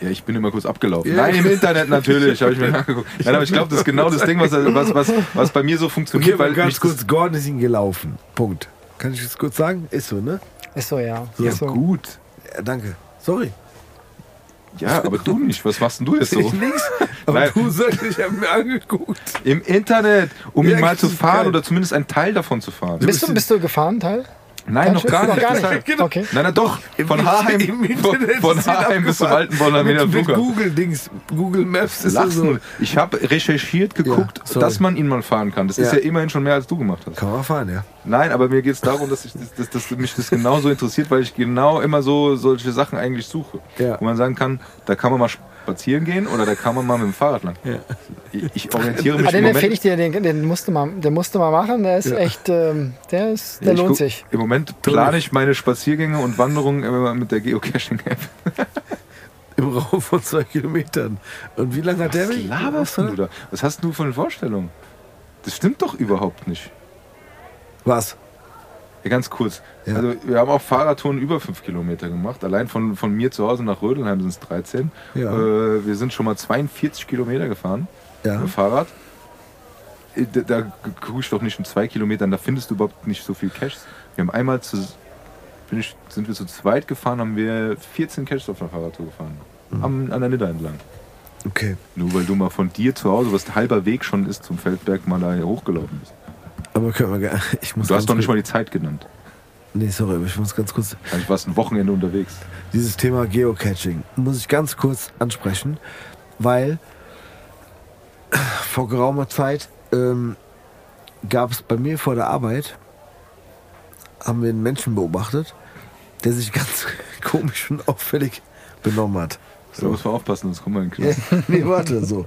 Ja, ich bin immer kurz abgelaufen. Ja. Nein, im Internet natürlich, habe ich mir *laughs* angeguckt. Nein, aber ich glaube, das ist genau das Ding, was, was, was, was bei mir so funktioniert. Okay, weil ganz kurz, Gordon ist ihn gelaufen. Punkt. Kann ich das kurz sagen? Ist so, ne? Ist so, ja. ja, Ist so. gut. Ja, danke. Sorry. Ja, aber du nicht. Was machst denn du jetzt so? Ich nix. *laughs* Aber Nein. du sagst, ich habe mir angeguckt. Im Internet, um Ja, ihn mal zu geil. fahren oder zumindest einen Teil davon zu fahren. Bist du, bist du gefahren, Teil? Nein, noch gar Noch nicht. gar nicht. deshalb. Okay. Nein, nein, doch. Von Im- Haheim, im Internet von, von Haheim bis zum. Altenbonner Wiener mit, mit. Google-Dings, Google Maps ist das so. Ich habe recherchiert, geguckt, Ja, dass man ihn mal fahren kann. Das ist Ja. ja immerhin schon mehr, als du gemacht hast. Kann man fahren, ja. Nein, aber mir geht es darum, dass, ich, dass, dass mich das genauso interessiert, weil ich genau immer so solche Sachen eigentlich suche. Ja. Wo man sagen kann, da kann man mal spazieren gehen oder da kann man mal mit dem Fahrrad lang. Ich, ich orientiere mich Ah, den im empfehle Moment. ich dir, den, den, musst du mal, den musst du mal machen. Der ist echt, ähm, der, ist, der ich lohnt guck- sich. Im Moment plane ich meine Spaziergänge und Wanderungen immer mit der Geocaching-App. Im Raum von zwei Kilometern. Und wie lange hat der Was Weg? laberst du da? Was hast du für eine Vorstellung? Das stimmt doch überhaupt nicht. Was? Ja, ganz kurz. Ja. Also wir haben auch Fahrradtouren über 5 Kilometer gemacht. Allein von, von mir zu Hause nach Rödelheim sind es 13. Ja. Äh, wir sind schon mal 42 Kilometer gefahren Ja. mit dem Fahrrad. Äh, Da, da gucke ich doch nicht in zwei Kilometern, da findest du überhaupt nicht so viel Caches. Wir haben einmal zu, ich, sind wir zu zweit gefahren, haben wir 14 Caches auf einer Fahrradtour gefahren. Mhm. Am, an der Nidda entlang. Okay. Nur weil du mal von dir zu Hause, was halber Weg schon ist zum Feldberg, mal da hochgelaufen bist. Aber können wir gar *laughs* Ich muss Du hast doch nicht mal die Zeit genannt. Nee, sorry, aber ich muss ganz kurz. Also warst ein Wochenende unterwegs. Dieses Thema Geocaching muss ich ganz kurz ansprechen, weil vor geraumer Zeit ähm, gab es bei mir vor der Arbeit, haben wir einen Menschen beobachtet, der sich ganz *laughs* komisch und auffällig benommen hat. Da muss man aufpassen, sonst kommt man in den *laughs* Knast. nee, warte, so.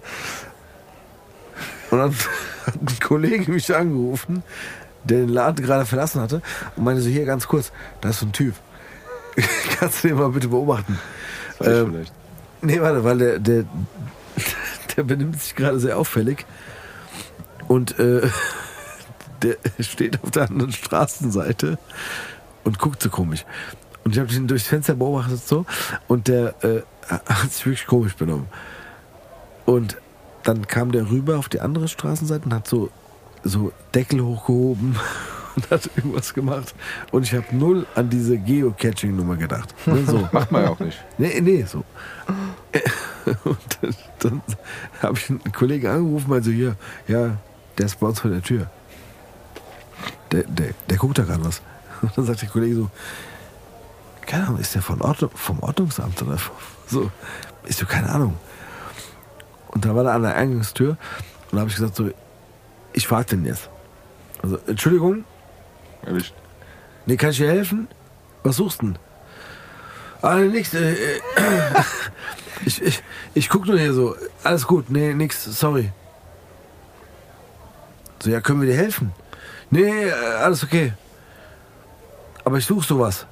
Und dann *laughs* hat ein Kollege mich angerufen, der den Laden gerade verlassen hatte und meinte so, hier ganz kurz, da ist so ein Typ. *laughs* Kannst du den mal bitte beobachten? Das war ich Ähm, vielleicht. Nee, warte, weil der, der, *laughs* der benimmt sich gerade sehr auffällig. Und äh, der steht auf der anderen Straßenseite und guckt so komisch. Und ich habe ihn durchs Fenster beobachtet so und der äh, hat sich wirklich komisch benommen. Und dann kam der rüber auf die andere Straßenseite und hat so, so Deckel hochgehoben *laughs* und hat irgendwas gemacht. Und ich habe null an diese Geocaching-Nummer gedacht. Ne, so. *laughs* Macht man ja auch nicht. Nee, nee, so. *laughs* Und dann, dann habe ich einen Kollegen angerufen, also hier, ja, der ist bei uns vor der Tür. Der, der, der guckt da gerade was. Und dann sagt der Kollege so, keine Ahnung, ist der von Ordnung, vom Ordnungsamt oder so? Ist so, keine Ahnung. Und da war er an der Eingangstür und da habe ich gesagt so, ich frage den jetzt. Also, Entschuldigung, Erwischt. Nee, kann ich dir helfen? Was suchst du denn? Ah, nix. Äh, äh, ich, ich, ich guck nur hier so. Alles gut. Nee, nix. Sorry. So, ja, können wir dir helfen? Nee, äh, alles okay. Aber ich suche sowas.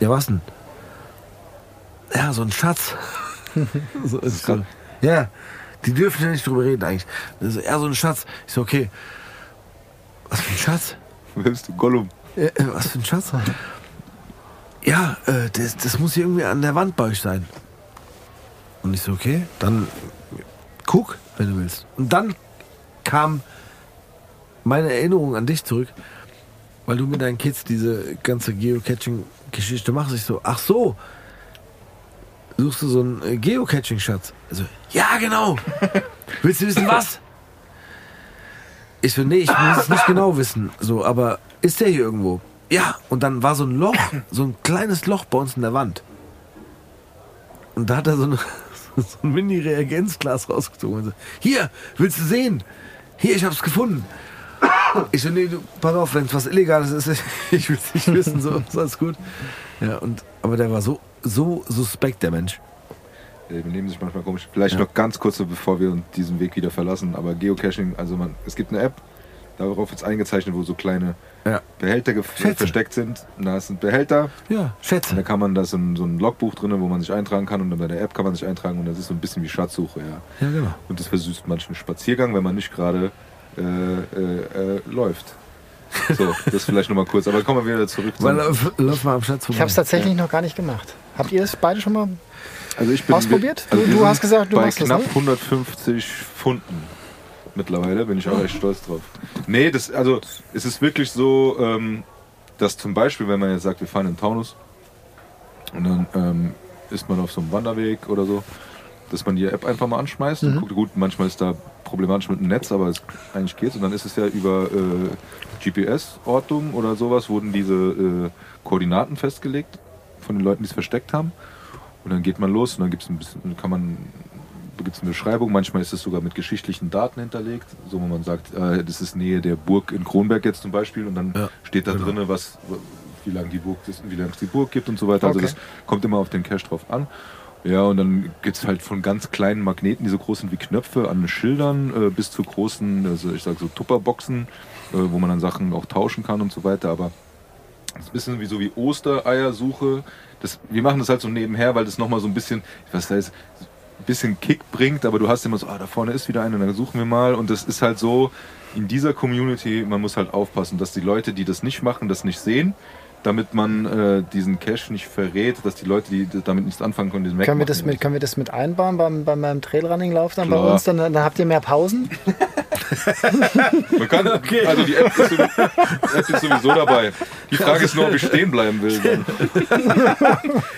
Ja, was denn? Ja, so ein Schatz. *laughs* so, ist so. Ja, die dürfen ja nicht drüber reden eigentlich. Das ist eher so ein Schatz. Ich so, okay. Was für ein Schatz? Willst du Gollum? Ja, äh, was für ein Schatz? Ja, äh, das, das muss hier irgendwie an der Wand bei euch sein. Und ich so, okay, dann guck, wenn du willst. Und dann kam meine Erinnerung an dich zurück, weil du mit deinen Kids diese ganze Geocaching-Geschichte machst. Ich so, ach so, suchst du so einen äh, Geocaching-Schatz? Also, ja, genau. Willst du wissen, was? Ich so, nee, ich muss es nicht genau wissen. So, aber ist der hier irgendwo? Ja, und dann war so ein Loch, so ein kleines Loch bei uns in der Wand. Und da hat er so, eine, *laughs* so ein Mini-Reagenzglas rausgezogen. Und so, hier, willst du sehen? Hier, ich hab's gefunden. Ich so, nee, du, pass auf, wenn es was Illegales ist, *laughs* ich will es nicht wissen, so, ist alles gut. Ja, und, aber der war so, so suspekt, der Mensch. Die benehmen sich manchmal komisch. Vielleicht Ja. noch ganz kurz, bevor wir diesen Weg wieder verlassen. Aber Geocaching, also man, es gibt eine App, darauf ist eingezeichnet, wo so kleine Ja. Behälter Schätze. versteckt sind. Und da ist ein Behälter Ja, und da Schätze. kann man, da ist so ein, so ein Logbuch drin, wo man sich eintragen kann und dann bei der App kann man sich eintragen und das ist so ein bisschen wie Schatzsuche, ja. Ja, genau. Und das versüßt manchen Spaziergang, wenn man nicht gerade äh, äh, äh, läuft. So, das vielleicht nochmal kurz. Aber kommen wir wieder zurück. *laughs* zum- Weil lauf, lauf mal am Schatz vorbei. Ich habe es tatsächlich noch gar nicht gemacht. Habt ihr es beide schon mal? Also ich bin Ausprobiert? Also Du- du hast gesagt, du bei machst das, knapp ne? 150 Pfunden. Mittlerweile bin ich auch echt stolz drauf. Nee, das, also es ist wirklich so, ähm, dass zum Beispiel, wenn man jetzt sagt, wir fahren in den Taunus und dann ähm, ist man auf so einem Wanderweg oder so, dass man die App einfach mal anschmeißt und guckt, gut, manchmal ist da problematisch mit dem Netz, aber es, eigentlich geht's. Und dann ist es ja über äh, GPS-Ortung oder sowas, wurden diese äh, Koordinaten festgelegt von den Leuten, die es versteckt haben. Und dann geht man los und dann gibt's ein bisschen, kann man gibt es eine Beschreibung, manchmal ist es sogar mit geschichtlichen Daten hinterlegt, so wo man sagt, äh, das ist Nähe der Burg in Kronberg jetzt zum Beispiel und dann Ja, steht da genau. drinne, was, wie lange die Burg ist, wie lange es die Burg gibt und so weiter. Also Okay. das kommt immer auf den Cache drauf an. Ja, und dann gibt es halt von ganz kleinen Magneten, die so groß sind wie Knöpfe, an Schildern äh, bis zu großen, also ich sag so Tupperboxen, äh, wo man dann Sachen auch tauschen kann und so weiter. Aber das ist ein bisschen wie so wie Ostereiersuche. Das, wir machen das halt so nebenher, weil das nochmal so ein bisschen, da ist ein bisschen Kick bringt, aber du hast immer so, ah, da vorne ist wieder einer, dann suchen wir mal. Und das ist halt so, in dieser Community, man muss halt aufpassen, dass die Leute, die das nicht machen, das nicht sehen, damit man äh, diesen Cache nicht verrät, dass die Leute, die damit nichts anfangen können, diesen Können wir, das mit, können wir das mit einbauen beim, beim, beim Trailrunning-Lauf dann bei Klar. uns? Dann, dann habt ihr mehr Pausen? Man kann, *laughs* also die App ist, sowieso, App ist sowieso dabei. Die Frage ist nur, ob ich stehen bleiben will. *laughs*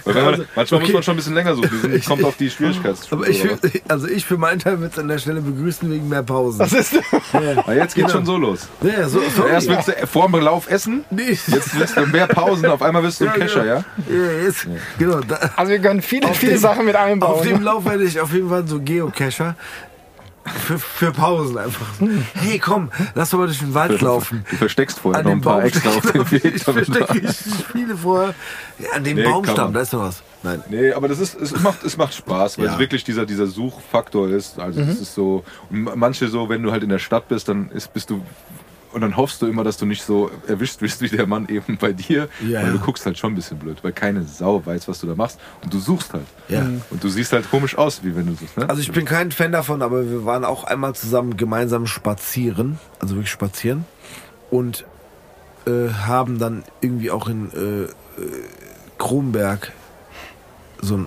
Man, manchmal muss man schon ein bisschen länger suchen. Sind, kommt auf die. Aber ich, will- also ich für meinen Teil würde es an der Stelle begrüßen wegen mehr Pausen. Das ist, Ah, jetzt geht's schon so los. ja, so. Erst willst du vor dem Lauf essen, Nee. jetzt willst du mehr Pausen, auf einmal wirst du ein Ja, Kescher, ja? Ja, jetzt, Genau, da, also wir können viele, Auf viele dem- Sachen mit einbauen. auf dem Lauf werde ich auf jeden Fall so Geocacher. Für, für Pausen einfach. Hey, komm, lass doch mal durch den Wald laufen. Du versteckst vorher An noch dem ein paar Baum extra auf dem *laughs* Weg. Ich verstecke viele vorher. Ja, an dem Nee, Baumstamm, da ist noch was. Nein. Nee, aber das ist, es macht, es macht Spaß, weil Ja. es wirklich dieser, dieser Suchfaktor ist. Also Mhm. es ist so, und manche so, wenn du halt in der Stadt bist, dann ist, bist du, und dann hoffst du immer, dass du nicht so erwischt wirst wie der Mann eben bei dir. Ja, weil ja. du guckst halt schon ein bisschen blöd, weil keine Sau weiß, was du da machst. Und du suchst halt. Ja. Und du siehst halt komisch aus, wie wenn du suchst. Ne? Also ich bin kein Fan davon, aber wir waren auch einmal zusammen gemeinsam spazieren, also wirklich spazieren und äh, haben dann irgendwie auch in äh, äh, Kronberg so ein,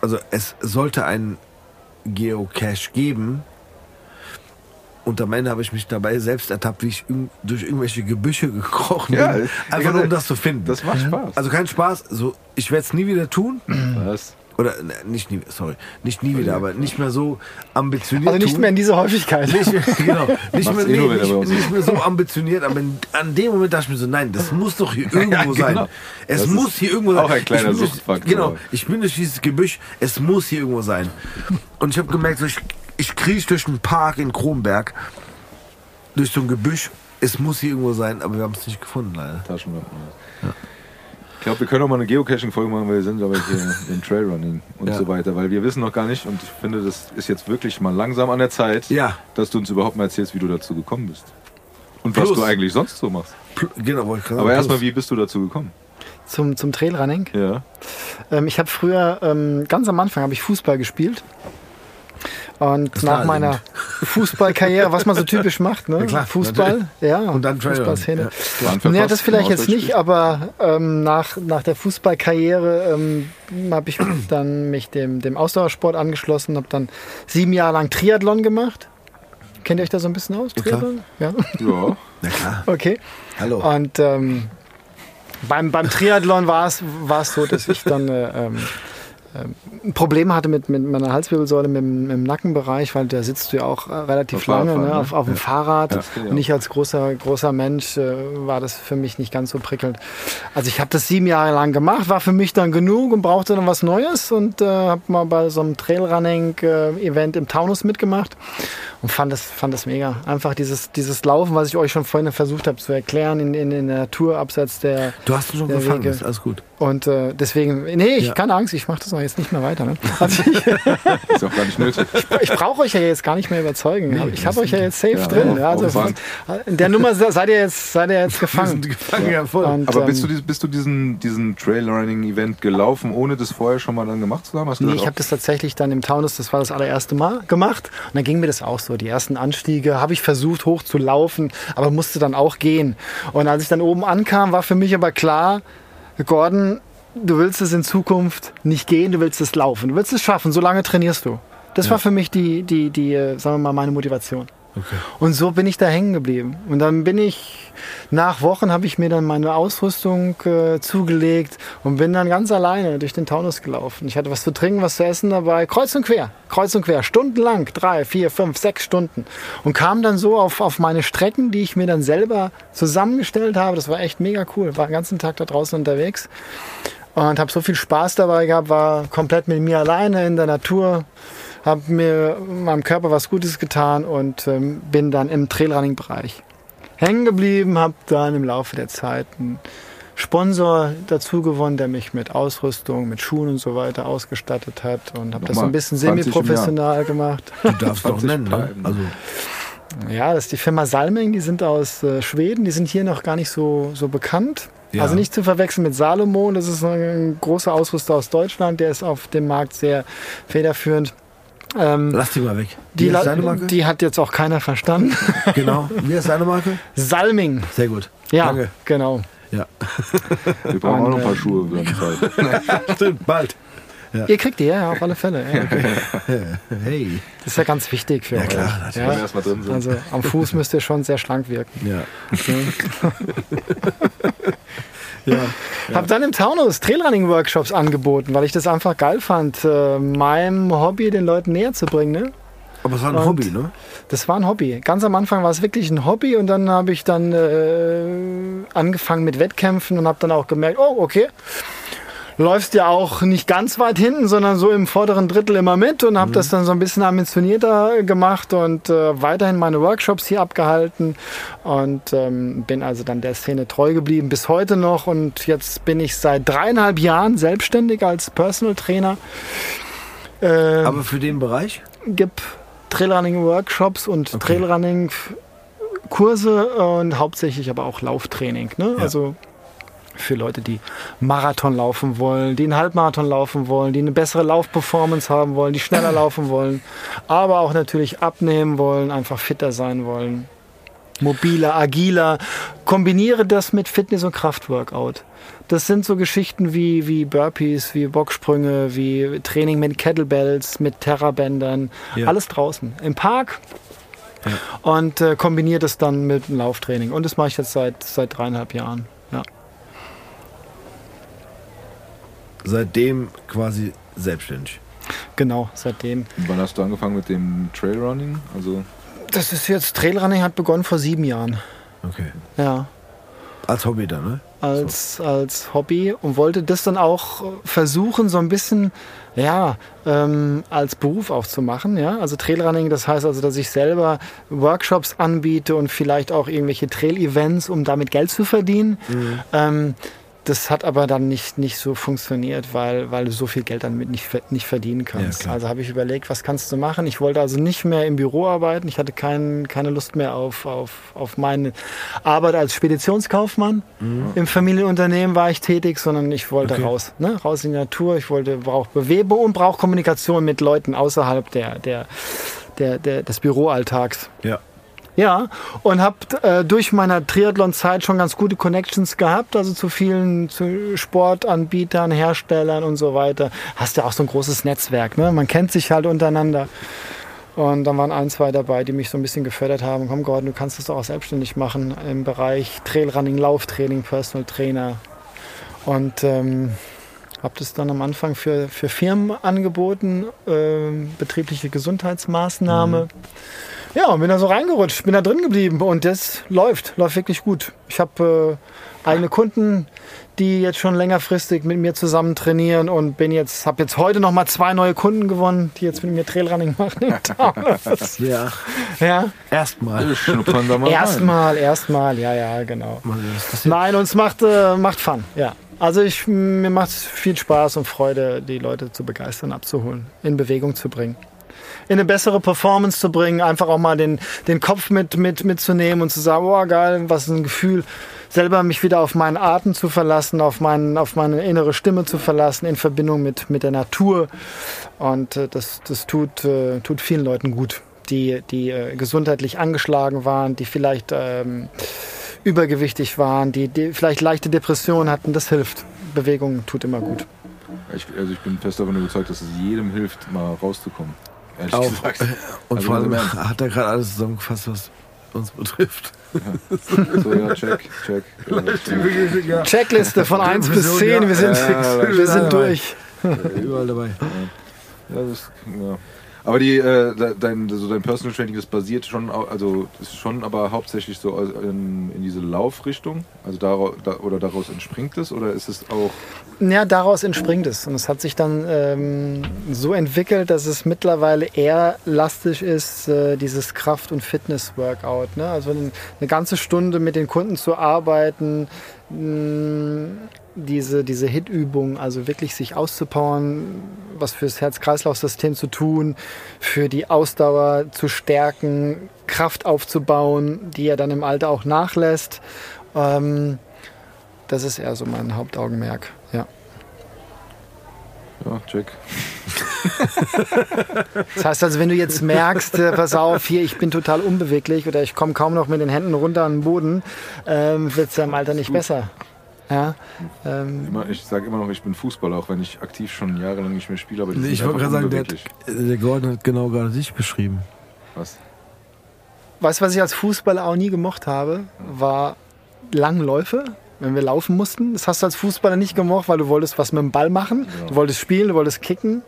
also es sollte ein Geocache geben und am Ende habe ich mich dabei selbst ertappt, wie ich durch irgendwelche Gebüsche gekrochen Ja, bin, einfach nur um das zu finden. das macht Spaß. also kein Spaß, so ich werde es nie wieder tun. Was? Oder ne, nicht nie, sorry, nicht nie wieder, aber nicht mehr so ambitioniert. Also nicht tun. mehr in dieser Häufigkeit. Nicht mehr, *laughs* genau, nicht mehr, eh nee, nicht, nicht mehr so ambitioniert, aber in, an dem Moment dachte ich mir so, nein, das muss doch hier *laughs* irgendwo genau. sein. Es Das muss hier irgendwo sein. auch ein kleiner Suchtfaktor. Genau, ich bin durch dieses Gebüsch, es muss hier irgendwo sein. Und ich habe gemerkt, so, ich, ich kriech durch einen Park in Kronberg, durch so ein Gebüsch, es muss hier irgendwo sein, aber wir haben es nicht gefunden, leider. Taschenlampen. Ja. Ich glaube, wir können auch mal eine Geocaching-Folge machen, weil wir sind aber hier *laughs* im Trailrunning und Ja. so weiter. Weil wir wissen noch gar nicht, und ich finde, das ist jetzt wirklich mal langsam an der Zeit, Ja. dass du uns überhaupt mal erzählst, wie du dazu gekommen bist. Und was Plus. du eigentlich sonst so machst. Pl- Genau, wollte ich gerade Aber erstmal, plus. wie bist du dazu gekommen? Zum, zum Trailrunning. Ja. Ähm, ich habe früher, ähm, ganz am Anfang habe ich Fußball gespielt. Und Das nach meiner Fußballkarriere, was man so typisch macht, ne? Ja, klar, Fußball, ja. Und dann Fußballszene. ja. Plan Ja, verpasst, das vielleicht jetzt nicht, aber ähm, nach, nach der Fußballkarriere ähm, habe ich dann mich dem, dem Ausdauersport angeschlossen, habe dann sieben Jahre lang Triathlon gemacht. Kennt ihr euch da so ein bisschen aus? Triathlon? Ja. Ja. Na klar, Okay. hallo. Und ähm, beim, beim Triathlon war es war es so, dass ich dann äh, ähm, Probleme hatte mit, mit meiner Halswirbelsäule, mit, dem- mit dem Nackenbereich, weil da sitzt du ja auch äh, relativ Auf lange ne, auf, auf dem Fahrrad. Ja, ja. Und ich als großer, großer Mensch äh, war das für mich nicht ganz so prickelnd. Also ich habe das sieben Jahre lang gemacht, war für mich dann genug und brauchte dann was Neues und äh, habe mal bei so einem Trailrunning-Event im Taunus mitgemacht und fand das, fand das mega. Einfach dieses, dieses Laufen, was ich euch schon vorhin versucht habe zu erklären, in, in, in der Natur abseits der. Du hast schon gefangen, Wege. ist alles gut. Und äh, deswegen, nee, ich Ja. keine Angst, ich mache das auch jetzt nicht mehr weiter. Ne? *laughs* Also ich, *laughs* Ist auch gar nicht nötig. ich brauche euch ja jetzt gar nicht mehr überzeugen. ich habe euch ja jetzt safe Ja, drin. Ja, also auf von, in der Nummer seid ihr jetzt, seid ihr jetzt gefangen. gefangen, ja, voll. Und, Aber bist ähm, du, bist du diesen, diesen Trailrunning-Event gelaufen, ohne das vorher schon mal dann gemacht zu haben? Hast Nee, ich habe das tatsächlich dann im Taunus, das war das allererste Mal gemacht. Und dann ging mir das auch so. Die ersten Anstiege habe ich versucht hoch zu laufen, aber musste dann auch gehen. Und als ich dann oben ankam, war für mich aber klar, Gordon, du willst es in Zukunft nicht gehen, du willst es laufen. Du willst es schaffen, solange trainierst du. Das war für mich die, die, die, äh, sagen wir mal, meine Motivation. Und so bin ich da hängen geblieben. Und dann bin ich, nach Wochen habe ich mir dann meine Ausrüstung äh, zugelegt und bin dann ganz alleine durch den Taunus gelaufen. Ich hatte was zu trinken, was zu essen dabei, kreuz und quer, kreuz und quer, stundenlang, drei, vier, fünf, sechs Stunden. Und kam dann so auf, auf meine Strecken, die ich mir dann selber zusammengestellt habe. Das war echt mega cool. War den ganzen Tag da draußen unterwegs und habe so viel Spaß dabei gehabt, war komplett mit mir alleine in der Natur, habe mir meinem Körper was Gutes getan und ähm, bin dann im Trailrunning-Bereich hängen geblieben, habe dann im Laufe der Zeit einen Sponsor dazu gewonnen, der mich mit Ausrüstung, mit Schuhen und so weiter ausgestattet hat und habe das so ein bisschen 20 im Jahr. semi-professional gemacht. Du darfst doch 20 nennen, ne? Also, Ja, das ist die Firma Salming, die sind aus äh, Schweden, die sind hier noch gar nicht so, so bekannt. Ja. Also nicht zu verwechseln mit Salomon, das ist ein großer Ausrüster aus Deutschland, der ist auf dem Markt sehr federführend. Ähm, lass die mal weg. die, Wie La- deine Marke? die hat jetzt auch keiner verstanden. *laughs* genau. Wie heißt deine Marke? Salming, Sehr gut. ja, Danke. genau. Ja. Wir brauchen auch noch ein paar Und, Schuhe für eine Zeit. *laughs* Stimmt, bald. Ihr kriegt die, ja, auf alle Fälle. *laughs* Ja. Hey. Das ist ja ganz wichtig für Ja, euch. klar, Wenn wir Ja. erstmal drin sind. Also am Fuß müsst ihr schon sehr schlank wirken. *laughs* Ja. Hab dann im Taunus Trailrunning-Workshops angeboten, weil ich das einfach geil fand, äh, meinem Hobby den Leuten näher zu bringen. Ne? Aber es war ein Und- Hobby, ne? Das war ein Hobby. Ganz am Anfang war es wirklich ein Hobby und dann habe ich dann äh, angefangen mit Wettkämpfen und habe dann auch gemerkt, oh, okay, läufst ja auch nicht ganz weit hinten, sondern so im vorderen Drittel immer mit und habe das dann so ein bisschen ambitionierter gemacht und äh, weiterhin meine Workshops hier abgehalten und ähm, bin also dann der Szene treu geblieben bis heute noch und jetzt bin ich seit dreieinhalb Jahren selbstständig als Personal Trainer. Äh, Aber für den Bereich? gib Trailrunning-Workshops und Trailrunning-Kurse und hauptsächlich aber auch Lauftraining. Ne? Ja. Also für Leute, die Marathon laufen wollen, die einen Halbmarathon laufen wollen, die eine bessere Laufperformance haben wollen, die schneller *laughs* laufen wollen, aber auch natürlich abnehmen wollen, einfach fitter sein wollen. Mobiler, agiler. Kombiniere das mit Fitness- und Kraftworkout. Das sind so Geschichten wie, wie Burpees, wie Bocksprünge, wie Training mit Kettlebells, mit Terrabändern. Ja. Alles draußen. Im Park. Und äh, kombiniere das dann mit einem Lauftraining. Und das mache ich jetzt seit, seit dreieinhalb Jahren. Ja. Seitdem quasi selbstständig. Genau, seitdem. Und Wann hast du angefangen mit dem Trailrunning? Also Das ist jetzt, Trailrunning hat begonnen vor sieben Jahren. Okay. Ja. Als Hobby dann, ne? als, als Hobby und wollte das dann auch versuchen, so ein bisschen ja, ähm, als Beruf auch zu machen. Ja? Also Trailrunning, das heißt also, dass ich selber Workshops anbiete und vielleicht auch irgendwelche Trail-Events, um damit Geld zu verdienen. Ähm, das hat aber dann nicht, nicht so funktioniert, weil, weil du so viel Geld damit nicht, nicht verdienen kannst. Ja, also habe ich überlegt, was kannst du machen? Ich wollte also nicht mehr im Büro arbeiten. Ich hatte kein, keine Lust mehr auf, auf, auf meine Arbeit als Speditionskaufmann. Im Familienunternehmen war ich tätig, sondern ich wollte Okay. raus, ne? raus in die Natur. Ich wollte, brauche Bewegung und brauche Kommunikation mit Leuten außerhalb der, der, der, der, des Büroalltags. Ja. Ja, und habe äh, durch meine Triathlon-Zeit schon ganz gute Connections gehabt, also zu vielen zu Sportanbietern, Herstellern und so weiter. Hast ja auch so ein großes Netzwerk, ne? Man kennt sich halt untereinander. Und dann waren ein, zwei dabei, die mich so ein bisschen gefördert haben. Komm, Gordon, du kannst das doch auch selbstständig machen im Bereich Trailrunning, Lauftraining, Personal Trainer. Und ähm, habe das dann am Anfang für, für Firmen angeboten, ähm, betriebliche Gesundheitsmaßnahme. Ja, und bin da so reingerutscht, bin da drin geblieben und das läuft, läuft wirklich gut. Ich habe äh, eigene Kunden, die jetzt schon längerfristig mit mir zusammen trainieren und bin jetzt, habe jetzt heute noch mal zwei neue Kunden gewonnen, die jetzt mit mir Trailrunning machen. *laughs* Ja. ja, Erstmal. erstmal, erstmal, ja, ja, genau. Nein, uns macht, äh, macht Fun, ja. Also ich, mir macht es viel Spaß und Freude, die Leute zu begeistern, abzuholen, in Bewegung zu bringen. In eine bessere Performance zu bringen, einfach auch mal den, den Kopf mit, mit, mitzunehmen und zu sagen, oh geil, was ein Gefühl, selber mich wieder auf meinen Atem zu verlassen, auf, meinen, auf meine innere Stimme zu verlassen, in Verbindung mit, mit der Natur. Und äh, das, das tut, äh, tut vielen Leuten gut, die, die äh, gesundheitlich angeschlagen waren, die vielleicht ähm, übergewichtig waren, die, die vielleicht leichte Depressionen hatten. Das hilft. Bewegung tut immer gut. Ich, also ich bin fest davon überzeugt, dass es jedem hilft, mal rauszukommen. Ehrlich Auch, gesagt. äh, und Also vor allem hat er gerade alles zusammengefasst, was uns betrifft. So, ja, check, check. Ja, Checkliste von 1 bis 10, wir sind, Ja, wir sind ja. durch. Überall dabei. Ja, das, ja. Aber die, äh, de- dein, so dein Personal Training, das basiert schon, also ist schon aber hauptsächlich so in, in diese Laufrichtung, also daraus, da, oder daraus entspringt es, oder ist es auch, Ja, daraus entspringt es. Und es hat sich dann ähm, so entwickelt, dass es mittlerweile eher lastig ist, äh, dieses Kraft- und Fitness-Workout. Ne? Also eine, ganze Stunde mit den Kunden zu arbeiten, mh, diese, diese Hit-Übung, also wirklich sich auszupowern, was fürs Herz-Kreislauf-System zu tun, für die Ausdauer zu stärken, Kraft aufzubauen, die ja dann im Alter auch nachlässt. Ähm, das ist eher so mein Hauptaugenmerk. Ja. ja, check. *laughs* Das heißt also, wenn du jetzt merkst, äh, pass auf, hier, ich bin total unbeweglich oder ich komme kaum noch mit den Händen runter an den Boden, ähm, wird es ja im Alter nicht besser. Ja, ähm, Immer, ich sage immer noch, ich bin Fußballer, auch wenn ich aktiv schon jahrelang nicht mehr spiele, aber Nee, ich wollte gerade sagen, der, unbeweglich. der Gordon hat genau gerade dich beschrieben. Was? weißt du, was ich als Fußballer auch nie gemocht habe, war Langläufe. Wenn wir laufen mussten, das hast du als Fußballer nicht gemocht, weil du wolltest was mit dem Ball machen, du wolltest spielen, du wolltest kicken.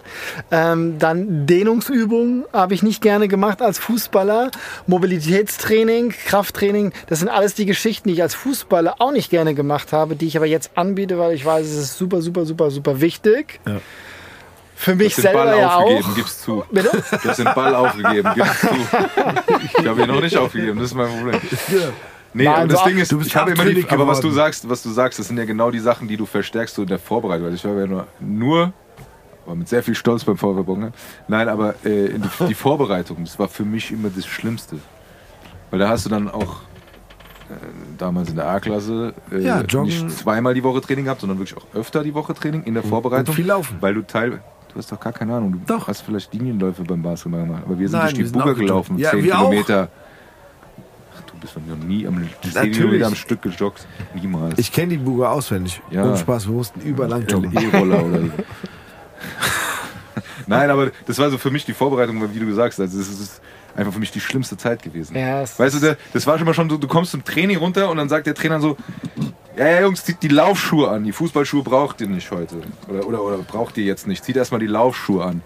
Ähm, dann Dehnungsübungen habe ich nicht gerne gemacht als Fußballer. Mobilitätstraining, Krafttraining, das sind alles die Geschichten, die ich als Fußballer auch nicht gerne gemacht habe, die ich aber jetzt anbiete, weil ich weiß, es ist super, super, super, super wichtig. Ja. Für Du mich hast den Ball selber ja aufgegeben, auch. gib's zu. Bitte? Du hast den Ball aufgegeben, gib's zu. *laughs* Ich habe ihn noch nicht aufgegeben, das ist mein Problem. Nee, Nein, aber das Ding ist, ich habe immer die, aber was du sagst, was du sagst, das sind ja genau die Sachen, die du verstärkst so in der Vorbereitung. Also ich war ja nur, nur aber mit sehr viel Stolz beim VfB Bonge. Nein, aber äh, die, die Vorbereitung, das war für mich immer das Schlimmste. Weil da hast du dann auch äh, damals in der A-Klasse äh, Ja, nicht zweimal die Woche Training gehabt, sondern wirklich auch öfter die Woche Training in der Vorbereitung. und viel laufen. Weil du teil Du hast doch gar keine Ahnung. Du Doch. hast vielleicht Linienläufe beim Basketball gemacht. Aber wir sind Nein, durch die Buga gelaufen. Ja, 10 wir auch. Bist noch nie am 10 Natürlich. Am Stück gejoggt. Niemals. Ich kenne die Buga auswendig. Ja. Ohne Spaß, wir mussten überlang joggen. E-Roller oder so. *laughs* Nein, aber das war so für mich die Vorbereitung, wie du gesagt hast, also das ist einfach für mich die schlimmste Zeit gewesen. Ja, Weißt du, das war schon mal schon so, du kommst zum Training runter und dann sagt der Trainer so, ja, ja Jungs, zieht die Laufschuhe an, die Fußballschuhe braucht ihr nicht heute. Oder, oder, oder braucht ihr jetzt nicht, zieht erstmal die Laufschuhe an.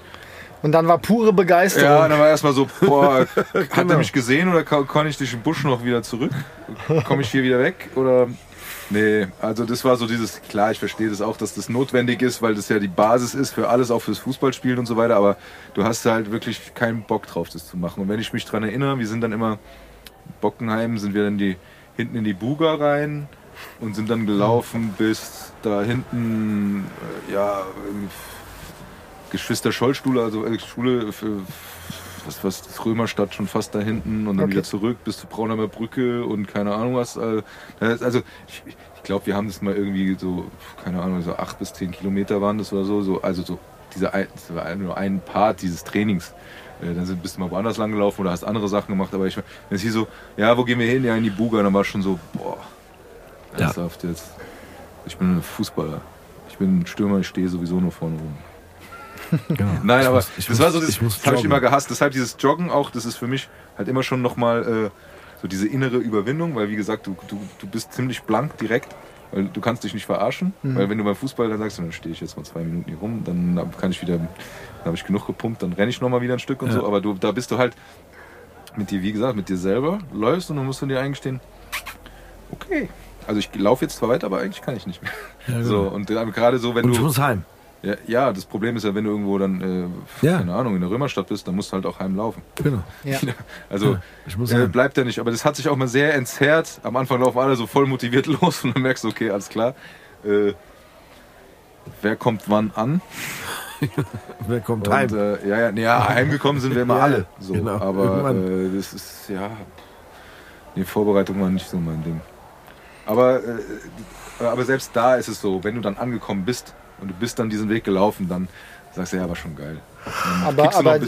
Und dann war pure Begeisterung. Ja, dann war erstmal so, boah, *laughs* hat Genau. er mich gesehen oder kann, ich durch den Busch noch wieder zurück? Komme ich hier wieder weg? Oder. Nee, also das war so dieses, klar, ich verstehe das auch, dass das notwendig ist, weil das ja die Basis ist für alles, auch fürs Fußballspielen und so weiter, aber du hast halt wirklich keinen Bock drauf, das zu machen. Und wenn ich mich dran erinnere, wir sind dann immer, Bockenheim sind wir dann die, hinten in die Buga rein und sind dann gelaufen bis da hinten, äh, ja, Geschwister Schollstuhle, also äh, Schule für was, was das Römerstadt schon fast da hinten und dann Okay. wieder zurück bis zur Braunheimer Brücke und keine Ahnung was. äh, Also ich, ich glaube, wir haben das mal irgendwie so, keine Ahnung, so acht bis zehn Kilometer waren das oder so. so also so dieser ein, das war nur ein Part dieses Trainings. Äh, Dann sind, bist du mal woanders lang gelaufen oder hast andere Sachen gemacht, aber ich wenn es hier so, ja, wo gehen wir hin? Ja, in die Buga, dann war schon so, boah, Ja. ernsthaft jetzt. Ich bin ein Fußballer. Ich bin ein Stürmer, ich stehe sowieso nur vorne rum. Genau. *laughs* Nein, Ich aber muss- ich das muss- war so, das, das habe ich immer gehasst. Deshalb dieses Joggen auch, das ist für mich halt immer schon nochmal äh, so diese innere Überwindung, weil wie gesagt, du, du, du bist ziemlich blank direkt, weil du kannst dich nicht verarschen. Mhm. Weil wenn du beim Fußball dann sagst, dann stehe ich jetzt mal zwei Minuten hier rum, dann kann ich wieder, dann habe ich genug gepumpt, dann renne ich nochmal wieder ein Stück und Ja. so. Aber du, da bist du halt mit dir, wie gesagt, mit dir selber läufst und dann musst du dir eingestehen, okay. Also ich laufe jetzt zwar weiter, aber eigentlich kann ich nicht mehr. Ja, genau. So, und dann gerade so, wenn Und du. ich muss heim. Ja, ja, das Problem ist ja, wenn du irgendwo dann, äh, Ja. keine Ahnung, in der Römerstadt bist, dann musst du halt auch heimlaufen. Genau. Ja. *laughs* Also Ich muss äh, bleibt ja nicht. Aber das hat sich auch mal sehr entzerrt. Am Anfang laufen alle so voll motiviert *laughs* los und dann merkst du, okay, alles klar. Äh, wer kommt wann an? *laughs* Wer kommt Und, heim? äh, ja, ja, heimgekommen sind wir immer Ja, alle. So. genau, Aber äh, das ist, ja, die Vorbereitung war nicht so mein Ding. Aber, äh, aber selbst da ist es so, wenn du dann angekommen bist und du bist dann diesen Weg gelaufen, dann sagst du, ja, war schon geil. Aber, aber,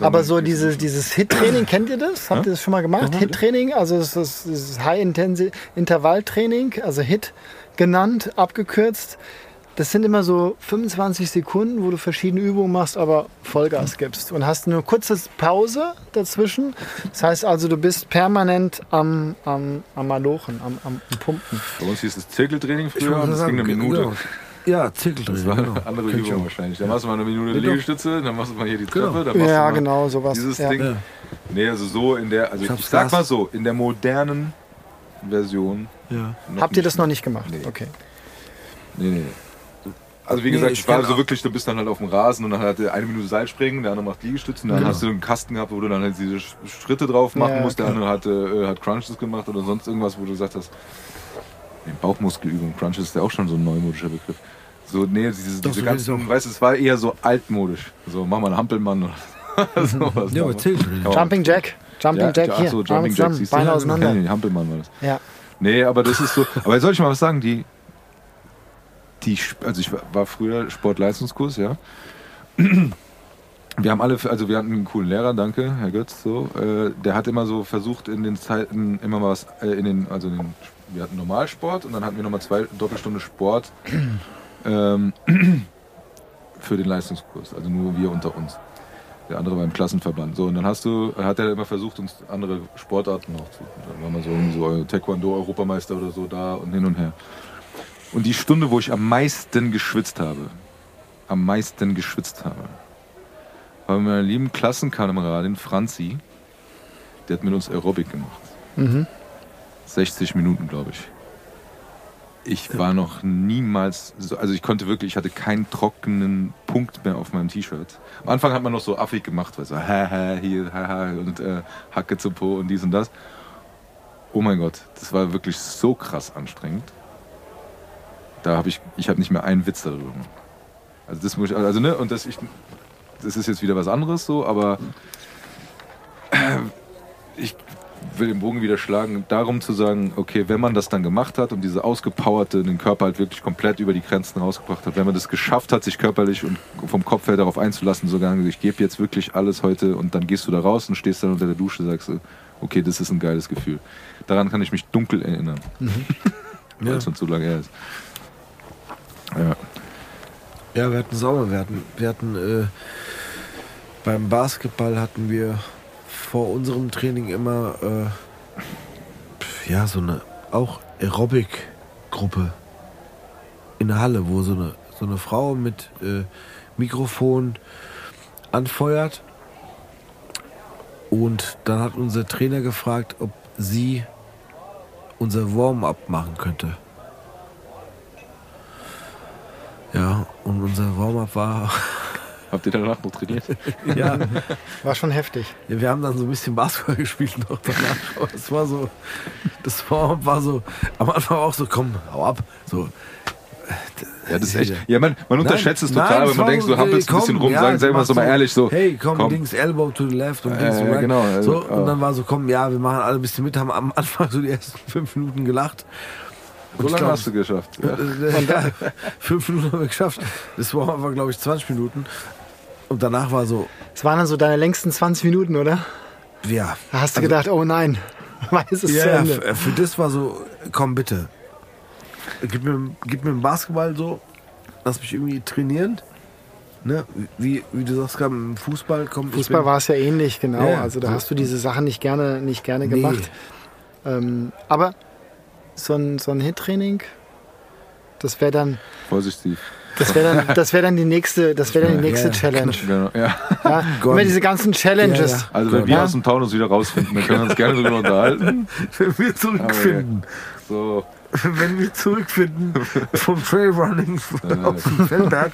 aber so dieses, dieses Hit-Training, kennt ihr das? Habt ihr das schon mal gemacht? Hit-Training, also es ist das High-Intervalltraining, also Hit genannt, abgekürzt. das sind immer so 25 Sekunden, wo du verschiedene Übungen machst, aber Vollgas gibst. Und hast eine kurze Pause dazwischen. Das heißt also, du bist permanent am, am, am Malochen, am, am, Pumpen. Bei uns hieß es Zirkeltraining früher sagen, ging eine Minute. genau. Ja, Das Zirkeltraining. war genau. eine andere Kenn ich Übung wahrscheinlich. Dann machst du mal eine Minute Ja. Liegestütze, dann machst du mal hier die Treppe, Genau. dann machst Ja, du mal genau, sowas. dieses ja. Ding. Ja. Nee, also so in der, also Ich ich, sag Gas. mal so, in der modernen Version. Ja. Habt ihr das noch nicht gemacht? Nee. Okay. Nee, nee. Also wie Nee, gesagt, ich ich war so wirklich, du bist dann halt auf dem Rasen und dann hat der eine Minute Seilspringen, der andere macht Liegestützen, dann Genau. hast du einen Kasten gehabt, wo du dann halt diese Sch- Schritte drauf machen Ja, musst, der andere hat, äh, hat Crunches gemacht oder sonst irgendwas, wo du gesagt hast, nee, Bauchmuskelübung, Crunches ist ja auch schon so ein neumodischer Begriff. So, nee, diese, Doch, diese so ganzen, weißt du, es war eher so altmodisch. So, mach mal einen Hampelmann oder *laughs* sowas. Ja, aber. Jumping Jack. Jumping Ja, Jack ach hier. so, Jumping Jack, siehst du? Beine auseinander. Nee, *laughs* Hampelmann war das. Ja. Nee, aber das ist so. Aber soll ich mal was sagen? Die, die, also ich war- war früher Sportleistungskurs, ja. Wir haben alle, also wir hatten einen coolen Lehrer, danke, Herr Götz, so. Äh, der hat immer so versucht, in den Zeiten immer mal was, äh, in den, also in den, wir hatten Normalsport und dann hatten wir nochmal zwei Doppelstunde Sport ähm, *clears throat* für den Leistungskurs, also nur wir unter uns. Der andere war im Klassenverband. So, und dann hast du, hat er immer versucht, uns andere Sportarten noch zu. Dann war man so, so Taekwondo-Europameister oder so da und hin und her. Und die Stunde, wo ich am meisten geschwitzt habe, am meisten geschwitzt habe, war mit meiner lieben Klassenkameradin Franzi, die hat mit uns Aerobic gemacht. Mhm. 60 Minuten, glaube ich. Ich war noch niemals, so, also ich konnte wirklich, ich hatte keinen trockenen Punkt mehr auf meinem T-Shirt. Am Anfang hat man noch so affig gemacht, weil so, haha, hier, haha, und äh, Hacke zu Po und dies und das. Oh mein Gott, das war wirklich so krass anstrengend. Da habe ich, ich habe nicht mehr einen Witz darüber. Also das muss ich, also ne, und das, ich, das ist jetzt wieder was anderes so, aber äh, ich will den Bogen wieder schlagen, darum zu sagen, okay, wenn man das dann gemacht hat und diese ausgepowerte, den Körper halt wirklich komplett über die Grenzen rausgebracht hat, wenn man das geschafft hat, sich körperlich und vom Kopf her darauf einzulassen, sogar ich gebe jetzt wirklich alles heute und dann gehst du da raus und stehst dann unter der Dusche, sagst du, okay, das ist ein geiles Gefühl. Daran kann ich mich dunkel erinnern, *laughs* weil Ja. es schon zu lange her ist. Ja. Ja, wir hatten Sauber. Wir hatten, wir hatten äh, beim Basketball hatten wir vor unserem Training immer äh, ja so eine auch Aerobic-Gruppe in der Halle, wo so eine so eine Frau mit äh, Mikrofon anfeuert. Und dann hat unser Trainer gefragt, ob sie unser Warm-up machen könnte. Ja, und unser Warm-up war. Habt ihr danach noch trainiert? *laughs* ja, *laughs* War schon heftig. Ja, wir haben dann so ein bisschen Basketball *laughs* gespielt noch danach. Aber es war so, das war, war so, am Anfang auch so, komm, hau ab. So, Ja, das ist echt. Ja, man, man unterschätzt es Nein, total, nein, wenn man denkt, so, du hampelst ey, ein bisschen rum, ja, sagen, sagen wir es doch mal ehrlich so. Hey, komm, komm. Dings, Elbow to the left und Dings Äh, to right. genau, äh, so, ja. und dann war so, komm, ja, wir machen alle ein bisschen mit, haben am Anfang so die ersten fünf Minuten gelacht. So ich lange glaub, hast du geschafft. Ja. Äh, ja, fünf Minuten haben wir geschafft. Das war aber, glaube ich, 20 Minuten. Und danach war so, Es waren dann so deine längsten 20 Minuten, oder? ja. Da hast du gedacht, oh nein, *laughs* wann ist es zu Also Ja, Ende? für, für das war so, komm bitte. Gib mir, gib mir einen Basketball so, lass mich irgendwie trainieren. Ne? Wie, wie du sagst, gerade im Fußball kommt. Fußball war es ja ähnlich, genau. Ja, also da so. hast du diese Sachen nicht gerne, nicht gerne Nee. gemacht. Ähm, aber so ein, so ein Hit-Training, das wäre dann, Vorsichtig. Das wäre dann, das wäre dann die nächste, das wäre dann die nächste Ja, Challenge. Genau, ja. Ja, *laughs* immer diese ganzen Challenges. Ja, ja. Also wenn wir Ja. aus dem Taunus wieder rausfinden, dann können wir uns gerne darüber unterhalten. *laughs* Wenn wir zurückfinden, So, wenn wir zurückfinden vom Trailrunning *laughs* auf dem Feldberg,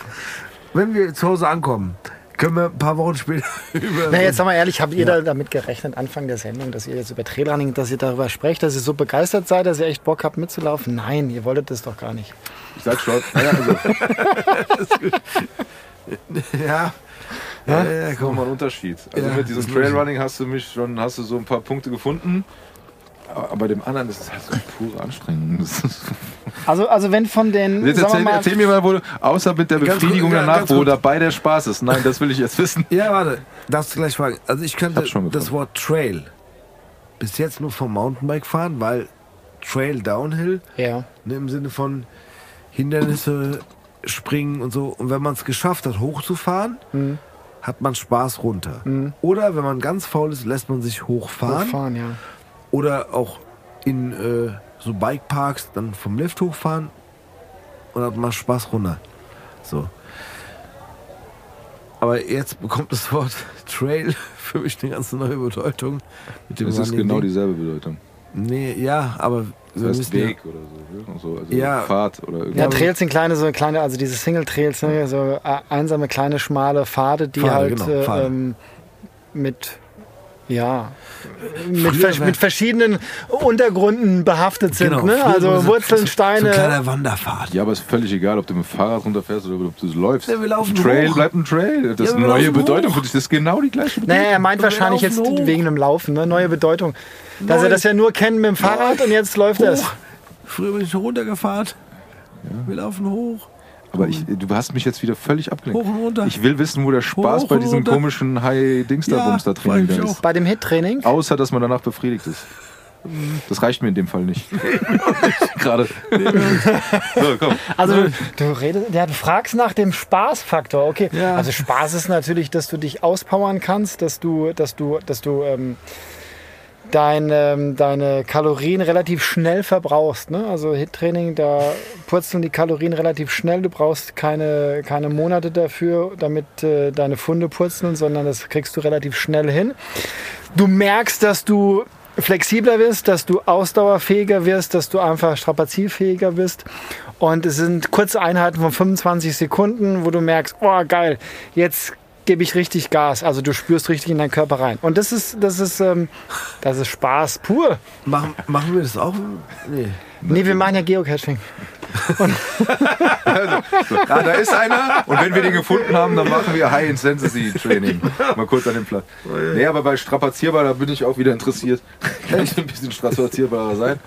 wenn wir zu Hause ankommen, können wir ein paar Wochen später über. Na, jetzt sag mal ehrlich, habt ihr da damit gerechnet, Anfang der Sendung, dass ihr jetzt über Trailrunning, dass ihr darüber sprecht, dass ihr so begeistert seid, dass ihr echt Bock habt mitzulaufen? Nein, ihr wolltet das doch gar nicht. Ich sag schon. Naja, also, *laughs* ja. ja, Ja, ja, das ist komm. nochmal ein Unterschied. Also Ja, mit diesem ich. Trailrunning hast du mich schon, hast du so ein paar Punkte gefunden. Aber bei dem anderen ist es halt so pure Anstrengung. Also, also wenn von den, Jetzt erzähl, mal, erzähl mir mal, wo du, außer mit der Befriedigung ja, danach, wo dabei der Spaß ist. Nein, das will ich jetzt wissen. Ja, warte, darfst du gleich fragen. Also ich Hab's schon das. Wort Trail bis jetzt nur vom Mountainbike fahren, weil Trail Downhill ja, ne, im Sinne von Hindernisse springen und so. Und wenn man es geschafft hat, hochzufahren, hat man Spaß runter. Oder wenn man ganz faul ist, lässt man sich hochfahren. Hochfahren, ja. Oder auch in äh, so Bikeparks dann vom Lift hochfahren und hat man Spaß runter. So. Aber jetzt bekommt das Wort *laughs* Trail *laughs* für mich eine ganz neue Bedeutung. Mit dem Das ist genau Ding. dieselbe Bedeutung. Nee, ja, aber wir Das heißt müssen ja- Weg oder so. ne? So also Ja. Fahrt oder irgendwie. Ja, Trails sind kleine, so kleine, also diese Single-Trails, ne, so äh, einsame, kleine, schmale Pfade, die Pfade, halt genau, äh, ähm, mit, ja, mit, vers mit verschiedenen Untergründen behaftet sind. Genau, ne? Also so- Wurzeln, So ein Steine. kleiner Wanderpfad. Ja, aber ist völlig egal, ob du mit dem Fahrrad runterfährst oder ob du läufst. Ja, wir laufen Trail hoch. bleibt ein Trail. Das Ja, ist eine neue Bedeutung hoch. für dich. Das ist genau die gleiche Bedeutung. naja, er meint wahrscheinlich jetzt hoch. wegen dem Laufen, ne? neue Bedeutung. Dass Neu. er das ja nur kennt mit dem Fahrrad und jetzt läuft er. Hoch. Früher bin ich runtergefahren. Wir laufen hoch. Aber ich, du hast mich jetzt wieder völlig abgelenkt. Hoch und runter. Ich will wissen, wo der Spaß Hoch bei diesem runter. komischen High-Dingster-Bumster-Training mich ist. auch. Bei dem Hit-Training. Außer, dass man danach befriedigt ist. Das reicht mir in dem Fall nicht. *laughs* Gerade. so, komm. Also du, du redest, ja, du fragst nach dem Spaßfaktor. Okay. Ja. Also Spaß ist natürlich, dass du dich auspowern kannst, dass du, dass du, dass du ähm, dein, ähm, deine Kalorien relativ schnell verbrauchst. Ne? Also Hit-Training, da purzeln die Kalorien relativ schnell. Du brauchst keine, keine Monate dafür, damit äh, deine Funde purzeln, sondern das kriegst du relativ schnell hin. Du merkst, dass du flexibler wirst, dass du ausdauerfähiger wirst, dass du einfach strapazierfähiger bist. Und es sind kurze Einheiten von 25 Sekunden, wo du merkst, oh geil, jetzt gebe ich richtig Gas. Also du spürst richtig in deinen Körper rein. Und das ist, das ist, ähm, das ist Spaß pur. Machen, machen wir das auch? Nee. Nee, wir machen ja Geocaching. *laughs* Ah, da ist einer. Und wenn wir den gefunden haben, dann machen wir High Intensity Training. Mal kurz an den Platz. Nee, aber bei strapazierbar, da bin ich auch wieder interessiert. *laughs* Kann ich ein bisschen strapazierbarer sein?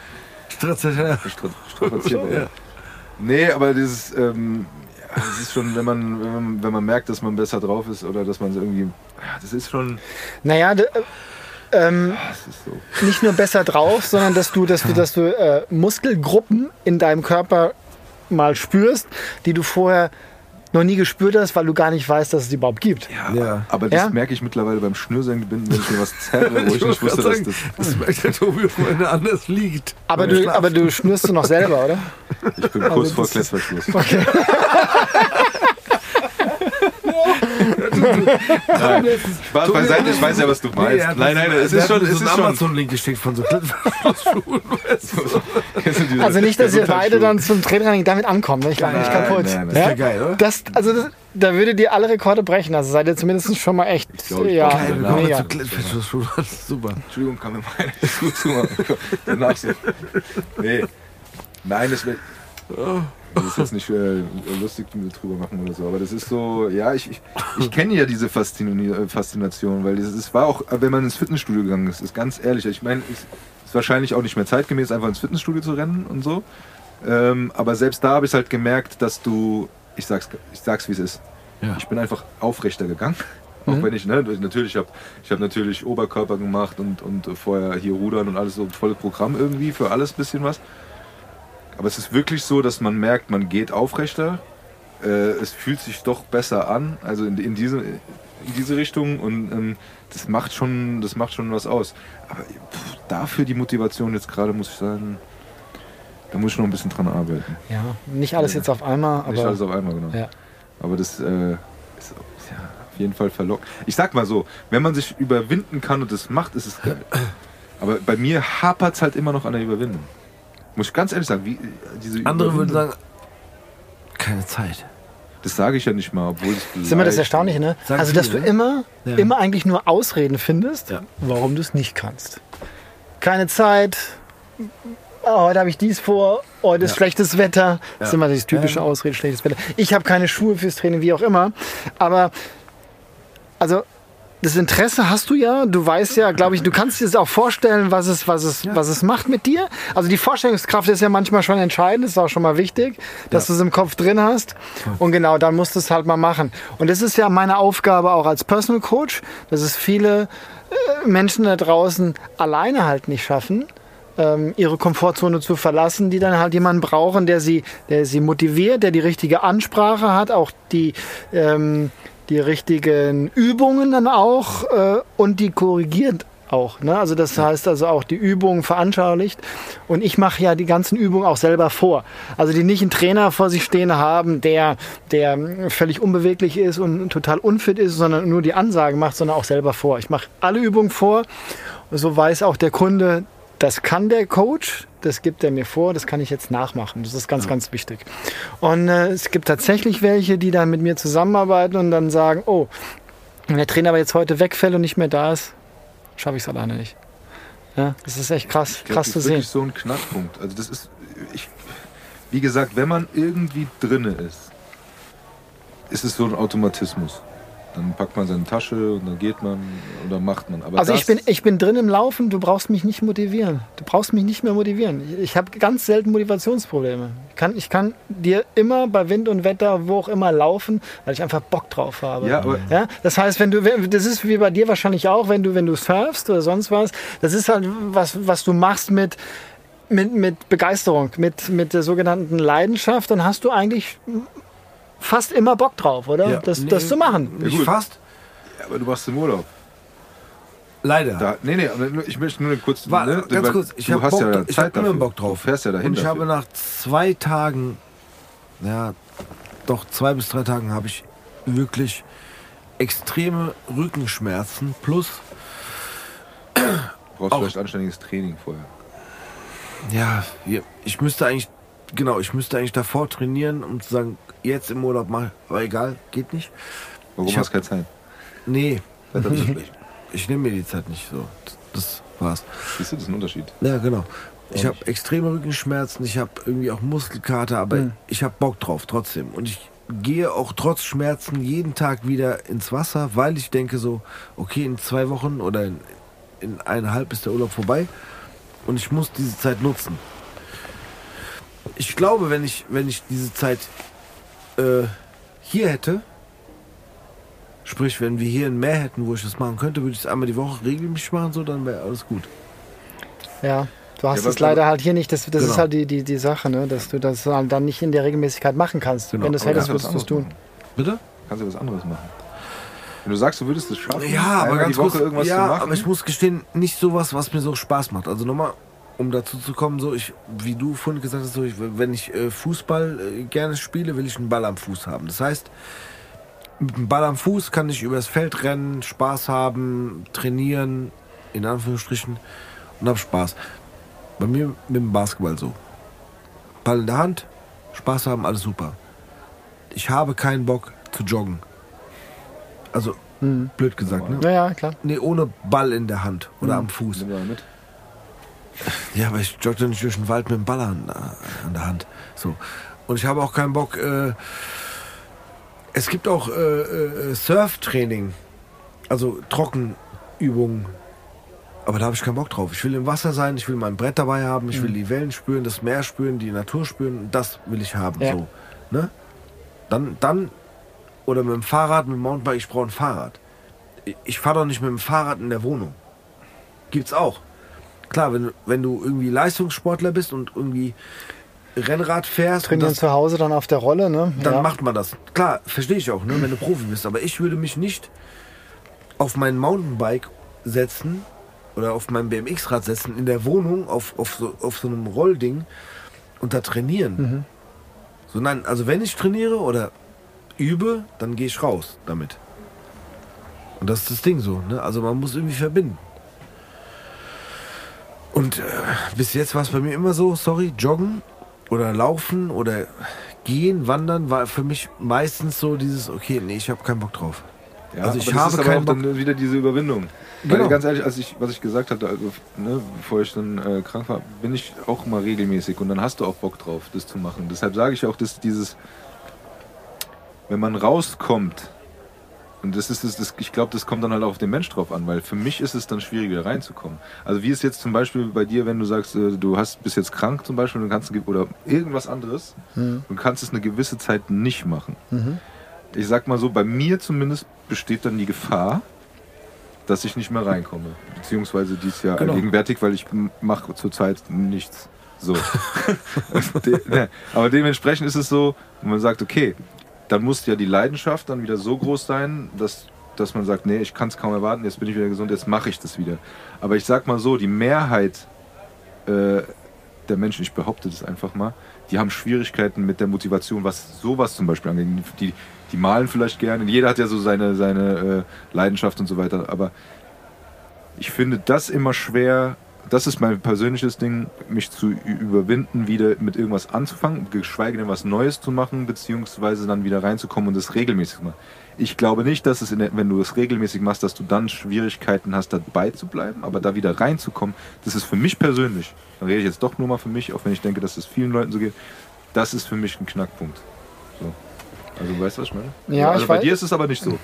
Strapazierbar. Ja. Nee, aber dieses, ähm, ja, das ist schon, wenn man, wenn man, wenn man merkt, dass man besser drauf ist oder dass man so irgendwie, ja, das ist schon, Naja, d- äh, ähm, das ist so. nicht nur besser drauf, *laughs* sondern dass du, dass du, dass du äh, Muskelgruppen in deinem Körper mal spürst, die du vorher noch nie gespürt hast, weil du gar nicht weißt, dass es die überhaupt gibt. Ja. Aber das Ja? merke ich mittlerweile beim Schnürsenkelbinden, wenn ich mir was zerre, wo *laughs* ich nicht wusste, dass das. das merkt der Tobi, wo einer anders liegt. Aber du, er aber du schnürst du noch selber, oder? Ich bin kurz vor das ist- Klettverschluss. Okay. *laughs* Nein. Spaß beiseite, ich weiß ja, was du Nee, meinst. hat nein, nein, es ist schon, es so ist schon. Amazon-Link geschickt von so *laughs* diese Also nicht, dass ihr beide dann zum Training damit ankommt. Ne? Ich glaube nicht kaputt. nein, Das ist Ja? geil, oder? Das, also das, da würdet ihr alle Rekorde brechen. Also seid ihr zumindest schon mal echt. glaub, ich ja, Geil, mega. zu super. Entschuldigung, kann mir meine Schuhe zumachen. Danach so. Nee. Nein, das wird. Das ist jetzt nicht äh, lustig drüber machen oder so, aber das ist so, ja, ich, ich, ich kenne ja diese äh, Faszination, weil es war auch, wenn man ins Fitnessstudio gegangen ist, ist ganz ehrlich, ich meine, es ist wahrscheinlich auch nicht mehr zeitgemäß, einfach ins Fitnessstudio zu rennen und so, ähm, aber selbst da habe ich halt gemerkt, dass du, ich sag's, ich sag's wie es ist, Ja. ich bin einfach aufrechter gegangen. *laughs* Auch wenn ich, ne, natürlich, ich habe ich hab natürlich Oberkörper gemacht und, und vorher hier Rudern und alles so volles Programm irgendwie, für alles bisschen was. Aber es ist wirklich so, dass man merkt, man geht aufrechter. Äh, es fühlt sich doch besser an, also in, in, diese, in diese Richtung und ähm, das, macht schon, das macht schon was aus. Aber pff, dafür die Motivation jetzt gerade, muss ich sagen, da muss ich noch ein bisschen dran arbeiten. Ja, nicht alles jetzt auf einmal, Nicht aber alles auf einmal, genau. Ja. Aber das äh, ist ja, auf jeden Fall verlockt. Ich sag mal so, wenn man sich überwinden kann und das macht, ist es geil. Aber bei mir hapert es halt immer noch an der Überwindung. Muss ich ganz ehrlich sagen, wie, diese Andere würden sagen, keine Zeit. Das sage ich ja nicht mal, obwohl es Das ist immer das Erstaunliche, ne? Sagen Also, dass du viele, ne? immer, Ja. immer eigentlich nur Ausreden findest, Ja. warum du es nicht kannst. Keine Zeit, oh, heute habe ich dies vor, heute ist Ja. schlechtes Wetter. Das ist immer dieses typische Ja. Ausrede, schlechtes Wetter. Ich habe keine Schuhe fürs Training, wie auch immer. Aber, also, das Interesse hast du ja. Du weißt ja, glaube ich, du kannst dir das auch vorstellen, was es, was, es, was es macht mit dir. Also die Vorstellungskraft ist ja manchmal schon entscheidend, ist auch schon mal wichtig, dass du es im Kopf drin hast. Und genau, dann musst du es halt mal machen. Und das ist ja meine Aufgabe auch als Personal Coach, dass es viele äh, Menschen da draußen alleine halt nicht schaffen, ähm, ihre Komfortzone zu verlassen, die dann halt jemanden brauchen, der sie, der sie motiviert, der die richtige Ansprache hat, auch die, ähm, die richtigen Übungen dann auch äh, und die korrigiert auch. Ne? Also das heißt also auch die Übungen veranschaulicht. Und ich mache ja die ganzen Übungen auch selber vor. Also die nicht einen Trainer vor sich stehen haben, der, der völlig unbeweglich ist und total unfit ist, sondern nur die Ansagen macht, sondern auch selber vor. Ich mache alle Übungen vor. So weiß auch der Kunde, das kann der Coach, das gibt er mir vor, das kann ich jetzt nachmachen. Das ist ganz, ganz wichtig. Und äh, es gibt tatsächlich welche, die dann mit mir zusammenarbeiten und dann sagen, oh, wenn der Trainer aber jetzt heute wegfällt und nicht mehr da ist, schaffe ich es alleine nicht. Ja, das ist echt krass, Ich glaub, krass das zu ist sehen. wirklich so ein Knackpunkt. Also das ist, ich, wie gesagt, wenn man irgendwie drinne ist, ist es so ein Automatismus. Dann packt man seine Tasche und dann geht man oder macht man. Aber Also ich bin, ich bin drin im Laufen, du brauchst mich nicht motivieren. Du brauchst mich nicht mehr motivieren. Ich, ich habe ganz selten Motivationsprobleme. Ich kann, ich kann dir immer bei Wind und Wetter, wo auch immer laufen, weil ich einfach Bock drauf habe. Ja, aber- ja, das heißt, wenn du, das ist wie bei dir wahrscheinlich auch, wenn du, wenn du surfst oder sonst was, das ist halt was, was du machst mit, mit, mit Begeisterung, mit, mit der sogenannten Leidenschaft, dann hast du eigentlich fast immer Bock drauf, oder? Ja, das, nee, das zu machen. Nicht gut. fast. aber du machst im Urlaub. Leider. Da, nee, nee, ich möchte nur kurz. War, ne, ganz kurz, ich du habe hast Bock, ja ich hab immer. Bock drauf. Du fährst ja dahin. Und ich dafür. habe nach zwei Tagen, ja, doch zwei bis drei Tagen habe ich wirklich extreme Rückenschmerzen plus, brauchst auch- vielleicht anständiges Training vorher. ja, ich müsste eigentlich, genau, ich müsste eigentlich davor trainieren, um zu sagen, jetzt im Urlaub mal, aber egal, geht nicht. Warum Ich hast du keine Zeit? Nee, *laughs* ich, nehme mir die Zeit nicht so. Das war's. Siehst du, das ist ein Unterschied. Ja, genau. Ich habe extreme Rückenschmerzen, ich habe irgendwie auch Muskelkater, aber Mhm. ich habe Bock drauf trotzdem. Und ich gehe auch trotz Schmerzen jeden Tag wieder ins Wasser, weil ich denke so, okay, in zwei Wochen oder in, in eineinhalb ist der Urlaub vorbei und ich muss diese Zeit nutzen. Ich glaube, wenn ich, wenn ich diese Zeit äh, hier hätte, sprich, wenn wir hier ein Meer hätten, wo ich das machen könnte, würde ich es einmal die Woche regelmäßig machen, so, dann wäre alles gut. Ja, du hast Ja, es leider halt hier nicht. Das, das ist Genau. halt die, die, die Sache, ne? dass du das halt dann nicht in der Regelmäßigkeit machen kannst. Genau. Wenn du es hättest, würdest was du es tun. machen. Bitte? Kannst du was anderes machen. Wenn du sagst, du würdest es schaffen, Ja, aber einmal ganz die Woche kurz, irgendwas ja, zu machen. aber ich muss gestehen, nicht sowas, was mir so Spaß macht. Also nochmal, um dazu zu kommen, so ich, wie du vorhin gesagt hast, so ich, wenn ich äh, Fußball äh, gerne spiele, will ich einen Ball am Fuß haben. Das heißt, mit dem Ball am Fuß kann ich übers Feld rennen, Spaß haben, trainieren, in Anführungsstrichen, und hab Spaß. Bei mir mit dem Basketball so. Ball in der Hand, Spaß haben, alles super. Ich habe keinen Bock zu joggen. Also, blöd gesagt, ne? Ja, ja, klar. Nee, ohne Ball in der Hand oder am Fuß. Nimm mal mit. Ja, aber ich jogge nicht durch den Wald mit dem Ball an, äh, an der Hand. So. Und ich habe auch keinen Bock. Äh, es gibt auch äh, äh, Surftraining, also Trockenübungen. Aber da habe ich keinen Bock drauf. Ich will im Wasser sein, ich will mein Brett dabei haben, ich will die Wellen spüren, das Meer spüren, die Natur spüren. Das will ich haben. Ja. So, ne? Dann, dann, oder mit dem Fahrrad, mit dem Mountainbike, ich brauche ein Fahrrad. Ich- Ich fahre doch nicht mit dem Fahrrad in der Wohnung. Gibt's auch. Klar, wenn, du- wenn du irgendwie Leistungssportler bist und irgendwie Rennrad fährst, und Trainieren zu Hause dann auf der Rolle, ne? dann ja. macht man das. Klar, verstehe ich auch, ne, wenn du Profi bist. Aber ich würde mich nicht auf mein Mountainbike setzen oder auf mein BMX-Rad setzen in der Wohnung auf, auf, so, auf so einem Rollding und da trainieren. Mhm. So, nein, also wenn ich trainiere oder übe, dann gehe ich raus damit. Und das ist das Ding so. Ne? Also man muss irgendwie verbinden. Und äh, bis jetzt war es bei mir immer so, sorry, joggen oder laufen oder gehen, wandern war für mich meistens so dieses, okay, nee, ich habe keinen Bock drauf. Ja, Also ich das habe ist aber auch dann wieder diese Überwindung. Genau. Weil ganz ehrlich, als ich, was ich gesagt hatte, also, ne, bevor ich dann äh, krank war, bin ich auch mal regelmäßig und dann hast du auch Bock drauf, das zu machen. Deshalb sage ich auch, dass dieses, wenn man rauskommt, und das ist das, das ich glaube, das kommt dann halt auf den Mensch drauf an, weil für mich ist es dann schwierig, wieder reinzukommen. Also wie ist jetzt zum Beispiel bei dir, wenn du sagst, äh, du hast bist jetzt krank zum Beispiel und kannst oder irgendwas anderes, du kannst es eine gewisse Zeit nicht machen. Ich sag mal so, bei mir zumindest besteht dann die Gefahr, dass ich nicht mehr reinkomme. Beziehungsweise dies Jahr Genau. gegenwärtig, weil ich mache zurzeit nichts. So. *laughs* De, ne, aber dementsprechend ist es so, wenn man sagt, okay, dann muss ja die Leidenschaft dann wieder so groß sein, dass, dass man sagt, nee, ich kann es kaum erwarten, jetzt bin ich wieder gesund, jetzt mache ich das wieder. Aber ich sag mal so, die Mehrheit äh, der Menschen, ich behaupte das einfach mal, die haben Schwierigkeiten mit der Motivation, was sowas zum Beispiel angeht. Die, die malen vielleicht gerne, jeder hat ja so seine, seine äh, Leidenschaft und so weiter, aber ich finde das immer schwer, das ist mein persönliches Ding, mich zu überwinden, wieder mit irgendwas anzufangen, geschweige denn was Neues zu machen, beziehungsweise dann wieder reinzukommen und das regelmäßig zu machen. Ich glaube nicht, dass es, in der, wenn du es regelmäßig machst, dass du dann Schwierigkeiten hast, dabei zu bleiben, aber da wieder reinzukommen, das ist für mich persönlich, da rede ich jetzt doch nur mal für mich, auch wenn ich denke, dass es vielen Leuten so geht, das ist für mich ein Knackpunkt. So. Also weißt du, was ich meine? Ja, also bei weiß- dir ist es aber nicht so.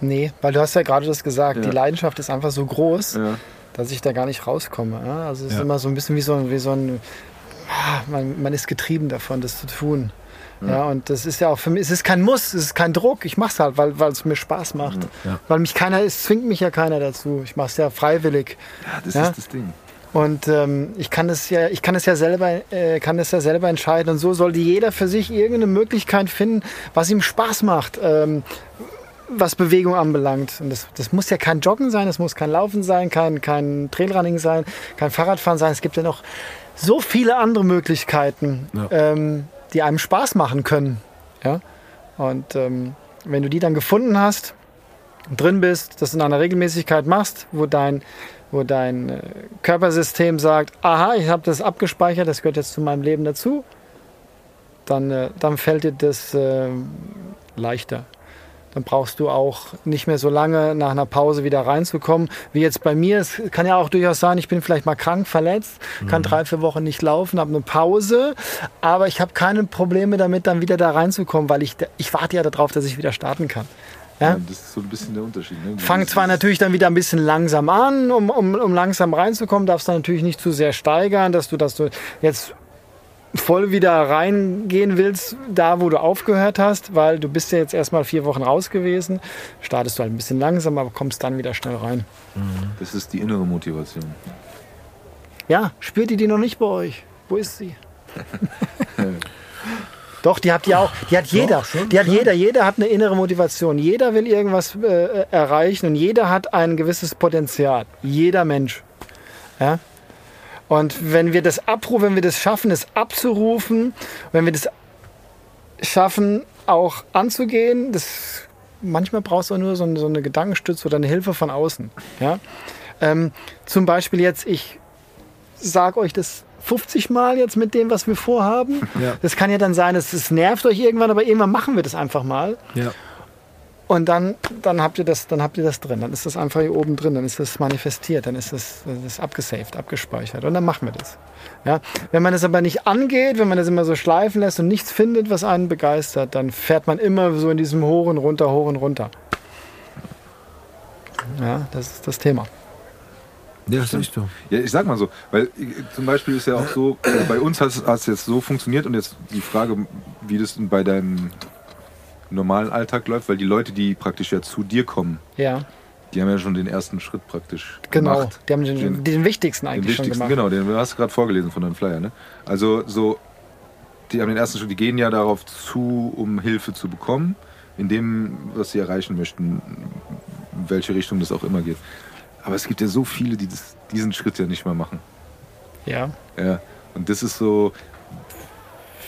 Nee, weil du hast ja gerade das gesagt, Ja. die Leidenschaft ist einfach so groß, Ja. Dass ich da gar nicht rauskomme. Ja? Also es ist immer so ein bisschen wie so, ein- wie so ein, ah, man, man ist getrieben davon, das zu tun. Ja. und das ist ja auch für mich, es ist kein Muss, es ist kein Druck. Ich mache es halt, weil, weil es mir Spaß macht. Ja. Weil mich keiner, es zwingt mich ja keiner dazu. Ich mache es ja freiwillig. ja, das Ja? ist das Ding. Und ähm, ich kann es ja, ich kann es ja selber, äh, kann es ja selber entscheiden. Und so sollte jeder für sich irgendeine Möglichkeit finden, was ihm Spaß macht, ähm, was Bewegung anbelangt. Und das, das muss ja kein Joggen sein, das muss kein Laufen sein, kein, kein Trailrunning sein, kein Fahrradfahren sein. Es gibt ja noch so viele andere Möglichkeiten, Ja. ähm, die einem Spaß machen können. Ja? Und ähm, wenn du die dann gefunden hast, drin bist, das in einer Regelmäßigkeit machst, wo dein, wo dein äh, Körpersystem sagt, aha, ich habe das abgespeichert, das gehört jetzt zu meinem Leben dazu, dann, äh, dann fällt dir das äh, leichter. Dann brauchst du auch nicht mehr so lange nach einer Pause wieder reinzukommen. Wie jetzt bei mir. Es kann ja auch durchaus sein, ich bin vielleicht mal krank, verletzt, kann drei, vier Wochen nicht laufen, habe eine Pause. Aber ich habe keine Probleme damit, dann wieder da reinzukommen, weil ich, ich warte ja darauf, dass ich wieder starten kann. Ja? Ja, das ist so ein bisschen der Unterschied. Ne? Fang zwar natürlich dann wieder ein bisschen langsam an, um, um, um langsam reinzukommen, darfst du natürlich nicht zu sehr steigern, dass du, dass du jetzt voll wieder reingehen willst, da wo du aufgehört hast, weil du bist ja jetzt erstmal vier Wochen raus gewesen. Startest du halt ein bisschen langsam, aber kommst dann wieder schnell rein. Das ist die innere Motivation. Ja, spürt ihr die noch nicht bei euch? Wo ist sie? *laughs* Doch, die habt ihr auch. Die hat jeder. die hat jeder. Jeder hat eine innere Motivation. Jeder will irgendwas äh, erreichen und jeder hat ein gewisses Potenzial. Jeder Mensch. Ja? Und wenn wir das abrufen, wenn wir das schaffen, es abzurufen, wenn wir das schaffen, auch anzugehen, das manchmal brauchst du auch nur so, eine- so eine Gedankenstütze oder eine Hilfe von außen. Ja? Ähm, zum Beispiel jetzt, ich sage euch das 50 Mal jetzt mit dem, was wir vorhaben. Ja. Das kann ja dann sein, es nervt euch irgendwann, aber irgendwann machen wir das einfach mal. Ja. Und dann, dann, habt ihr das, dann habt ihr das drin. Dann ist das einfach hier oben drin. Dann ist das manifestiert. Dann ist das, das ist abgesaved, abgespeichert. Und dann machen wir das. Ja? Wenn man das aber nicht angeht, wenn man das immer so schleifen lässt und nichts findet, was einen begeistert, dann fährt man immer so in diesem Hoch und runter, hoch und runter. Ja, das ist das Thema. Ja, das ist so. Ja, ich sag mal so, weil äh, zum Beispiel ist ja auch so, äh, bei uns hat es jetzt so funktioniert und jetzt die Frage, wie das denn bei deinem normalen Alltag läuft, weil die Leute, die praktisch ja zu dir kommen, Ja, die haben ja schon den ersten Schritt praktisch genau. gemacht. Die haben den, Den- den wichtigsten Den eigentlich schon wichtigsten, gemacht. genau, den hast du gerade vorgelesen von deinem Flyer, ne? Also so, die haben den ersten Schritt, die gehen ja darauf zu, um Hilfe zu bekommen, in dem, was sie erreichen möchten, in welche Richtung das auch immer geht. Aber es gibt ja so viele, die das, diesen Schritt ja nicht mehr machen. Ja. Ja, und das ist so,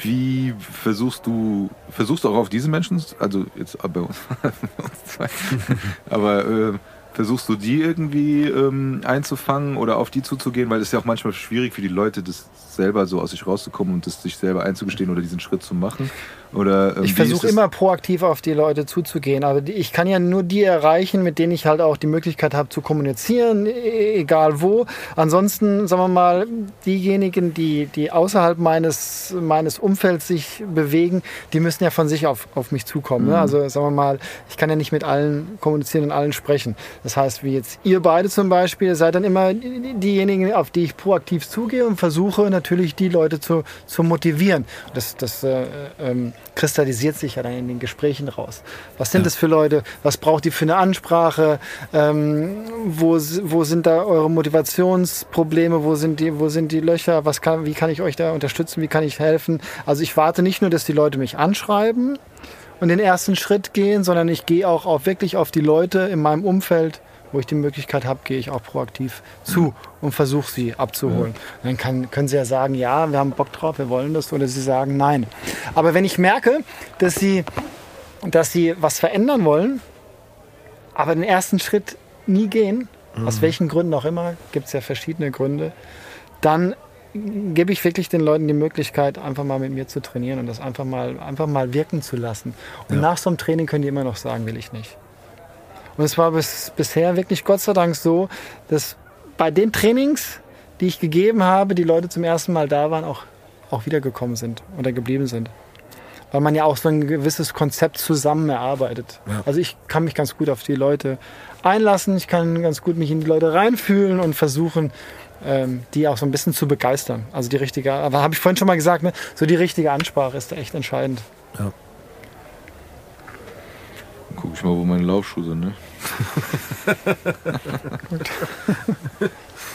wie versuchst du, versuchst du auch auf diese Menschen, also jetzt bei uns, *laughs* bei uns zwei, *laughs* aber äh, versuchst du die irgendwie ähm, einzufangen oder auf die zuzugehen, weil es ist ja auch manchmal schwierig für die Leute, das selber so aus sich rauszukommen und das sich selber einzugestehen oder diesen Schritt zu machen? Oder, ähm, Ich versuche immer proaktiv auf die Leute zuzugehen, aber die, ich kann ja nur die erreichen, mit denen ich halt auch die Möglichkeit habe zu kommunizieren, e- egal wo. Ansonsten, sagen wir mal, diejenigen, die, die außerhalb meines, meines Umfelds sich bewegen, die müssen ja von sich auf, auf mich zukommen. Ne? Also sagen wir mal, ich kann ja nicht mit allen kommunizieren und allen sprechen. Das heißt, wie jetzt ihr beide zum Beispiel, seid dann immer die- diejenigen, auf die ich proaktiv zugehe und versuche natürlich die Leute zu, zu motivieren. Das, das äh, ähm, kristallisiert sich ja dann in den Gesprächen raus. Was sind das für Leute? Was braucht ihr für eine Ansprache? Ähm, wo, wo sind da eure Motivationsprobleme? Wo sind die, wo sind die Löcher? Was kann, wie kann ich euch da unterstützen? Wie kann ich helfen? Also ich warte nicht nur, dass die Leute mich anschreiben und den ersten Schritt gehen, sondern ich gehe auch auf, wirklich auf die Leute in meinem Umfeld, wo ich die Möglichkeit habe, gehe ich auch proaktiv zu und versuche sie abzuholen. Dann kann, können sie ja sagen, ja, wir haben Bock drauf, wir wollen das, oder sie sagen nein. Aber wenn ich merke, dass sie, dass sie was verändern wollen, aber den ersten Schritt nie gehen, aus welchen Gründen auch immer, gibt es ja verschiedene Gründe, dann gebe ich wirklich den Leuten die Möglichkeit, einfach mal mit mir zu trainieren und das einfach mal, einfach mal wirken zu lassen. Und nach so einem Training können die immer noch sagen, will ich nicht. Und es war bis, bisher wirklich Gott sei Dank so, dass bei den Trainings, die ich gegeben habe, die Leute zum ersten Mal da waren, auch, auch wiedergekommen sind oder geblieben sind. Weil man ja auch so ein gewisses Konzept zusammen erarbeitet. Also ich kann mich ganz gut auf die Leute einlassen, ich kann ganz gut mich in die Leute reinfühlen und versuchen, ähm, die auch so ein bisschen zu begeistern. Also die richtige, aber habe ich vorhin schon mal gesagt, ne? so die richtige Ansprache ist da echt entscheidend. Guck ich mal, wo meine Laufschuhe sind, ne?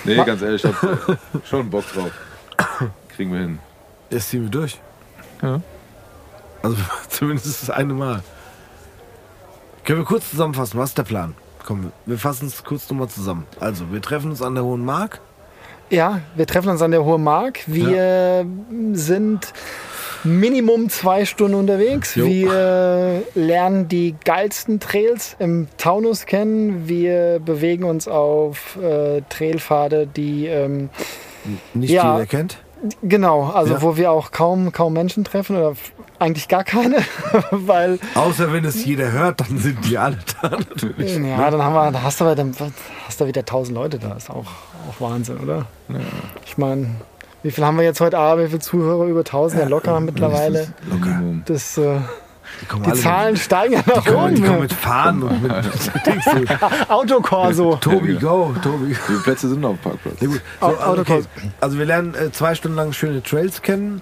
nee, ganz ehrlich, ich hab schon Bock drauf. Kriegen wir hin. Jetzt ziehen wir durch. Ja. Also *laughs* zumindest das eine Mal. Können wir kurz zusammenfassen, was ist der Plan? Komm, wir fassen es kurz nochmal zusammen. Also, wir treffen uns an der Hohen Mark. Ja, wir treffen uns an der Hohe Mark. Wir sind Minimum zwei Stunden unterwegs. Jo. Wir lernen die geilsten Trails im Taunus kennen. Wir bewegen uns auf äh, Trailpfade, die ähm, Nicht Ja. jeder kennt. Genau, also Ja. wo wir auch kaum kaum Menschen treffen oder eigentlich gar keine, *laughs* weil Außer wenn es jeder hört, dann sind die alle da natürlich. ja, dann haben wir, da hast du, aber dann hast du wieder tausend Leute da. Ist auch, auch Wahnsinn, oder? Ich meine, wie viel haben wir jetzt heute Abend? Wie viele Zuhörer? Über 1000 ja locker mittlerweile. Minimum. Das, äh, Die, die Zahlen steigen ja mit, nach die, kommen, die kommen oben. mit Fahnen und mit Dings. so. *laughs* Autokorso. Tobi, go, Tobi. Viele Plätze sind noch auf dem Parkplatz? Ja, gut. So, also, okay. Also wir lernen äh, zwei Stunden lang schöne Trails kennen,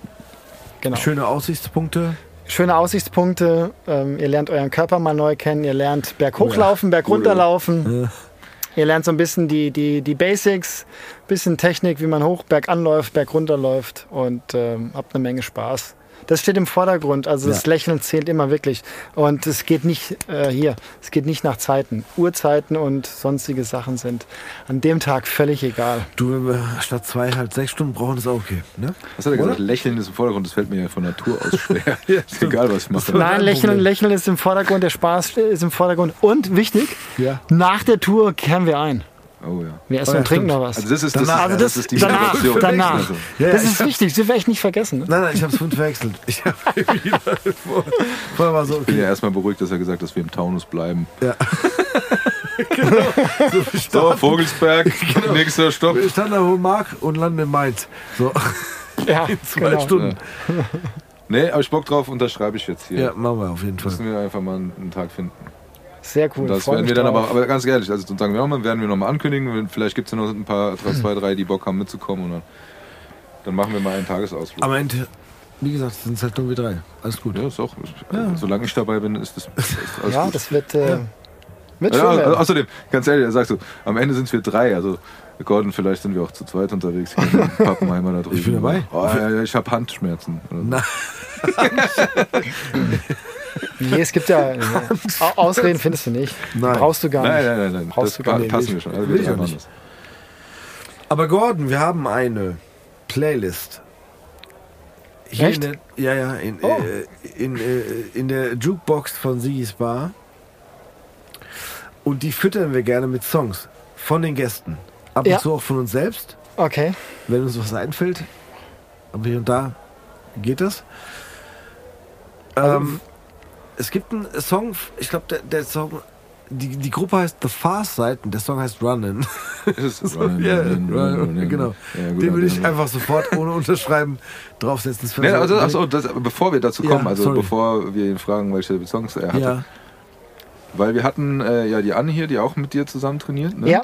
Genau. schöne Aussichtspunkte. Schöne Aussichtspunkte. Ähm, ihr lernt euren Körper mal neu kennen. Ihr lernt Berg hochlaufen, Berg runterlaufen. Ihr lernt so ein bisschen die, die, die Basics, bisschen Technik, wie man hoch, berg anläuft, berg runterläuft und ähm, habt eine Menge Spaß. Das steht im Vordergrund, also das Ja. Lächeln zählt immer wirklich. Und es geht nicht äh, hier, es geht nicht nach Zeiten. Uhrzeiten und sonstige Sachen sind an dem Tag völlig egal. Du, wenn wir statt zweieinhalb, sechs Stunden brauchen, ist auch okay. Ne? Was hat er gesagt? Lächeln ist im Vordergrund, das fällt mir ja von Natur aus schwer. *laughs* ist egal, was ich mache. Nein, Lächeln. Lächeln ist im Vordergrund, der Spaß ist im Vordergrund. Und wichtig, Ja. nach der Tour kehren wir ein. Oh ja. Wir essen Oh ja, und trinken stimmt. noch was. Also das ist, das Danach- ist, Also das, das, ist die danach, Motivation. danach. Also, Ja, das ja, ist ich hab- wichtig, das dürfen wir echt nicht vergessen. Ne? Nein, nein, ich habe es vorhin verwechselt. Ich hab *laughs* *laughs* vor, war so, ich bin ja okay. erstmal beruhigt, dass er gesagt hat, dass wir im Taunus bleiben. Ja. *laughs* So, Vogelsberg, nächster Stopp. Wir standen an der Mark und landen in Mainz. So, Ja, zwei genau. Stunden. Nee, aber ich Bock drauf, unterschreibe ich jetzt hier. Ja. machen wir auf jeden Fall. Müssen wir einfach mal einen Tag finden. Sehr cool. Und das werden wir dann aber, aber ganz ehrlich, also sozusagen, wir haben- werden wir nochmal ankündigen. Vielleicht gibt es ja noch ein paar, zwei, drei, die Bock haben mitzukommen. Und dann, dann machen wir mal einen Tagesausflug. Am Ende, wie gesagt, sind es halt nur wir drei. Alles gut. ja, ist auch. Solange ich dabei bin, ist das, ist alles Ja, gut. das wird, äh, Ja, schön also, außerdem, ganz ehrlich, er sagt so, am Ende sind wir drei. Also Gordon, vielleicht sind wir auch zu zweit unterwegs. Ich bin Pappenheimer da drüben. Ich bin dabei. Oh, ja, ja, ich habe Handschmerzen. Na. *laughs* *laughs* *laughs* Nee, es gibt ja *laughs* Au- Ausreden findest du nicht. Nein. Brauchst du gar Nein, nicht. nein, nein, nein. Brauchst Das du gar nicht. passen wir schon. Also Will ich auch nicht. Aber Gordon, wir haben eine Playlist. Hier Echt? in der, ja, ja, in, Oh. äh, in, äh, in der Jukebox von Sigis Bar. Und die füttern wir gerne mit Songs von den Gästen. Ab Ja. und zu auch von uns selbst, Okay. wenn uns was einfällt. Aber hier und da geht das. Also Ähm, es gibt einen Song, ich glaube, der, der Song, die, die Gruppe heißt The Far Side und der Song heißt Runnin'. *laughs* ist Running, Ja, running, running, running. genau. Ja, gut, Den würde ich einfach sofort ohne *laughs* Unterschreiben draufsetzen. Das Nee, also, so- achso, das, bevor wir dazu Ja, kommen, also sorry. bevor wir ihn fragen, welche Songs er hatte. ja, Weil wir hatten äh, ja die Anne hier, die auch mit dir zusammen trainiert. Ne? Ja.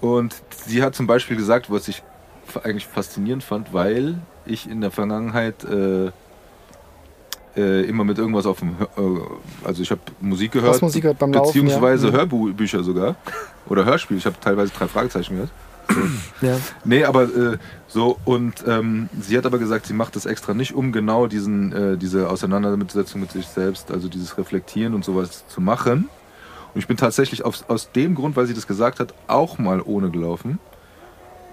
Und sie hat zum Beispiel gesagt, was ich eigentlich faszinierend fand, weil ich in der Vergangenheit äh, äh, immer mit irgendwas auf dem, Hör- äh, also ich habe Musik gehört, Hast Musik gehört beim Laufen, beziehungsweise ja. Mhm. Hörbücher sogar oder Hörspiel. Ich habe teilweise drei Fragezeichen gehört. *clears throat* Ja. Nee, aber äh, so und ähm, sie hat aber gesagt, sie macht das extra nicht, um genau diesen, äh, diese Auseinandersetzung mit sich selbst, also dieses Reflektieren und sowas zu machen. Und ich bin tatsächlich aus, aus dem Grund, weil sie das gesagt hat, auch mal ohne gelaufen.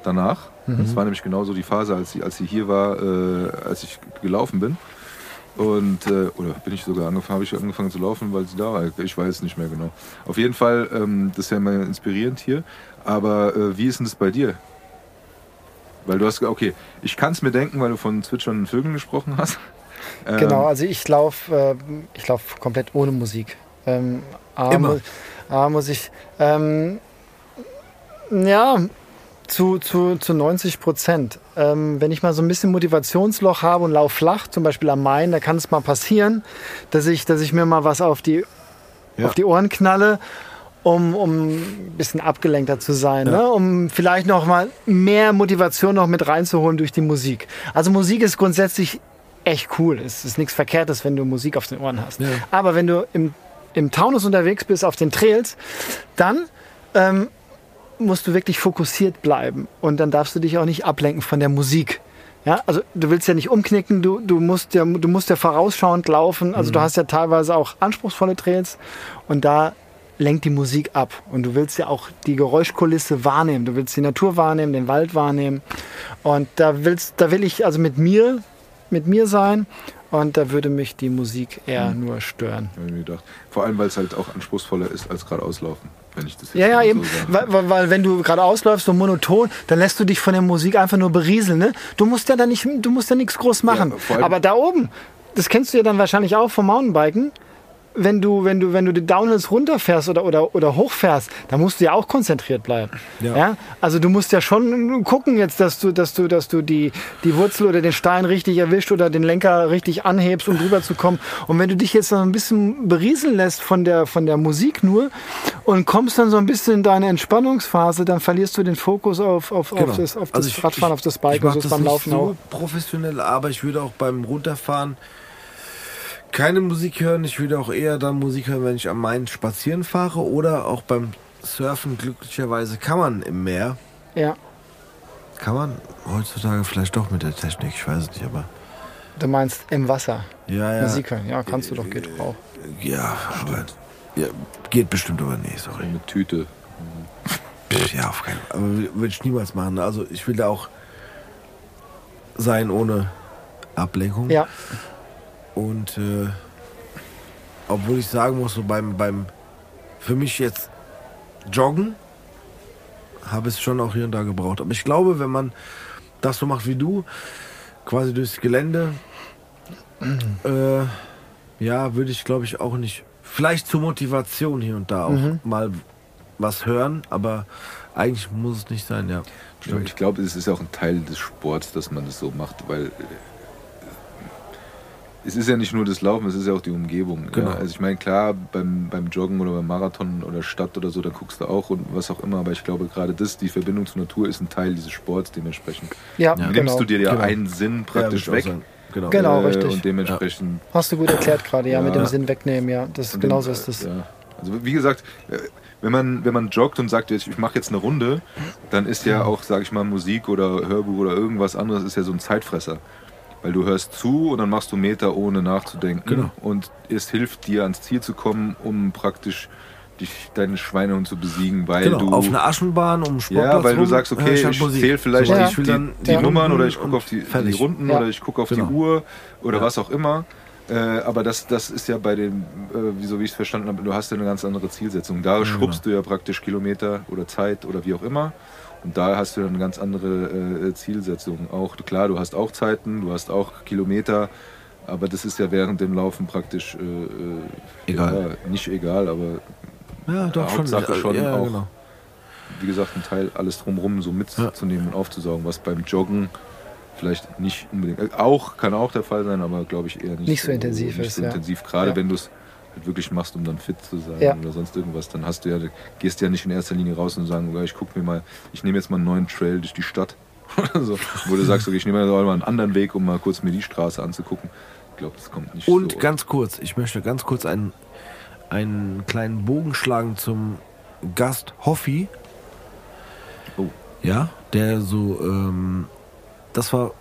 Danach. Das war nämlich genauso die Phase, als sie, als sie hier war, äh, als ich gelaufen bin. Und, äh, oder bin ich sogar angefangen, habe ich angefangen zu laufen, weil sie da war? Ich weiß nicht mehr genau. Auf jeden Fall, ähm, das ist ja immer inspirierend hier. Aber äh, wie ist denn das bei dir? Weil du hast, okay, ich kann es mir denken, weil du von zwitschernden Vögeln gesprochen hast. Ähm, *laughs* Genau, also ich laufe äh, ich lauf komplett ohne Musik. Ähm, A, Immer. mu- A muss ich, ähm, ja, zu, zu, zu 90 Prozent. Ähm, wenn ich mal so ein bisschen Motivationsloch habe und lauf flach, zum Beispiel am Main, da kann es mal passieren, dass ich, dass ich mir mal was auf die, Ja. auf die Ohren knalle, um, um ein bisschen abgelenkter zu sein, ne? um vielleicht noch mal mehr Motivation noch mit reinzuholen durch die Musik. Also Musik ist grundsätzlich echt cool. Es ist nichts Verkehrtes, wenn du Musik auf den Ohren hast. Ja. Aber wenn du im, im Taunus unterwegs bist, auf den Trails, dann ähm, musst du wirklich fokussiert bleiben. Und dann darfst du dich auch nicht ablenken von der Musik. Ja, also du willst ja nicht umknicken, du, du, musst ja, du musst ja vorausschauend laufen. Also du hast ja teilweise auch anspruchsvolle Trails und da lenkt die Musik ab. Und du willst ja auch die Geräuschkulisse wahrnehmen. Du willst die Natur wahrnehmen, den Wald wahrnehmen. Und da willst, da will ich also mit mir, mit mir sein. Und da würde mich die Musik eher nur stören. Vor allem, weil es halt auch anspruchsvoller ist als gerade auslaufen, wenn ich das jetzt Ja, ja, eben. so. Weil, weil, wenn du gerade ausläufst, so monoton, dann lässt du dich von der Musik einfach nur berieseln. Ne? Du musst ja da nicht, du musst ja nichts groß machen. Ja, Aber da oben, das kennst du ja dann wahrscheinlich auch vom Mountainbiken. Wenn du, wenn du, wenn du die Downhills runterfährst oder, oder, oder hochfährst, dann musst du ja auch konzentriert bleiben. Ja. Ja. Also du musst ja schon gucken jetzt, dass du, dass du, dass du die, die Wurzel oder den Stein richtig erwischt oder den Lenker richtig anhebst, um drüber zu kommen. Und wenn du dich jetzt noch ein bisschen berieseln lässt von der, von der Musik nur und kommst dann so ein bisschen in deine Entspannungsphase, dann verlierst du den Fokus auf, auf, auf das, auf das Also ich- Radfahren, ich- auf das ich Bike mach und so beim Laufen so auch. professionell, aber ich würde auch beim Runterfahren keine Musik hören. Ich würde auch eher dann Musik hören, wenn ich am Main spazieren fahre oder auch beim Surfen. Glücklicherweise kann man im Meer. Ja. Kann man heutzutage vielleicht doch mit der Technik, ich weiß es nicht, aber. Du meinst im Wasser Ja, ja. Musik hören. Ja, kannst du doch, geht doch auch. Ja, aber. Ja, geht bestimmt aber nicht, sorry. Mit Tüte. Ja, auf keinen Fall. Aber würde ich niemals machen. Also ich will da auch sein ohne Ablenkung. Ja, Und äh, obwohl ich sagen muss, so beim, beim für mich jetzt Joggen habe ich es schon auch hier und da gebraucht. Aber ich glaube, wenn man das so macht wie du, quasi durchs Gelände, äh, ja, würde ich glaube ich auch nicht. Vielleicht zur Motivation hier und da auch mal was hören, aber eigentlich muss es nicht sein, ja. Ja, Ich glaube, es ist auch ein Teil des Sports, dass man das so macht, weil äh, es ist ja nicht nur das Laufen, es ist ja auch die Umgebung. Genau. Ja? Also ich meine, klar, beim, beim Joggen oder beim Marathon oder Stadt oder so, da guckst du auch und was auch immer, aber ich glaube, gerade das, die Verbindung zur Natur, ist ein Teil dieses Sports dementsprechend. ja, Nimmst genau. du dir ja Genau. einen Sinn praktisch Ja, weg. Genau. Genau. äh, richtig. Und dementsprechend Hast du gut erklärt gerade, ja, Ja. mit dem Sinn wegnehmen, ja. Das Und genauso ist das. Ja. Also wie gesagt, äh, wenn man, wenn man joggt und sagt, jetzt, ich mache jetzt eine Runde, dann ist ja auch, sage ich mal, Musik oder Hörbuch oder irgendwas anderes ist ja so ein Zeitfresser. Weil du hörst zu und dann machst du Meter ohne nachzudenken. Genau. Und es hilft dir ans Ziel zu kommen, um praktisch dich, deinen Schweinehund zu besiegen, weil Genau, du auf einer Aschenbahn, um Sportplatz ja, weil du rum, sagst, hör okay, ich ich zähle vielleicht So, Ja. die, ich will die, dann die. Nummern oder ich gucke auf die, die. Runden Ja. oder ich gucke auf Genau. die Uhr oder Ja. was auch immer. Äh, aber das, das ist ja bei dem, äh, wie- so wie ich es verstanden habe, du hast ja eine ganz andere Zielsetzung. Da schrubbst du ja praktisch Kilometer oder Zeit oder wie auch immer. Und da hast du dann eine ganz andere äh, Zielsetzung. Auch klar, du hast auch Zeiten, du hast auch Kilometer, aber das ist ja während dem Laufen praktisch äh, äh, Egal. Ja, nicht egal, aber Ja, doch schon. Hauptsache schon ja, auch. Genau. wie gesagt, ein Teil alles drumherum so mitzunehmen und aufzusaugen, was beim Joggen vielleicht nicht unbedingt, äh, auch kann auch der Fall sein, aber glaube ich eher nicht, Nicht so intensiv nicht ist, so ja. intensiv. Gerade Ja. wenn du es halt wirklich machst, um dann fit zu sein Ja. oder sonst irgendwas, dann hast du ja, gehst du ja nicht in erster Linie raus und sagen, okay, ich gucke mir mal, ich nehme jetzt mal einen neuen Trail durch die Stadt *laughs* oder so, wo du sagst, okay, ich nehme mal einen anderen Weg, um mal kurz mir die Straße anzugucken. glaube, das kommt nicht Und so. ganz kurz, ich möchte ganz kurz einen, einen kleinen Bogen schlagen zum Gast Hoffi. Oh. Ja, der so, ähm, das war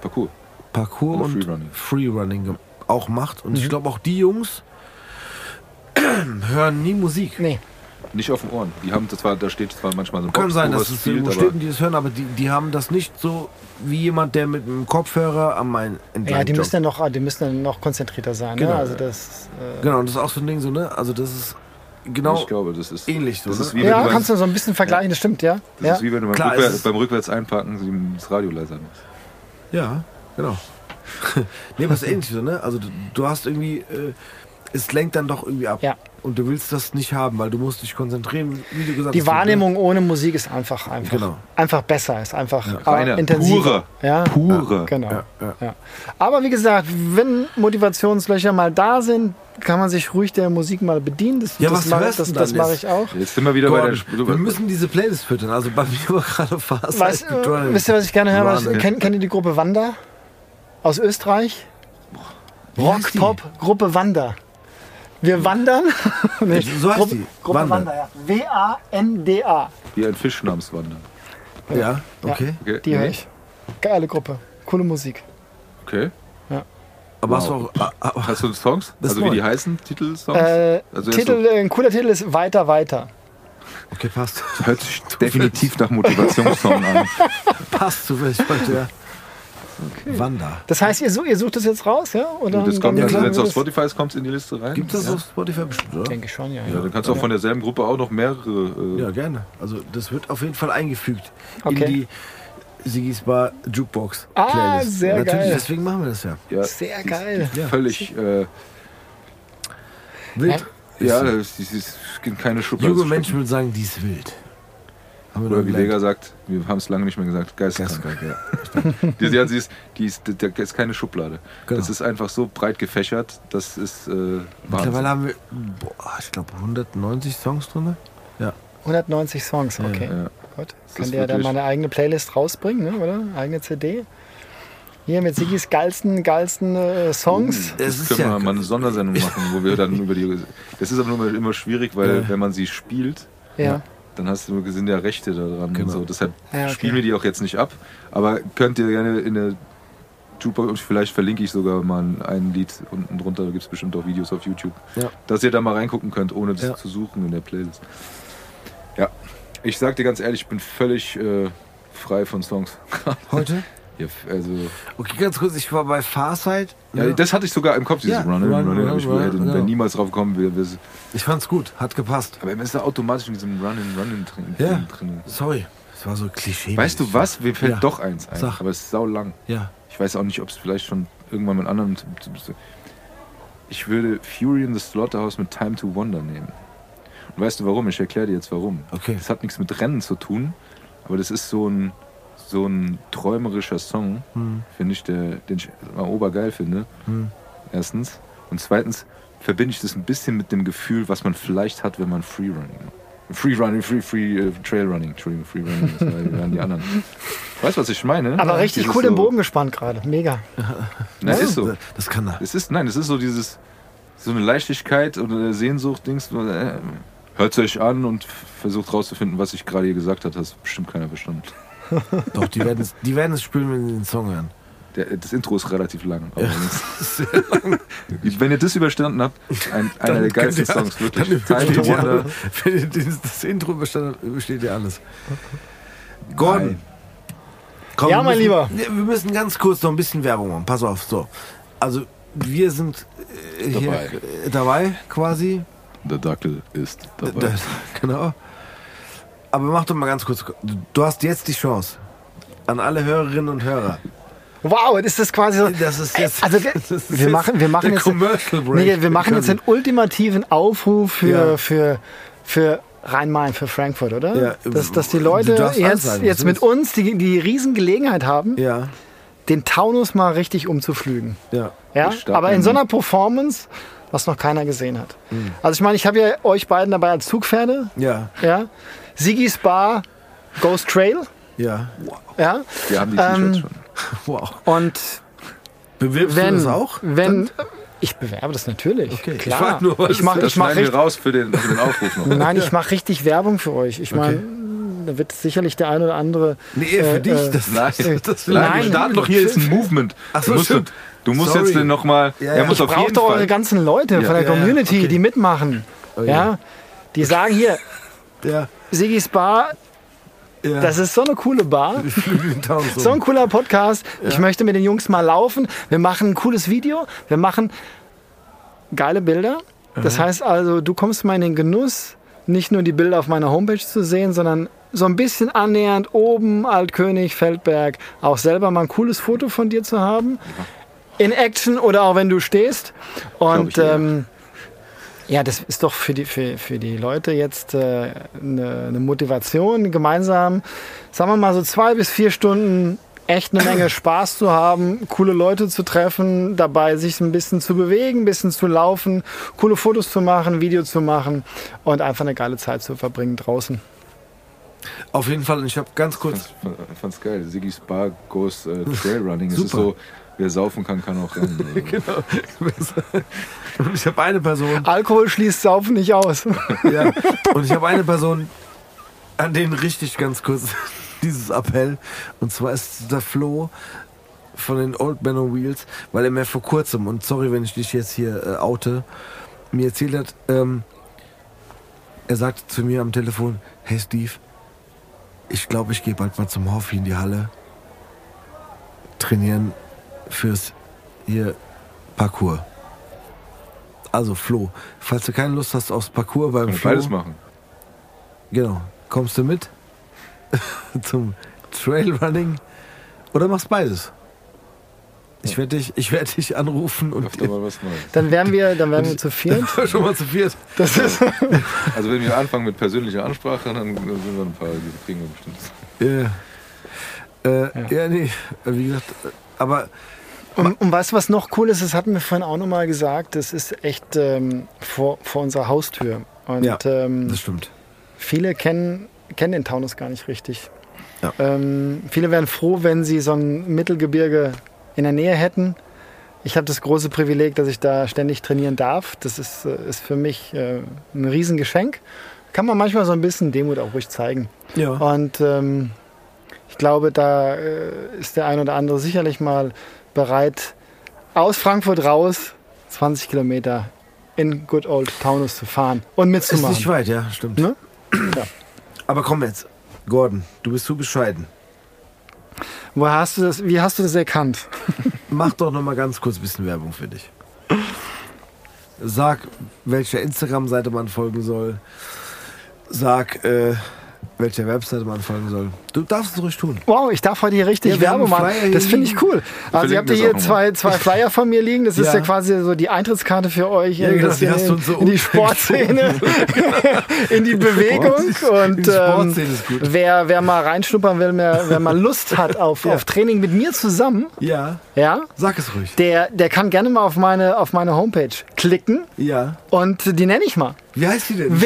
Parcours. Parkour Und Freerunning. Freerunning auch macht. Mhm. Und ich glaube auch die Jungs *clears throat* hören nie Musik. Nee. Nicht auf den Ohren. Die haben, das war, da steht zwar manchmal so ein Kann Box, sein, dass es spielt, steht und die das hören, aber die, die haben das nicht so wie jemand, der mit einem Kopfhörer am Main entlang Ja, die müssen dann noch, die müssen dann noch konzentrierter sein. Genau. Ne? Also das, äh, Genau, und das ist auch so ein Ding so, ne? Also das ist genau ich glaube, das ist ähnlich so. Das ne? ist wie wenn ja, du kannst beim, du so ein bisschen vergleichen, das stimmt, ja. das ja. ist wie wenn du beim, Klar, Rückwär, beim Rückwärts einparken das Radio leiser machst. Ja, genau. *laughs* nee, was ähnlich so, ne? Also du, du hast irgendwie, äh, es lenkt dann doch irgendwie ab. Ja. Und du willst das nicht haben, weil du musst dich konzentrieren, wie du gesagt Die hast. ne? Wahrnehmung ohne Musik ist einfach einfach, Genau. einfach besser, ist einfach Reine, intensiver. pure, Ja, pure. genau. Ja, ja. Ja. Aber wie gesagt, wenn Motivationslöcher mal da sind, kann man sich ruhig der Musik mal bedienen. Das, Ja, das was mache das, das mache jetzt? ich auch. Jetzt sind wir wieder bei Gordon, der wir müssen diese Playlist füttern. Also bei mir war gerade Fast Weißt, äh, wisst ihr, was ich gerne höre? Was, kennt, kennt ihr die Gruppe Wanda aus Österreich? Wie Rock, heißt die? Pop, Gruppe Wanda. Wir wandern. *laughs* nee, So heißt Gruppe, die. Gruppe Wanda. Wanda, ja. W-A-N-D-A. Wie ein Fisch namens Wander. Ja, okay. Okay. Die höre ich. Geile Gruppe. Coole Musik. Okay. Aber Wow. hast du auch. ah, ah, Hast du Songs? Das also wie neu. die heißen Titelsongs? Äh, also Titel, äh, ein cooler Titel ist Weiter, weiter. Okay, passt. Das hört sich definitiv nach Motivationssong an. *laughs* passt zufällig heute, ja. Wanda. Das heißt, ihr, su- ihr sucht das jetzt raus, ja? Oder Das kommt, also wenn es auf Spotify ist, kommt es in die Liste rein. Gibt es das ja. auf Spotify bestimmt, oder? Denke ich schon, ja. Ja, dann kannst du auch von derselben Gruppe auch noch mehrere. Äh, Ja, gerne. Also das wird auf jeden Fall eingefügt Okay. in die Sigis Bar Jukebox Ah, Playlist. sehr Natürlich, geil. deswegen machen wir das ja. ja, Sehr geil. Ja. Völlig. Äh, Wild. ja, das ist, das ist keine Schublade. Junge Menschen würden sagen, die ist wild. Oder wie. Vega sagt, wir haben es lange nicht mehr gesagt, geisteskrank. Geisteskrank, ja. *laughs* Die, ja, sie ist, die ist, das ist keine Schublade. Genau. Das ist einfach so breit gefächert, das ist äh, Mittlerweile haben wir, boah, ich glaube 190 Songs drin. 190 Songs, okay. Ja. Gut. Das Könnt ist ihr ja dann mal eine eigene Playlist rausbringen, ne? oder? Eigene CD. Hier mit Sigis geilsten, geilsten äh, Songs. Es Das ist können ja- wir mal eine Sondersendung *laughs* machen, wo wir dann über die. Das ist aber nur immer, immer schwierig, weil Ja. wenn man sie spielt, Ja. Dann hast du sind ja Rechte daran. Genau. Und so. Deshalb Ja, okay. spielen wir die auch jetzt nicht ab. Aber könnt ihr gerne in der Jukebox, und vielleicht verlinke ich sogar mal ein Lied unten drunter, da gibt es bestimmt auch Videos auf YouTube, Ja. dass ihr da mal reingucken könnt, ohne das Ja. zu suchen in der Playlist. Ja, ich sag dir ganz ehrlich, ich bin völlig äh, frei von Songs. Heute? *laughs* ja, also, Okay, ganz kurz, ich war bei Farsight. ja, das hatte ich sogar im Kopf, dieses Ja, Run, Run, Run, Run, aber ich Run, hätte genau. wäre niemals drauf gekommen. Wir, Ich fand's gut, hat gepasst. aber man ist da automatisch in diesem Run-in, Run-in drin. Ja. drin. Sorry, es war so Klischee. Weißt du was? Mir fällt Ja. doch eins ein, Sag. aber es ist sau lang. Ja. Ich weiß auch nicht, ob es vielleicht schon irgendwann mit anderen. Ich würde Fury in the Slaughterhouse mit Time to Wonder nehmen. Und weißt du warum? Ich erkläre dir jetzt warum. Okay. Das hat nichts mit Rennen zu tun, aber das ist so ein, so ein träumerischer Song, Hm. finde ich, der, den ich mal obergeil finde. Hm. Erstens. Und zweitens verbinde ich das ein bisschen mit dem Gefühl, was man vielleicht hat, wenn man Freerunning macht. Freerunning, Free, Free, äh, Trailrunning, Entschuldigung, Freerunning, das war- waren die anderen. Weißt du, was ich meine? Aber richtig Dieses cool so, den Bogen gespannt gerade. Mega. Na, ist so. Das kann er. Es ist, nein, es ist so dieses, so eine Leichtigkeit oder eine Sehnsucht, Dings, äh, hört euch an und versucht rauszufinden, was ich gerade hier gesagt habe. Das hat bestimmt keiner verstanden. *laughs* Doch, die werden es, die werden es spüren, wenn sie den Song hören. Der, das Intro ist relativ lang. Aber *laughs* wenn ihr das überstanden habt, ein, einer der geilsten Songs, wirklich. Dann Time to Wonder. wenn ihr dieses, das Intro überstanden habt, übersteht ihr alles. Gordon. Komm, Ja, wir mein müssen, Lieber. Ja, Wir müssen ganz kurz noch ein bisschen Werbung machen. Pass auf, so. Also, wir sind äh, hier Dabei. äh, dabei quasi. Der Dackel ist dabei. Das, genau. Aber mach doch mal ganz kurz. Du hast jetzt die Chance. An alle Hörerinnen und Hörer. Wow, ist das quasi so. Das ist jetzt, also wir, *laughs* wir machen, wir machen jetzt, Commercial Break. nee, wir machen jetzt den ultimativen Aufruf für, Ja. für, für Rhein-Main, für Frankfurt, oder? Ja, dass, dass die Leute jetzt, jetzt mit uns die, die Riesengelegenheit haben, Ja, den Taunus mal richtig umzuflügen. ja. Ja? Aber in so einer Performance, was noch keiner gesehen hat. Also ich meine, ich habe ja euch beiden dabei als Zugpferde. Ja, Ja? Sigis Bar, Ghost Trail. ja. Ja? Wir haben die Ähm, T-Shirts schon. *laughs* Wow. Und Bewirbst wenn, du das auch? Wenn, ich bewerbe das natürlich. Okay, ich klar. frag nur, ich mache Das ich mach richtig, raus für den, für den Aufruf noch. *laughs* Nein, ich mache richtig Werbung für euch. Ich meine, da wird sicherlich der eine oder andere. Nee, für Äh, dich. äh, Das, Nein, das Nein, Nein, wir starten doch hier jetzt ein Movement. Ach so, du musst, stimmt. du musst Sorry. jetzt nochmal. Ja, er ja. muss Ich auf brauche jeden doch eure ganzen Leute von der Ja, ja, Community, okay. die mitmachen. Oh, ja. Die sagen hier, Ja, Sigis Bar, ja. das ist so eine coole Bar. So ein cooler Podcast. Ich möchte mit den Jungs mal laufen. Wir machen ein cooles Video. Wir machen geile Bilder. Das heißt also, du kommst mal in den Genuss, nicht nur die Bilder auf meiner Homepage zu sehen, sondern so ein bisschen annähernd oben, Altkönig, Feldberg, auch selber mal ein cooles Foto von dir zu haben. In Action oder auch wenn du stehst. Und ähm, ja, das ist doch für die, für, für die Leute jetzt äh, eine, eine Motivation, gemeinsam, sagen wir mal so zwei bis vier Stunden echt eine Menge *clears throat* Spaß zu haben, coole Leute zu treffen, dabei sich ein bisschen zu bewegen, ein bisschen zu laufen, coole Fotos zu machen, Video zu machen und einfach eine geile Zeit zu verbringen draußen. Auf jeden Fall, und ich habe ganz kurz. Ich fand's geil. Siggy's Bar goes äh, Trailrunning. Es ist Super. so, wer saufen kann, kann auch rennen. *laughs* Genau. Und *laughs* ich habe eine Person. Alkohol schließt Saufen nicht aus. *laughs* Ja. Und ich habe eine Person, an den richtig ganz kurz dieses Appell. Und zwar ist der Flo von den Old Man on Wheels, weil er mir vor kurzem, und sorry, wenn ich dich jetzt hier äh, oute, mir erzählt hat, ähm, er sagte zu mir am Telefon, hey Steve, ich glaube, ich gehe bald mal zum Hoffi in die Halle trainieren fürs hier Parcours. Also Flo, falls du keine Lust hast aufs Parcours beim kann ich Flo, beides machen. Genau. Kommst du mit *laughs* zum Trailrunning oder machst beides? Ich werde dich, ich werde dich anrufen und Öfter mal was Neues. Dann wären wir, dann wären wir zu viert. *laughs* schon mal zu viert. Das ist, *laughs* Also wenn wir anfangen mit persönlicher Ansprache, dann sind wir ein paar, die kriegen wir bestimmt. Ja. Äh, ja. nee, wie gesagt, aber Und, und weißt du, was noch cool ist? Das hatten wir vorhin auch nochmal gesagt. Das ist echt ähm, vor, vor unserer Haustür. Und Ja, ähm, das stimmt. viele kennen, kennen den Taunus gar nicht richtig. Ja. Ähm, viele wären froh, wenn sie so ein Mittelgebirge in der Nähe hätten. Ich habe das große Privileg, dass ich da ständig trainieren darf. Das ist, äh, ist für mich äh, ein Riesengeschenk. Kann man manchmal so ein bisschen Demut auch ruhig zeigen. Ja. Und ähm, ich glaube, da äh, ist der ein oder andere sicherlich mal bereit, aus Frankfurt raus 20 Kilometer in Good Old Taunus zu fahren und Ist nicht mitzumachen. weit, ja, stimmt. Ne? Ja. Aber komm jetzt, Gordon, du bist zu bescheiden. Woher hast du das, wie hast du das erkannt? *laughs* Mach doch noch mal ganz kurz ein bisschen Werbung für dich. Sag, welcher Instagram-Seite man folgen soll. Sag, äh, welcher Webseite man folgen soll. Du darfst es ruhig tun. Wow, ich darf heute hier richtig Ja, Werbung machen. Das finde ich cool. Also ihr habt hier zwei, zwei *laughs* Flyer von mir liegen. Das ist Ja. ja quasi so die Eintrittskarte für euch Ja, in, genau, in, uns so in die Sportszene, *laughs* in die Bewegung. Und Die Sportszene ähm, ist gut. wer, wer mal reinschnuppern will, wer, wer mal Lust hat auf, Ja. auf Training mit mir zusammen, Ja, ja, sag es ruhig. der, der kann gerne mal auf meine, auf meine Homepage klicken Ja. und die nenne ich mal. Wie heißt die denn? *laughs*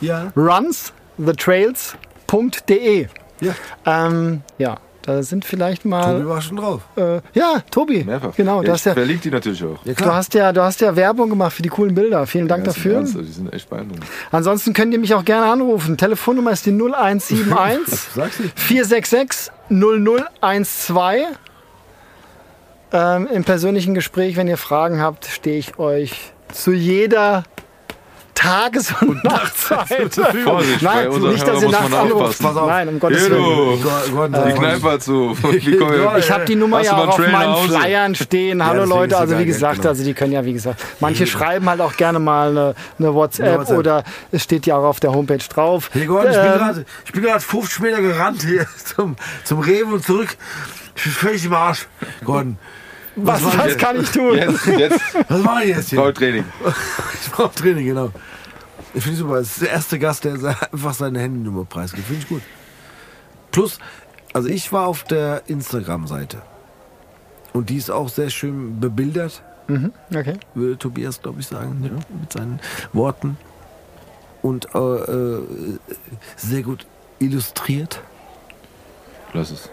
Ja. www.gordonrunsthetrails.de Ja. ähm, ja, da sind vielleicht mal Tobi war schon drauf. äh, ja, Tobi. Mehrfach. Genau, ja, du ich hast ja, verlinke die natürlich auch. Ja, du hast ja, du hast ja Werbung gemacht für die coolen Bilder. Vielen Dank Ganz im dafür. Ernst, die sind echt beeindruckend. Ansonsten könnt ihr mich auch gerne anrufen. Telefonnummer ist die 0171 Sag sie. 466 0012. Ähm, Im persönlichen Gespräch, wenn ihr Fragen habt, stehe ich euch zu jeder Tages- und Nachtzeit. Vorsicht, bei Nein, nicht, dass ihr nachts anruft. aufpassen. Pass auf. Nein, um Gottes Willen. die Kneipe hat zu. *laughs* Ich habe die Nummer ja auch auf meinen Hause? Flyern stehen. Hallo Leute, also wie gesagt, genau. also die können ja wie gesagt, manche schreiben halt auch gerne mal eine, eine WhatsApp, WhatsApp. oder es steht ja auch auf der Homepage drauf. Hey Gordon, ich bin Ähm, gerade ich bin gerade 50 Meter gerannt hier *laughs* zum, zum Rewe und zurück. Ich bin völlig im Arsch. Gordon, was, was was, kann ich tun? Jetzt, jetzt *laughs* was mache ich jetzt hier? Faultraining. *laughs* Ich brauche Training, genau. Ich finde super. Das ist der erste Gast, der *laughs* einfach seine Handynummer preisgibt. Finde ich gut. Plus, also ich war auf der Instagram-Seite. Und die ist auch sehr schön bebildert, Okay. würde Tobias, glaube ich, sagen, ja, mit seinen Worten. Und äh, äh, sehr gut illustriert. Lass es.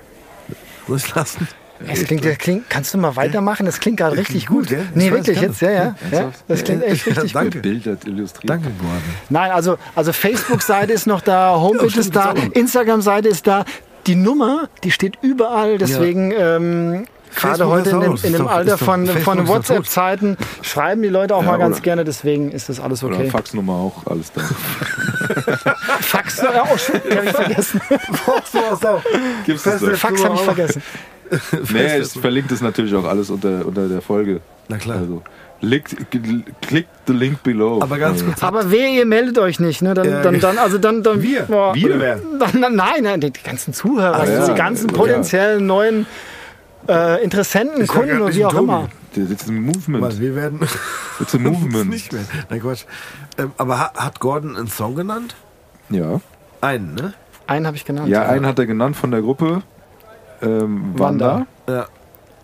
Soll ich lassen? Das klingt, das klingt, kannst du mal weitermachen? Das klingt gerade richtig gut. gut, ja? Nee, wirklich jetzt, ja, ja. ja das klingt echt richtig Danke. gut. Bildert, illustriert. Danke, Gordon. Nein, also, also Facebook-Seite ist noch da, Homepage stimmt, ist da, auch. Instagram-Seite ist da. Die Nummer, die steht überall, deswegen ähm, gerade heute in dem, in dem doch- Alter von, von WhatsApp-Zeiten schreiben die Leute auch Ja, mal ganz oder- gerne, deswegen ist das alles Oder okay. Faxnummer auch, alles da. Fax, ja, oh, die hab ich vergessen. *laughs* Fax habe ich vergessen. *laughs* Nee, ich verlinke das natürlich auch alles unter, unter der Folge. Na klar. Also, lick, click the link below. Aber ganz kurz. Aber wer ihr meldet euch nicht, ne? Dann, Ja, dann, dann, also dann, dann Wir. Boah. Wir? Wer? Dann, dann, nein, nein, die ganzen Zuhörer, also ja. diese ganzen Ja. potenziellen neuen äh, Interessenten, Ich Kunden und wie auch Tobi. immer. It's a movement. Mal, wir werden It's a *laughs* movement. nicht mehr. Nein, Quatsch. Ähm, aber ha- hat Gordon einen Song genannt? Ja. Einen, ne? Einen habe ich genannt. Ja, einen hat er genannt von der Gruppe. Ähm, Wanda. Wanda. Ja.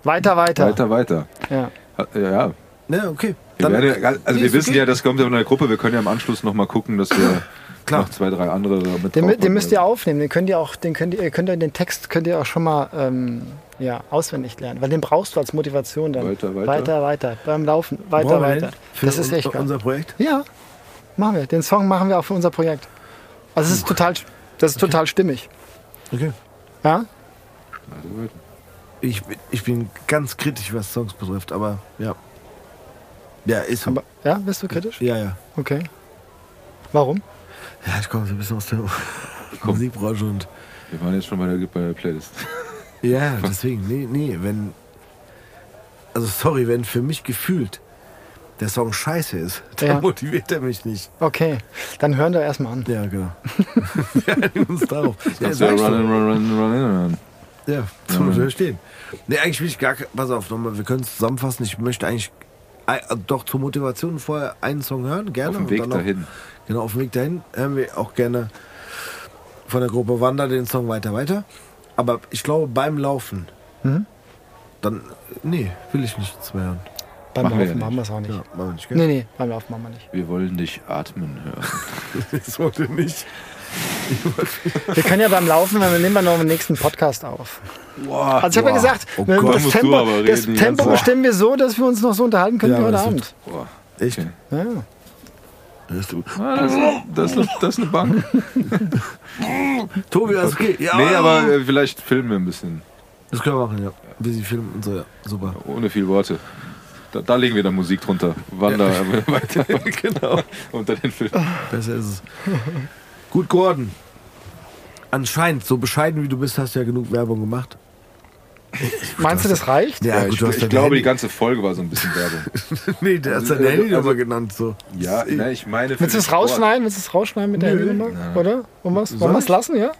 Weiter, weiter. Weiter, weiter. Ja. Ja, ja. Ne, okay. Wir, Dann- werden, also Nee, wir wissen okay. ja, das kommt ja von der Gruppe. Wir können ja im Anschluss nochmal gucken, dass wir *clears throat* Klar. noch zwei, drei andere mit Den, den müsst ihr aufnehmen, den könnt ihr auch, den könnt ihr, könnt ihr den Text könnt ihr auch schon mal ähm, ja, auswendig lernen, weil den brauchst du als Motivation dann. Weiter, weiter. weiter, weiter. beim Laufen, weiter, wir weiter. für Das ist un- echt geil. unser Projekt. Ja, machen wir. Den Song machen wir auch für unser Projekt. Also es ist total, das ist total stimmig. Okay. Ja? Ich, bin- ich bin ganz kritisch, was Songs betrifft, aber ja. Ja, ist so. Aber, ja, bist du kritisch? Ja, ja. Okay. Warum? Ja, ich komme so ein bisschen aus der *laughs* Musikbranche und. Wir waren jetzt schon bei der, bei der Playlist. *laughs* Ja, deswegen, nee, nee, wenn. Also, sorry, wenn für mich gefühlt der Song scheiße ist, *laughs* dann Ja. motiviert er mich nicht. Okay, dann hören wir erstmal an. Ja, genau. Wir einigen uns darauf. Ja, ja run, run, run, run, run, run. Ja, zum Ja. Verstehen. Nee, eigentlich will ich gar Pass auf, nochmal, wir können es zusammenfassen. Ich möchte eigentlich äh, doch zur Motivation vorher einen Song hören, gerne. Auf dem Weg dann auch- dahin. Genau, auf dem Weg dahin hören wir auch gerne von der Gruppe Wander den Song weiter, weiter. Aber ich glaube, beim Laufen, Mhm. dann, nee, will ich nichts mehr hören. Beim Machen wir Laufen ja machen wir es auch nicht. Ja, machen wir nicht, gell? Nee, nee, beim Laufen machen wir nicht. Wir wollen dich atmen hören. *laughs* Das wollte nicht. *laughs* Wir können ja beim Laufen, wenn wir nehmen wir noch den nächsten Podcast auf. Boah. Also ich habe ja gesagt, Oh Gott, das Tempo, das Tempo bestimmen wir so, dass wir uns noch so unterhalten können Ja, wie heute das Abend. Boah. Echt? Okay. Ja. Das das, ist, das, ist, das ist eine Bank. *laughs* Tobi, alles okay? Ja. Nee, aber äh, vielleicht filmen wir ein bisschen. Das können wir machen, ja. Wie sie filmen und so, ja. Super. Ohne viel Worte. Da, da legen wir dann Musik drunter. Wander aber *laughs* weiter. genau. Unter den Film. Besser ist es. Gut, Gordon. Anscheinend, so bescheiden wie du bist, hast du ja genug Werbung gemacht. *laughs* Meinst du, das reicht? Ja, ich ich glaube, die ganze Folge war so ein bisschen Werbung. *laughs* Nee, der hat Also, seine Handynummer also- genannt, so. Ja, ne, ich meine. Willst du es rausschneiden? Willst du es rausschneiden mit der. Handynummer? Oder? Wollen wir es lassen, ja?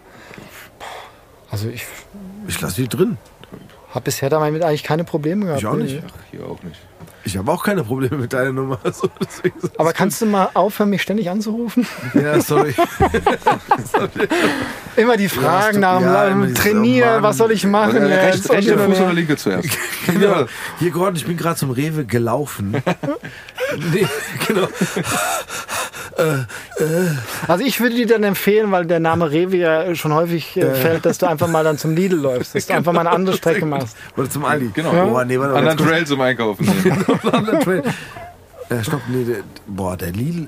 Also ich Ich lasse die drin. habe bisher damit eigentlich keine Probleme gehabt. Ich auch Nee, nicht. nee. Ach, hier auch nicht. Ich habe auch keine Probleme mit deiner Nummer. *laughs* So, ist Aber kannst du mal aufhören, mich ständig anzurufen? ja, sorry. *laughs* Immer die Fragen nach dem ja, ja, Trainieren, Mann. was soll ich machen? Jetzt? rechts, hin und Fuß oder linke zuerst? *laughs* Genau. Hier, Gordon, ich bin gerade zum Rewe gelaufen. nee, genau. Also ich würde dir dann empfehlen, weil der Name Rewe ja schon häufig äh, fällt, dass du einfach mal dann zum Lidl läufst, dass du einfach mal eine andere *laughs* Strecke machst. Oder zum Aldi. Genau. Ja. Boah, nee, warte, Anderen Trail zum Einkaufen. *laughs* Trail. Ja, stopp, nee, der, boah, der Lidl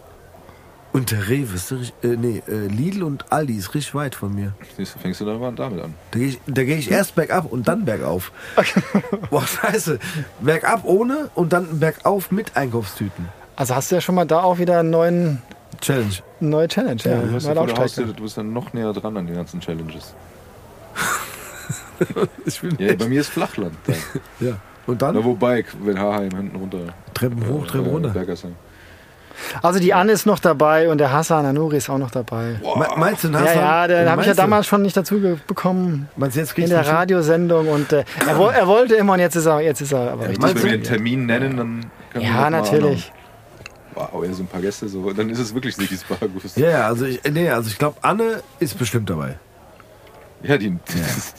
und der Rewe ist richtig, äh, nee, äh, Lidl und Aldi ist richtig weit von mir. Siehst du, fängst du dann mal damit an. Da gehe ich, da geh ich erst bergab und dann bergauf. *laughs* Boah, scheiße. Bergab ohne und dann bergauf mit Einkaufstüten. Also hast du ja schon mal da auch wieder einen neuen, Challenge. eine neue Challenge. Ja, Du vor der Laufstrecke. Haustür, du bist dann noch näher dran an den ganzen Challenges. *laughs* Ich bin Ja, bei mir ist Flachland. Da, ja. Und dann da wo Bike, wenn Haarheim hinten runter. Treppen hoch, Treppen äh, runter. Bergersheim. Also die Anne ist noch dabei und der Hassan Anuri ist auch noch dabei. Me- Meinst du, den Ja, Hassan? ja, den habe ich ja du? damals schon nicht dazu bekommen Meinst du, jetzt in der du Radiosendung und äh, er, wo, er wollte immer und jetzt ist er, jetzt ist er aber richtig. Wenn Meinst wir du? den Termin nennen, dann können wir Ja, mal natürlich. anhauen. Wow, ja, so ein paar Gäste, so, dann ist es wirklich Sigis Bargus. Ja, ja, also ich, nee, also ich glaube, Anne ist bestimmt dabei. Ja, die, die,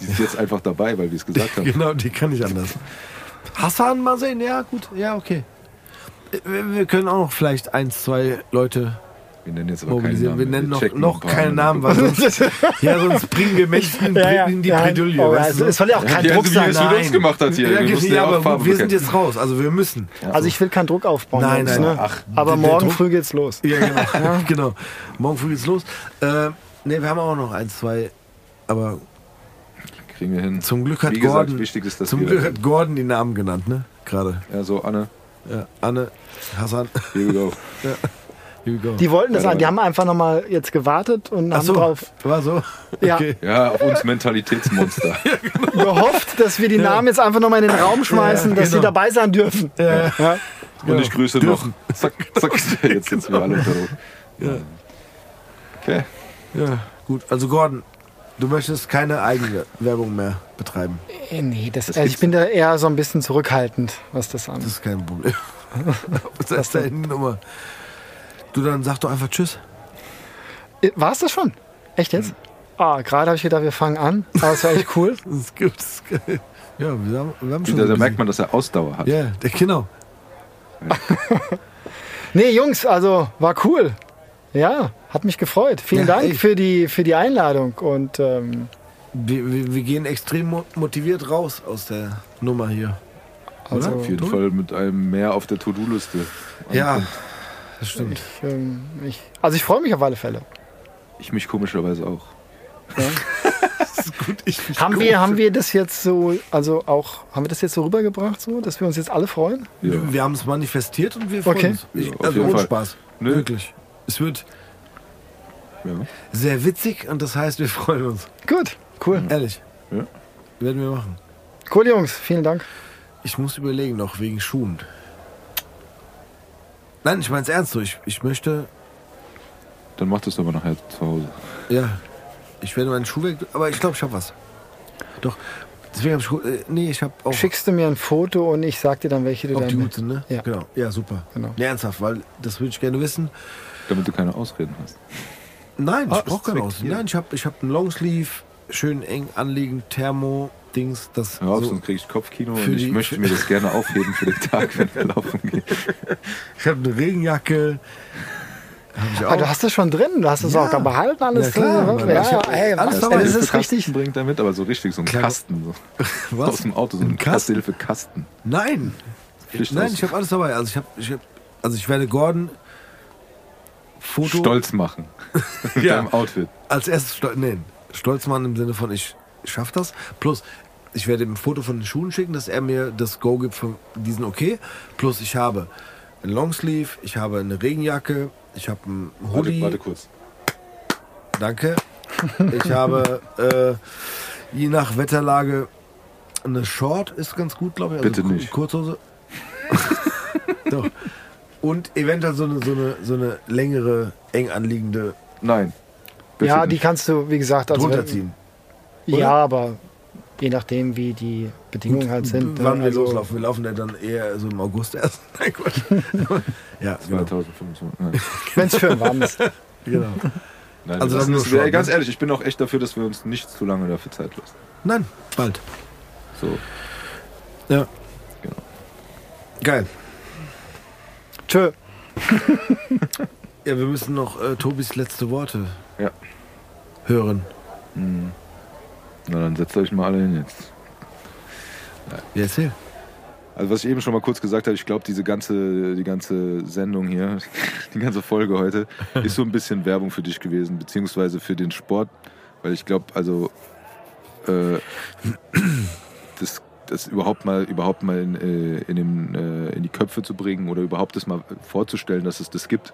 die ist jetzt einfach dabei, weil wir es gesagt *laughs* haben. Genau, die kann ich anders. Hassan mal sehen, ja gut, ja okay. Wir, wir können auch noch vielleicht eins, zwei Leute Wir nennen jetzt aber keinen mobilisieren. Namen. Wir nennen noch, noch keinen Namen. Weil sonst, *laughs* ja, sonst bringen wir Menschen *laughs* Ja, ja, in die ja. Bredouille. Oh, weißt es, du? es soll ja auch kein Ja, Druck wie sein. es mit uns gemacht hat hier. Ja, Wir ja, ja auch aber Farbe wir sind jetzt raus, also wir müssen. Also ich will keinen Druck aufbauen. Nein, nein, ne? ach, Aber morgen früh geht's los. Ja, genau. *laughs* genau. Morgen früh geht's los. Äh, ne, wir haben auch noch ein, zwei, aber Kriegen wir hin. zum Glück hat Wie gesagt, Gordon, wichtig ist, dass zum Glück hat Gordon die Namen genannt, ne? Gerade. Ja, so, Anne, Ja, Anne, Hassan, here we go. here we go. Die wollten das an, die haben einfach nochmal jetzt gewartet und Ach haben so, drauf war so. Ja. Okay. Ja, auf uns Mentalitätsmonster. *laughs* gehofft, dass wir die Namen jetzt einfach nochmal in den Raum schmeißen, Ja, dass sie genau. dabei sein dürfen. Ja. Ja. Und ich grüße Dürfen. noch. *laughs* Zack, zack. *laughs* Jetzt sind wir alle unter Druck. Okay. ja, gut. Also Gordon, du möchtest keine eigene Werbung mehr betreiben. Äh, Nee, das, Das also ich bin da eher so ein bisschen zurückhaltend, was das Das angeht. ist kein Problem. das ist deine Nummer. Du, dann sag doch einfach Tschüss. War es Äh, das schon? Echt jetzt? Ah, gerade habe ich gedacht, wir fangen an. Aber es war echt cool. *laughs* Das ist gut. Das ist geil. Ja, wir haben, wir haben schon. Da, so da merkt man, dass er Ausdauer hat. bisschen- Ja, der, genau. *laughs* Nee, Jungs, also war cool. Ja, hat mich gefreut. Vielen Ja, Dank ey. für die, für die Einladung. Und ähm, Wir, wir, wir gehen extrem mo- motiviert raus aus der Nummer hier. also, Auf jeden Fall mit einem mehr auf der To-Do-Liste. Ja, das stimmt. ich, ähm, ich, also ich freue mich auf alle Fälle. Ich mich komischerweise auch. *laughs* Haben wir, haben wir das jetzt so, also auch, haben wir das jetzt so rübergebracht, so, dass wir uns jetzt alle freuen? Ja. Wir haben es manifestiert und wir freuen Okay. uns. Ich, Ja, also ohne Fall. Spaß. Nö. Wirklich. Es wird Ja. sehr witzig und das heißt, wir *laughs* freuen uns. Gut, cool. Ehrlich. Ja. Werden wir machen. Cool, Jungs, vielen Dank. Ich muss überlegen noch wegen Schuhen. Nein, ich meine es ernst so. Ich, ich möchte, Dann macht es aber nachher zu Hause. ja, ich werde meinen Schuh weg, aber ich glaube, ich habe was. Doch, deswegen habe ich, äh, nee, ich habe auch Schickst du mir ein Foto und ich sag dir dann, welche du ob die mit- gut sind, ne? Ja. Genau. Ja, super. Genau. Nee, ernsthaft, weil das würde ich gerne wissen. Damit du keine Ausreden hast. Nein, Ah, ich brauche ist keine hier. Nein, ich habe ich hab einen Longsleeve, schön eng anliegend, Thermo-Dings, das Hör auf, so, sonst kriege ich Kopfkino Für und ich möchte mir das *laughs* gerne aufheben für den Tag, wenn wir laufen gehen. Ich habe eine Regenjacke. Hab. Ah, du hast das schon drin, du hast es Ja. auch da behalten, alles Ja, klar, drin. Ja, hab hey, alles dabei. das ist richtig. bringt er mit, aber so richtig, so ein Kasten. So. *laughs* Was? Aus dem Auto, so ein, Ein Kasten? Erste-Hilfe-Kasten. Nein. Pflicht Nein, aus- ich habe alles dabei. Also ich habe, ich hab, also ich werde Gordon Foto Stolz machen. *laughs* Mit Ja. deinem Outfit. als erstes stolz, nee, stolz machen im Sinne von ich schaff das. Plus ich werde ihm ein Foto von den Schuhen schicken, dass er mir das Go gibt für diesen okay. Plus ich habe ein Longsleeve, ich habe eine Regenjacke, ich habe einen Hoodie. Warte, warte kurz. Danke. Ich habe äh, je nach Wetterlage eine Short ist ganz gut, glaube ich. Also Bitte nicht. Kurzhose. *laughs* Doch. Und eventuell so eine, so eine, so eine längere, eng anliegende Nein. Ja, die nicht. kannst du, wie gesagt, also drunter wenn- ziehen. Ja, aber je nachdem, wie die Bedingungen halt sind. ne, Wann wir also- loslaufen. Wir laufen ja dann eher so im August erst. *laughs* Nein, Quatsch. *laughs* ja, genau. 2025. Nein. Wenn es schön warm ist. *laughs* genau. Nein, Also das ist, Short, ganz ne? ehrlich, ich bin auch echt dafür, dass wir uns nicht zu lange dafür Zeit lassen. Nein, bald. So. Ja. Genau. Geil. Tschö. Ja, wir müssen noch äh, Tobis letzte Worte Ja. hören. Na, dann setzt euch mal alle hin jetzt. Ja, erzähl. Also was ich eben schon mal kurz gesagt habe, ich glaube, diese ganze, die ganze Sendung hier, *laughs* die ganze Folge heute, *laughs* ist so ein bisschen Werbung für dich gewesen, beziehungsweise für den Sport, weil ich glaube, also äh, das, das überhaupt mal, überhaupt mal in, äh, in, den, äh, in die Köpfe zu bringen oder überhaupt das mal vorzustellen, dass es das gibt.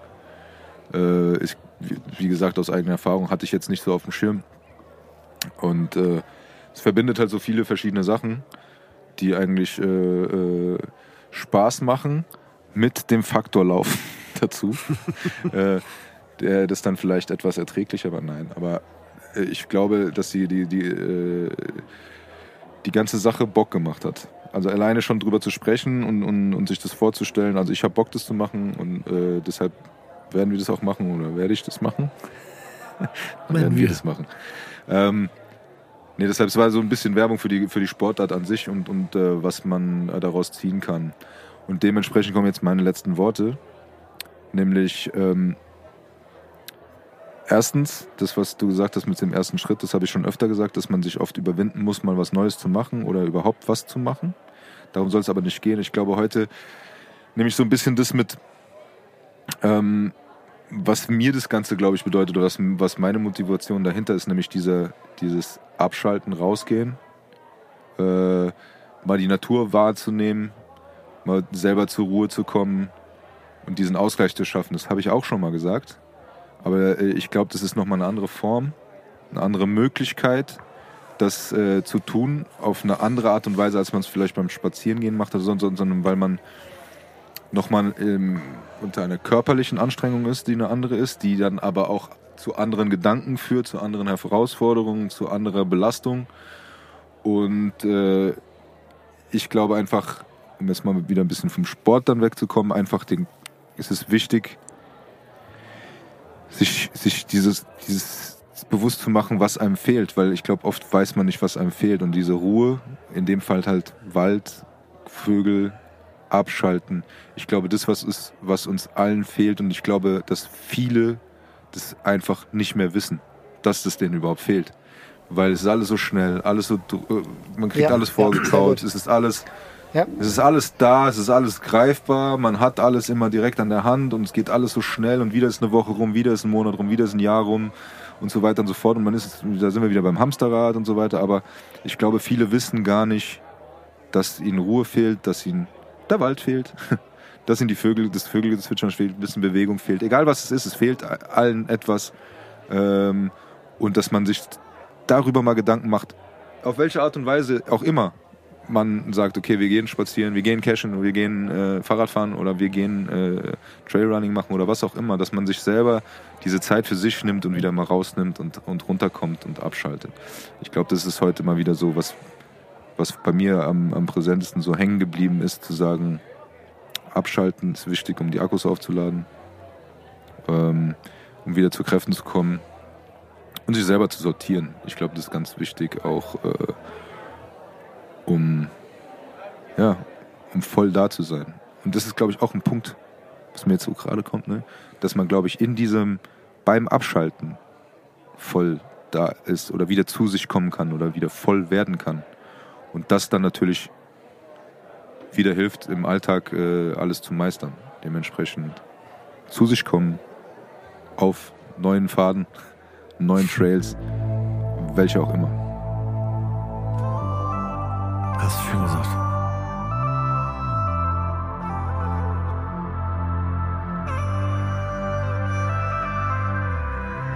Äh, ich, wie- wie gesagt, aus eigener Erfahrung hatte ich jetzt nicht so auf dem Schirm. Und äh, es verbindet halt so viele verschiedene Sachen die eigentlich äh, äh, Spaß machen mit dem Faktor Laufen *laughs* dazu. *laughs* äh, der das dann vielleicht etwas erträglicher, aber nein. Aber äh, ich glaube, dass die, die, die, die ganze Sache Bock gemacht hat. Also alleine schon drüber zu sprechen und, und, und sich das vorzustellen. Also ich habe Bock, das zu machen und äh, deshalb werden wir das auch machen oder werde ich das machen? *laughs* Dann werden wir wir. das machen. Ähm, Nee, deshalb es war so ein bisschen Werbung für die, für die Sportart an sich und, und äh, was man äh, daraus ziehen kann. Und dementsprechend kommen jetzt meine letzten Worte. Nämlich, ähm, erstens, das, was du gesagt hast mit dem ersten Schritt, das habe ich schon öfter gesagt, dass man sich oft überwinden muss, mal was Neues zu machen oder überhaupt was zu machen. Darum soll es aber nicht gehen. Ich glaube, heute nehme ich so ein bisschen das mit, ähm, was mir das Ganze, glaube ich, bedeutet oder was, was meine Motivation dahinter ist, nämlich diese, dieses Abschalten, rausgehen, äh, mal die Natur wahrzunehmen, mal selber zur Ruhe zu kommen und diesen Ausgleich zu schaffen. Das habe ich auch schon mal gesagt. Aber äh, ich glaube, das ist nochmal eine andere Form, eine andere Möglichkeit, das äh, zu tun, auf eine andere Art und Weise, als man es vielleicht beim Spazierengehen macht, sondern, sondern weil man nochmal ähm, unter einer körperlichen Anstrengung ist, die eine andere ist, die dann aber auch zu anderen Gedanken führt, zu anderen Herausforderungen, zu anderer Belastung. Und äh, ich glaube einfach, um jetzt mal wieder ein bisschen vom Sport dann wegzukommen, einfach den, ist es wichtig, sich, sich dieses, dieses bewusst zu machen, was einem fehlt, weil ich glaube, oft weiß man nicht, was einem fehlt. Und diese Ruhe, in dem Fall halt Wald, Vögel, abschalten. Ich glaube, das was ist, was uns allen fehlt. Und ich glaube, dass viele das einfach nicht mehr wissen, dass das denen überhaupt fehlt. Weil es ist alles so schnell, alles so, äh, man kriegt Ja, alles ja, vorgekaut, sehr es ist alles, Ja. es ist alles da, es ist alles greifbar, man hat alles immer direkt an der Hand und es geht alles so schnell und wieder ist eine Woche rum, wieder ist ein Monat rum, wieder ist ein Jahr rum und so weiter und so fort. Und man ist, da sind wir wieder beim Hamsterrad und so weiter. Aber ich glaube, viele wissen gar nicht, dass ihnen Ruhe fehlt, dass ihnen der Wald fehlt, *laughs* dass ihnen die Vögel, das Vögelgezwitschern fehlt, ein bisschen Bewegung fehlt. Egal was es ist, es fehlt allen etwas. Ähm, und dass man sich darüber mal Gedanken macht, auf welche Art und Weise auch immer man sagt, okay, wir gehen spazieren, wir gehen cashen, wir gehen äh, Fahrradfahren oder wir gehen äh, Trailrunning machen oder was auch immer, dass man sich selber diese Zeit für sich nimmt und wieder mal rausnimmt und, und runterkommt und abschaltet. Ich glaube, das ist heute mal wieder so, was, was bei mir am, am präsentesten so hängen geblieben ist, zu sagen, abschalten ist wichtig, um die Akkus aufzuladen, ähm, um wieder zu Kräften zu kommen und sich selber zu sortieren. Ich glaube, das ist ganz wichtig, auch äh, um, ja, um voll da zu sein. Und das ist, glaube ich, auch ein Punkt, was mir jetzt so gerade kommt, ne? dass man, glaube ich, in diesem, beim Abschalten voll da ist oder wieder zu sich kommen kann oder wieder voll werden kann. Und das dann natürlich wieder hilft, im Alltag äh, alles zu meistern. Dementsprechend zu sich kommen, auf neuen Faden, *laughs* neuen Trails, welche auch immer. Hast du schön gesagt.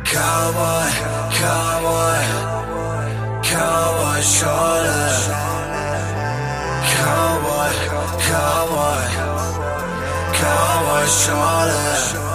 Cowboy, cowboy, cowboy Schorle. Cowboy, cowboy, cowboy Schorle.